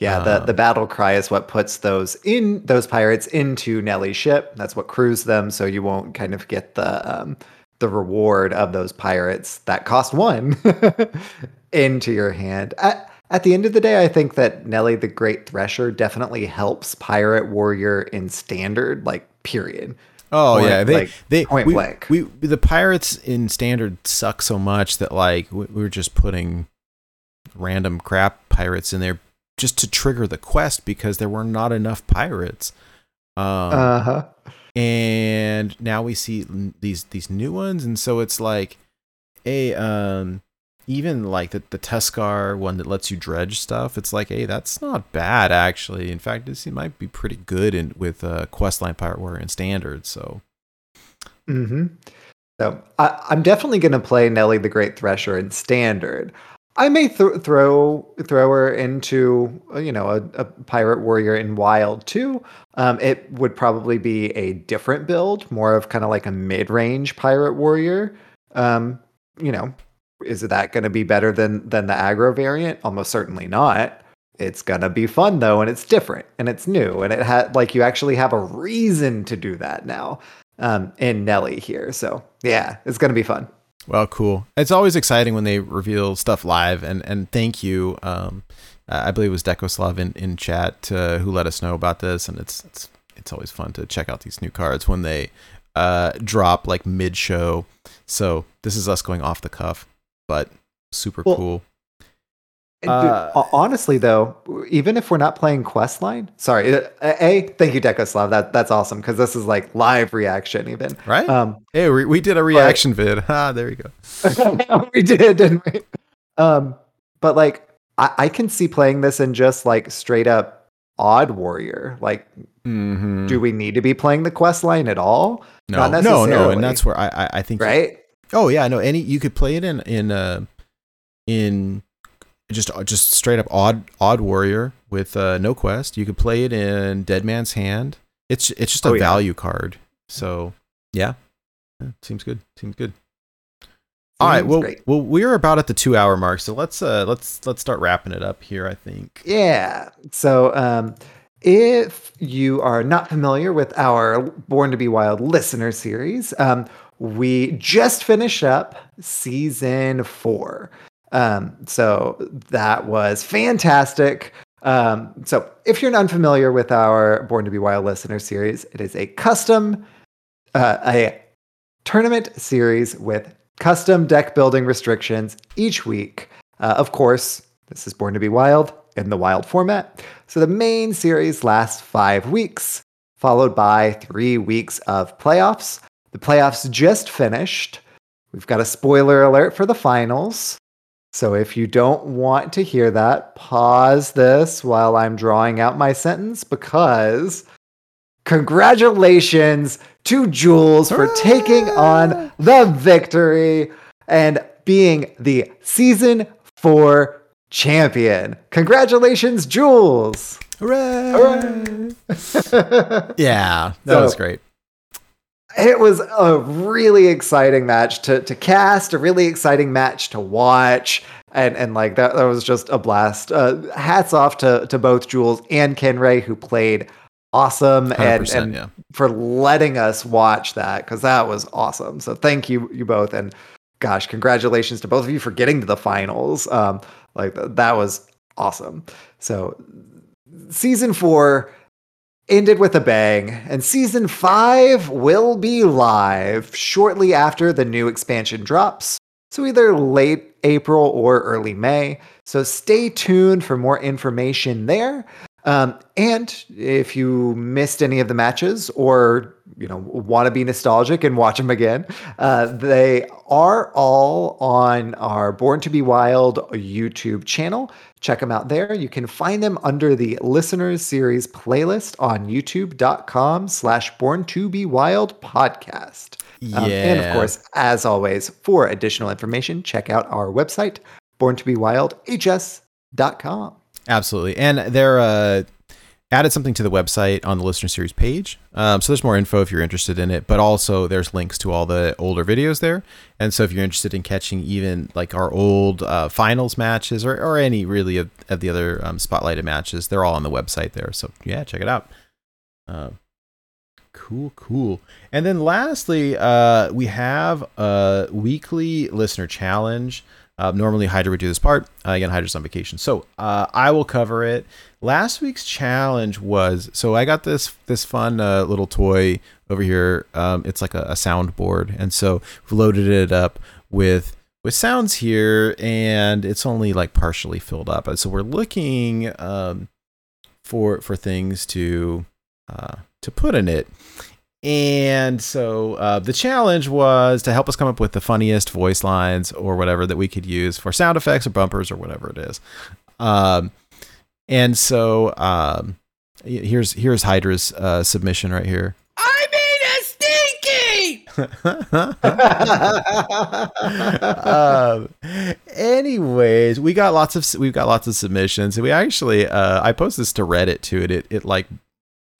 Yeah, the, Uh, the battle cry is what puts those in those pirates into Nellie's ship. That's what crews them, so you won't kind of get the um, the reward of those pirates that cost one into your hand. At, at the end of the day, I think that Nellie the Great Thresher definitely helps Pirate Warrior in standard, like period. Oh Point- yeah, they like, they point we, blank. we the pirates in standard suck so much that like we, we were just putting random crap pirates in there just to trigger the quest because there were not enough pirates. Um, Uh huh. And now we see these these new ones, and so it's like a um even like the the Tuskarr one that lets you dredge stuff. It's like, hey, that's not bad actually. In fact, this might be pretty good in with uh, Questline Pirate Warrior and standard. So. mm-hmm. So I, I'm definitely going to play Nellie the Great Thresher in standard. I may th- throw throw her into uh, you know a, a pirate warrior in wild too. Um, it would probably be a different build, more of kind of like a mid range pirate warrior. Um, you know, is that going to be better than than the aggro variant? Almost certainly not. It's gonna be fun though, and it's different and it's new, and it had like you actually have a reason to do that now um, in Nellie here. So yeah, it's gonna be fun. Well, cool. It's always exciting when they reveal stuff live, and and thank you. Um, I believe it was Dekoslav in, in chat uh, who let us know about this, and it's it's it's always fun to check out these new cards when they uh, drop like mid show. So this is us going off the cuff, but super Well, cool. Uh, dude, honestly, though, even if we're not playing Questline, sorry, uh, a thank you, Dekoslav. That that's awesome because this is like live reaction, even. Right? Um, hey, we, we did a reaction vid. Ah, there you go. we did, didn't we? Um, but like, I, I can see playing this in just like straight up odd warrior. Like, Mm-hmm. do we need to be playing the Questline at all? no, no, no, and that's where I I, I think Right? Oh yeah, no. Any you could play it in in uh in just just straight up odd odd warrior with uh, no quest. You could play it in Dead Man's Hand. It's it's just a Oh, yeah. value card. So yeah, Yeah, seems good. Seems good. All right. Well, great. well, we're about at the two hour mark, so let's uh let's let's start wrapping it up here. I think. Yeah. So, um, if you are not familiar with our Born to Be Wild listener series, um, we just finished up season four. Um, so that was fantastic. Um, so if you're unfamiliar with our Born to Be Wild listener series, it is a custom, uh, a tournament series with custom deck building restrictions each week. Uh, of course, this is Born to Be Wild in the wild format. So the main series lasts five weeks, followed by three weeks of playoffs. The playoffs just finished. We've got a spoiler alert for the finals. So if you don't want to hear that, pause this while I'm drawing out my sentence because congratulations to Jules for taking on the victory and being the season four champion. Congratulations, Jules! Hooray! Yeah, that So- was great. It was a really exciting match to, to cast, a really exciting match to watch. And, and like that, that was just a blast. Uh, hats off to, to both Jules and Ken Ray, who played awesome and, and yeah. for letting us watch that because that was awesome. So thank you, you both. And gosh, congratulations to both of you for getting to the finals. Um, like that was awesome. So season four ended with a bang, and season five will be live shortly after the new expansion drops. So either late April or early May. So stay tuned for more information there. Um, and if you missed any of the matches or you know want to be nostalgic and watch them again, uh, they are all on our Born to Be Wild YouTube channel. Check them out there. You can find them under the Listeners Series playlist on youtube.com slash Born to Be Wild podcast. Um, and of course, as always, for additional information, check out our website, born to be wild hs.com. Absolutely. And they're uh, added something to the website on the listener series page. Um, so there's more info if you're interested in it, but also there's links to all the older videos there. And so if you're interested in catching even like our old uh, finals matches or, or any really of, of the other um, spotlighted matches, they're all on the website there. So yeah, check it out. Uh, cool, cool. And then lastly, uh, we have a weekly listener challenge. Uh, normally, Hydra would do this part. Uh, again, Hydra's on vacation, so uh, I will cover it. Last week's challenge was so I got this this fun uh, little toy over here. Um, it's like a, a soundboard, and so we loaded it up with with sounds here, and it's only like partially filled up. So we're looking um, for for things to uh, to put in it. And so uh, the challenge was to help us come up with the funniest voice lines or whatever that we could use for sound effects or bumpers or whatever it is. Um, and so um, here's here's Hydra's uh, submission right here. I mean a stinky! um, anyways, we got lots of we've got lots of submissions. And we actually uh, I posted this to Reddit too, and it it like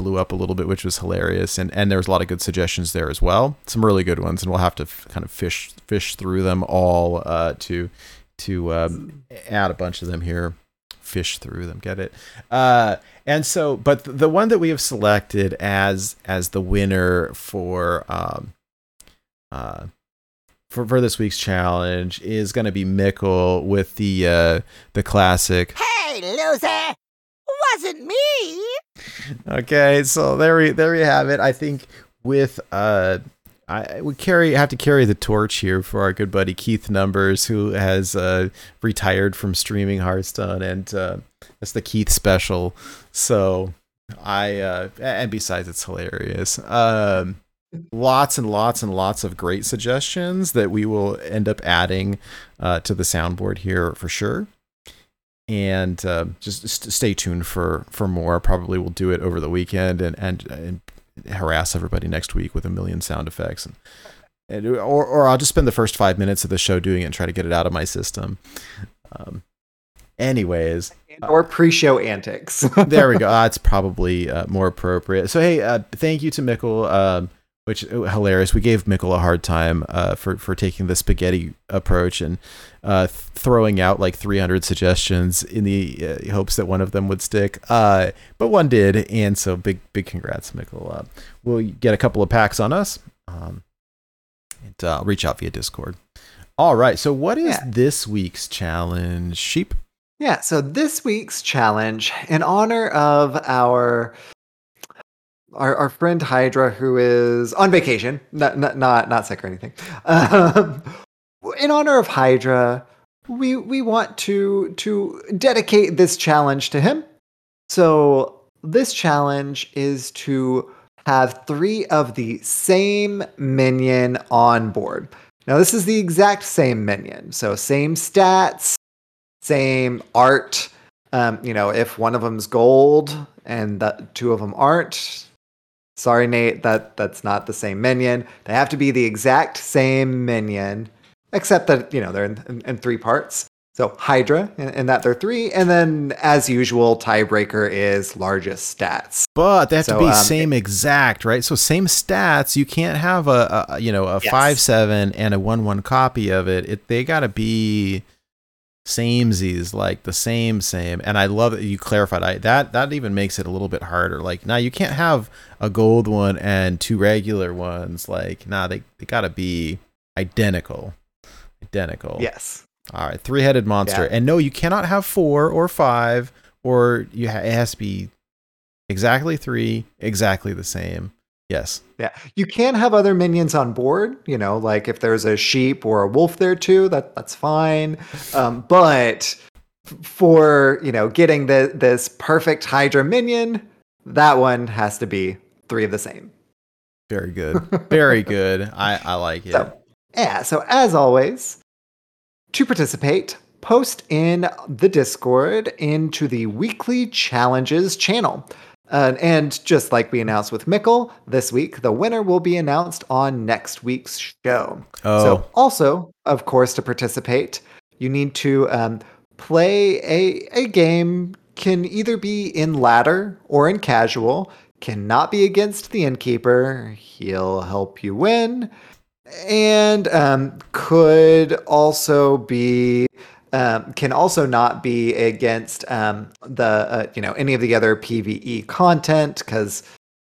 blew up a little bit, which was hilarious. And and there was a lot of good suggestions there as well. Some really good ones, and we'll have to f- kind of fish fish through them all uh, to to um, add a bunch of them here. Fish through them, get it? Uh, and so, but th- the one that we have selected as as the winner for um, uh, for, for this week's challenge is going to be Mickle with the uh, the classic. Hey, loser! Wasn't me! Okay, so there we there we have it. I think with uh, I we carry have to carry the torch here for our good buddy Keith Numbers, who has uh, retired from streaming Hearthstone, and uh, that's the Keith special. So I uh, and besides, it's hilarious. Um, lots and lots and lots of great suggestions that we will end up adding uh, to the soundboard here for sure. And uh, just st- stay tuned for for more. Probably we'll do it over the weekend and and, and harass everybody next week with a million sound effects and. And, or, or I'll just spend the first five minutes of the show doing it and try to get it out of my system. Um, anyways, or pre-show antics. there we go. That's probably uh, more appropriate. So hey, uh, thank you to Mickle, um, which uh, hilarious. We gave Mickle a hard time uh, for for taking the spaghetti approach and uh, throwing out like 300 suggestions in the uh, hopes that one of them would stick. Uh, but one did, and so big big congrats, Mickle. Uh, we'll get a couple of packs on us. Um, and uh, reach out via Discord. All right. So what is Yeah. this week's challenge, sheep? Yeah, so this week's challenge, in honor of our our, our friend Hydra, who is on vacation, not not not, not sick or anything. Um, in honor of Hydra, we we want to to dedicate this challenge to him. So this challenge is to have three of the same minion on board. Now this is the exact same minion, so same stats, same art. Um, you know, if one of them's gold and the two of them aren't, sorry, Nate, that that's not the same minion. They have to be the exact same minion, except that you know they're in, in, in three parts. So Hydra, and, that they're three, and then as usual, tiebreaker is largest stats. But they have So, to be um, same exact, right? So same stats. You can't have a, a you know a Yes. five seven and a one one copy of it. It they got to be samesies, like the same same. And I love that you clarified. I that that even makes it a little bit harder. Like now you can't have a gold one and two regular ones. Like nah, they they got to be identical, identical. Yes. All right, three-headed monster, Yeah. and no, you cannot have four or five, or you ha- it has to be exactly three, exactly the same. Yes, Yeah, you can have other minions on board. You know, like if there's a sheep or a wolf there too, that that's fine. Um, but for you know getting the this perfect Hydra minion, that one has to be three of the same. Very good. Very good. I, I like it. So, yeah, so as always, to participate, post in the Discord into the weekly challenges channel. Uh, and just like we announced with Mickle this week, the winner will be announced on next week's show. Oh. So, also, of course, to participate, you need to um, play a, a game, can either be in ladder or in casual, cannot be against the innkeeper. He'll help you win. And um, could also be um, can also not be against um, the uh, you know any of the other PVE content because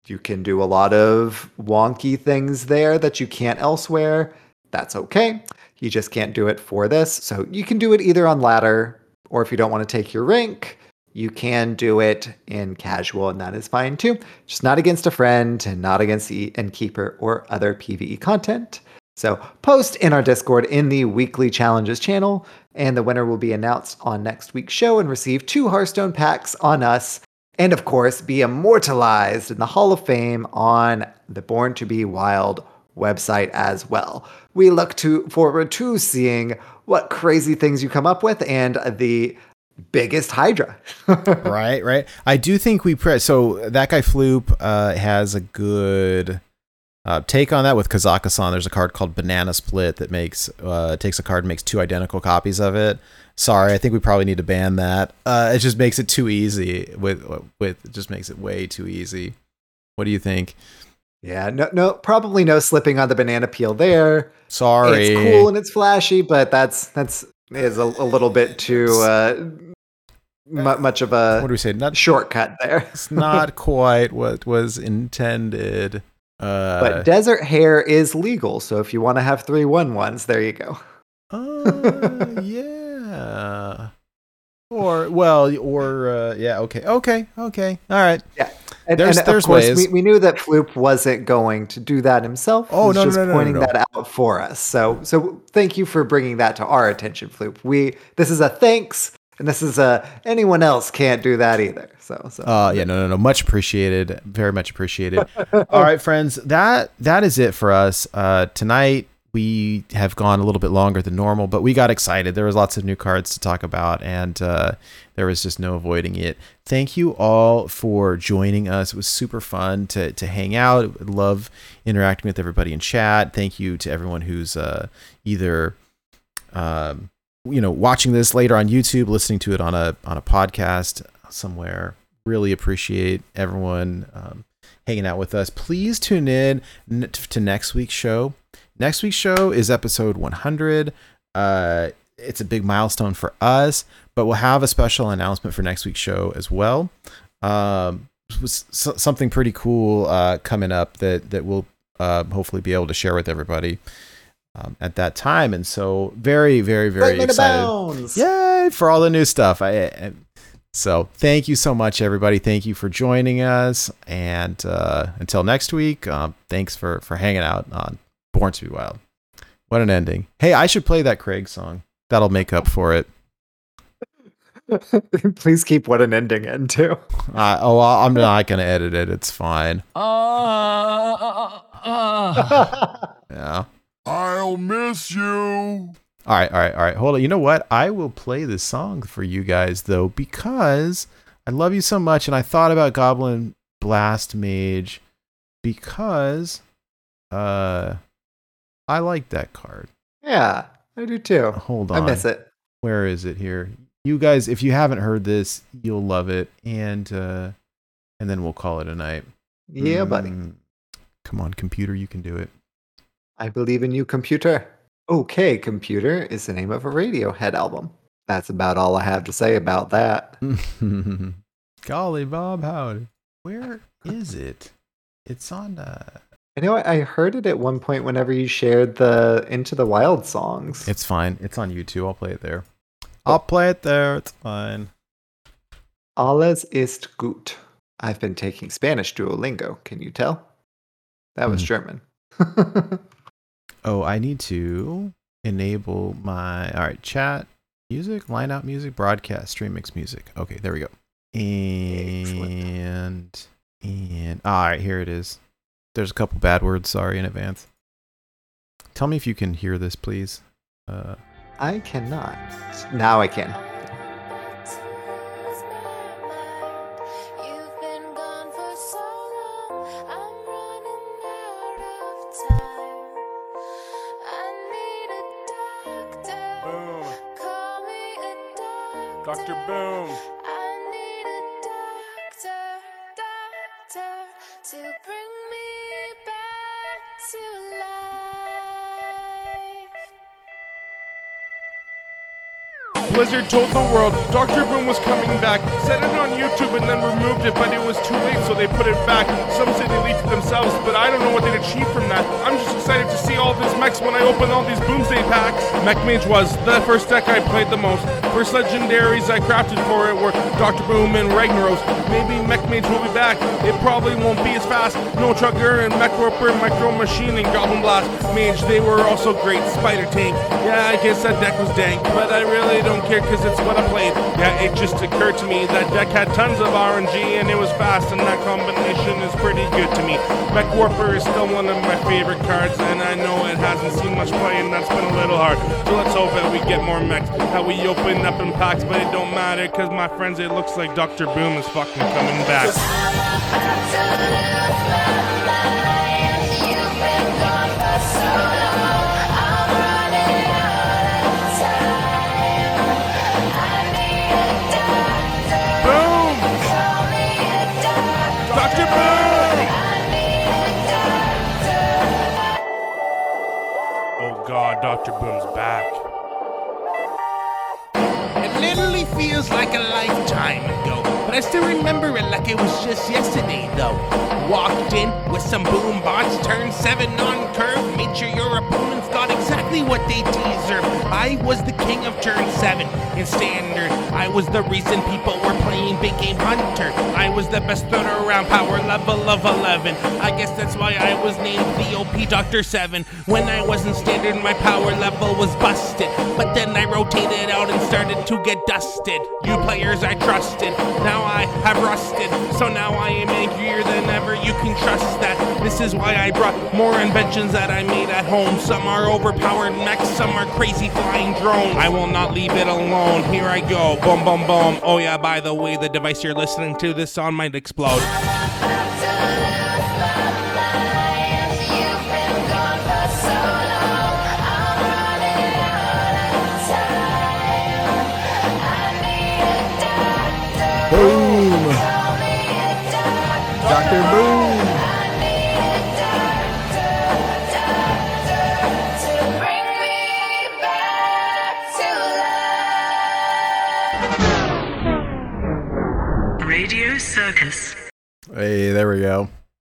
you can do a lot of wonky things there that you can't elsewhere. That's okay. You just can't do it for this. So you can do it either on ladder or if you don't want to take your rank, you can do it in casual, and that is fine too. Just not against a friend and not against the innkeeper or other PVE content. So post in our Discord in the weekly challenges channel, and the winner will be announced on next week's show and receive two Hearthstone packs on us. And of course, be immortalized in the Hall of Fame on the Born to Be Wild website as well. We look to forward to seeing what crazy things you come up with and the biggest Hydra. right, right. I do think we pre- so that guy Floop uh, has a good uh, take on that with Kazakusan. There's a card called Banana Split that makes uh, takes a card and makes two identical copies of it. Sorry, I think we probably need to ban that. Uh, it just makes it too easy. With with it just makes it way too easy. What do you think? Yeah, no, no, probably no slipping on the banana peel there. Sorry, It's cool and it's flashy, but that's that's is a, a little bit too uh, mu much of a what do we say? Not shortcut there. it's not quite what was intended. Uh, But Desert Hare is legal, so if you want to have three one ones, there you go. Uh, yeah. Or well, or uh, yeah. Okay. Okay. Okay. All right. Yeah. And, There's- and there's of course, ways. we, we knew that Floop wasn't going to do that himself. Oh, He's no, no, just no, no, no, pointing no. that out for us. So, so thank you for bringing that to our attention, Floop. We this is a thanks, and this is a anyone else can't do that either. So, so Uh, yeah. No. No. No. Much appreciated. Very much appreciated. All right, friends. That that is it for us uh, tonight. We have gone a little bit longer than normal, but we got excited. There was lots of new cards to talk about, and uh, there was just no avoiding it. Thank you all for joining us. It was super fun to to hang out. Love interacting with everybody in chat. Thank you to everyone who's uh, either um, you know watching this later on YouTube, listening to it on a on a podcast somewhere. Really appreciate everyone um, hanging out with us. Please tune in n- to next week's show. Next week's show is episode 100. Uh, it's a big milestone for us, but we'll have a special announcement for next week's show as well. Um, was something pretty cool uh, coming up that that we'll uh, hopefully be able to share with everybody um, at that time. And so, very, very, very Excitement excited. abounds. Yay for all the new stuff. I, I so thank you so much, everybody. Thank you for joining us, and uh, until next week, um, thanks for for hanging out on Born to Be Wild. What an ending! Hey, I should play that Craig song. That'll make up for it. Please keep what an ending in too. Uh, oh, I- I'm not gonna edit it. It's fine. Yeah. I'll miss you. All right, all right, all right. Hold on. You know what? I will play this song for you guys though because I love you so much, and I thought about Goblin Blast Mage because uh I like that card. yeah, I do too. Hold on. I miss it. Where is it here? You guys, if you haven't heard this, you'll love it, and uh and then we'll call it a night. Yeah, buddy. Mm, Come on, computer, you can do it. I believe in you, computer. Okay, computer is the name of a Radiohead album. That's about all I have to say about that. Golly, Bob Howdy. Where is it? It's on uh I know I heard it at one point whenever you shared the Into the Wild songs. It's fine. It's on YouTube. I'll play it there. I'll play it there. It's fine. Alles ist gut. I've been taking Spanish Duolingo. Can you tell? That was Hmm. German. Oh, I need to enable my all right chat music, line out music, broadcast, stream mix music. Okay, there we go. And and all right, here it is. there's a couple bad words. Sorry in advance. Tell me if you can hear this, please. Uh, I cannot. Now I can. Dr. Boom. I need a doctor, doctor, to bring me back to life. Blizzard told the world Dr. Boom was coming back, said it on YouTube and then removed it, but it was too late, so they put it back. Some say they leaked it themselves, but I don't know what they'd achieve from that. I'm just excited to see all these mechs when I open all these Boomsday packs. Mech Mage was the first deck I played the most. First legendaries I crafted for it were Dr. Boom and Ragnaros. Maybe Mech Mage will be back. It probably won't be as fast. Snowchugger and Mech Warper, Micro Machine, and Goblin Blast. Mage, they were also great. Spider Tank. Yeah, I guess that deck was dank, but I really don't care because it's what I played. Yeah, it just occurred to me that deck had tons of RNG and it was fast, and that combination is pretty good to me. Mech Warper is still one of my favorite cards, and I know it hasn't seen much play, and that's been a little hard. So let's hope that we get more mechs, that we open up in packs, but it don't matter because my friends, it looks like Dr. Boom is fucking coming back. Dr. Boom's back. It literally feels like a lifetime ago, but I still remember it like it was just yesterday though. Walked in with some boom bots, turned seven on curve, made sure you're got exactly what they deserve. I was the king of turn seven in standard. I was the reason people were playing big game hunter. I was the best thrower around power level of 11. I guess that's why I was named the OP Doctor 7. When I was in standard, my power level was busted. But then I rotated out and started to get dusted. You players I trusted, now I have rusted. So now I am angrier than ever, you can trust that. This is why I brought more inventions that I made at home. Some are overpowered mechs, some are crazy flying drones. I will not leave it alone. Here I go. Boom, boom, boom. Oh, yeah, by the way, the device you're listening to this on might explode. Hey, there we go.